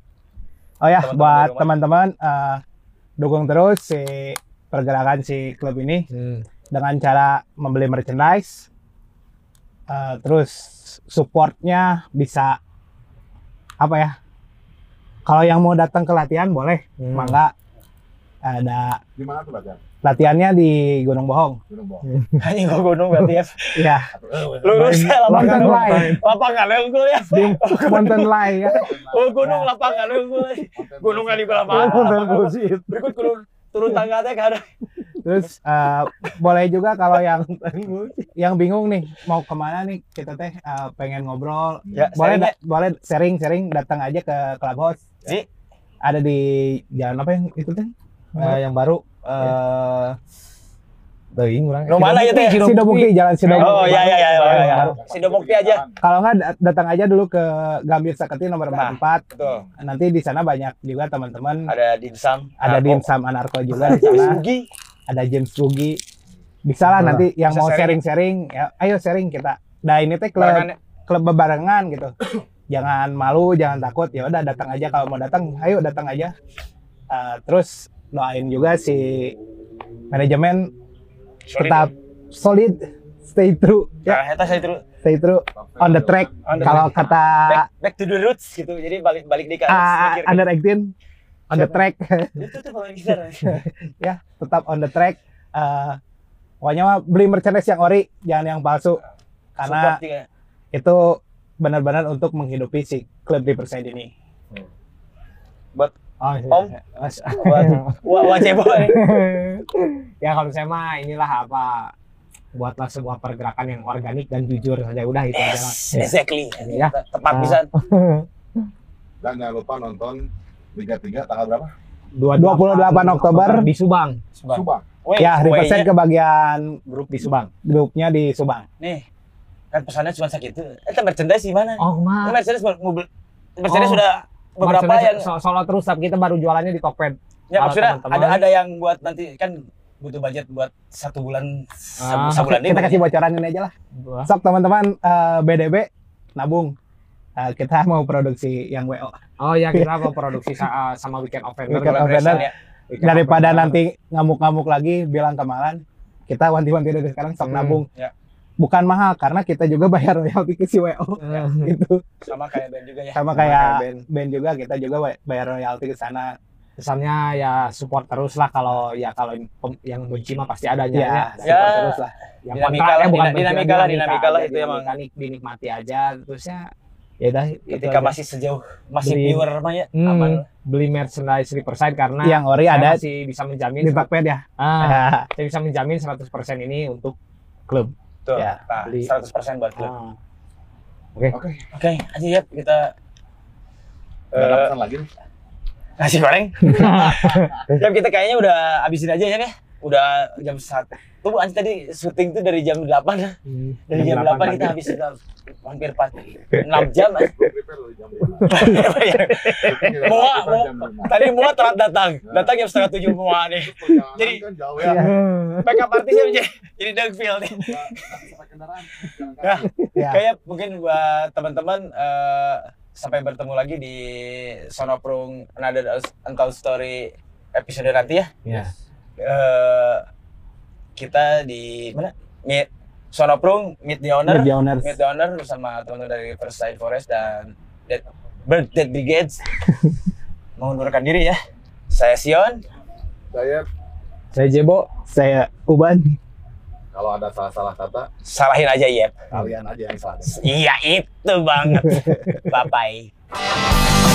Oh ya, buat teman-teman eh, dukung terus si pergerakan si klub ini Hmm. dengan cara membeli merchandise. Eh, terus supportnya bisa apa ya? Kalau yang mau datang ke latihan boleh, Hmm. mangga ada Di mana tuh Bajan? Latihannya di Gunung Bohong. Anjing gua gunung berarti ya. Iya, Lurus ya lapangan. Lion. Lapangan unggul ya. di Mountain Lion ya. Oh gunung lapangan unggul. Gunung kan di belah mana? Mountain lapangan. Bullshit. Berikut turun turun tangga teh kan. Terus eh, boleh juga kalau yang yang bingung nih mau ke mana nih kita teh eh, pengen ngobrol, Ya, boleh sharing da- boleh sharing sharing datang aja ke Clubhouse. Di Ada di jalan apa yang itu teh? Eh, yang baru eh Teuing urang. Nu mana ya, teh? Sidomukti, jalan Sidomukti. Oh iya iya iya iya. iya. Baru. Si Domokti aja. Kalau nggak da- datang aja dulu ke Gambir Saketi nomor Nah. 44. Betul. Nanti di sana banyak juga teman-teman. Ada dimsum. Ada Narko. dimsum anarko juga di sana. Sugi. ada James Rugi. Bisa lah nanti yang Bisa mau sharing. sharing-sharing, ya ayo sharing kita. Nah ini teh klub Barengan. klub bebarengan gitu. jangan malu, jangan takut. Ya udah datang aja kalau mau datang, ayo datang aja. Eh, terus doain juga si manajemen Solid. tetap solid, stay true, ya Nah, eta saya terus stay true on the track. Kalau kata back, back to the roots gitu. Jadi balik balik di kan. ah, under 18 on the track, Itu tuh pemain gitar. ya tetap on the track. Eh, pokoknya mah beli merchandise yang ori, jangan yang palsu. Karena Support itu benar-benar untuk menghidupi si klub Riverside ini. Buat Oh, iya. Om. Buat wah wah cebol. ya kalau saya mah inilah apa buatlah sebuah pergerakan yang organik dan jujur saja udah itu aja. Yes, exactly. Ya. Tepat Nah. bisa. Dan jangan lupa nonton Liga 3 tanggal berapa? 28 Oktober di Subang. Subang. Wait, ya Riverside wait-nya. kebagian Grup di Subang. grupnya di Subang. Nih, kan pesannya cuma segitu. Itu merchandise di mana? Oh, mah. Mau mobil Mercedes Oh. sudah beberapa yang terus tapi kita baru jualannya di Tokped. ya maksudnya ada ada yang buat nanti kan butuh budget buat satu bulan Ah. sebulan ini. Kita kasih bocoran ini aja lah. Sok teman-teman eh, BDB nabung. Eh, kita mau produksi yang WO. Oh ya kita mau produksi sa- sama Weekend Offender. Weekend Offender. ya. Weekend Daripada Offender. nanti ngamuk-ngamuk lagi bilang kemarin, kita wanti-wanti dari sekarang sok Hmm, nabung. ya. Bukan mahal karena kita juga bayar royalti ke si WO Eh, gitu. Sama kayak band juga ya. Sama Sama kayak kayak band. band juga kita juga bayar royalti ke sana. Kesannya ya support terus lah kalau ya kalau yang benci mah pasti adanya Ya, ya. support Ya. terus lah. Yang Dinamika kontra lah, ya bukan dina- benci, dinamika lah, dinamika lah, aja, itu emang. dinamika, nik- dinikmati aja terusnya ya udah itu Ketika aja. masih sejauh masih Beli- pure mah ya Hmm, aman. beli merchandise Riverside karena yang ori saya ada masih bisa menjamin di Tokped ya. ah, saya bisa menjamin 100% ini untuk klub. Tuh. Ya, nah, beli. 100% buat klub. Ah. Oke. Oke, aja ya kita eh pesan lagi nih. nasi goreng. ya kita kayaknya udah habisin aja ya kan? Udah jam satu. Tuh anjing tadi syuting tuh dari jam 8 lah. Hmm. Dari jam 8 kita habis udah hampir 4 6 jam. lima. Tadi Mua telat datang. Datang jam setengah tujuh Mua nih. Jadi- kan jauh ya. Backup artisnya jadi jadi Dugfield nih. Nggak- nggak bisa pakai kendaraan. Jalan kaki. Ya, Ya. kayak mungkin buat teman-teman eh, sampai bertemu lagi di Sonoprung Another Untold Story episode nanti ya. Ya. Eh, kita di mana? Meet Sonoprung Meet the Owner. Meet the Owners. Meet the Owner bersama teman-teman dari First Side Forest dan Dead, Bird Dead Brigades. Mengundurkan diri ya. Saya Sion. Saya Saya Jebo. Saya Uban. kalau ada salah-salah kata, Salahin aja ya. kalian aja yang salah. Iya itu banget. Bye bye.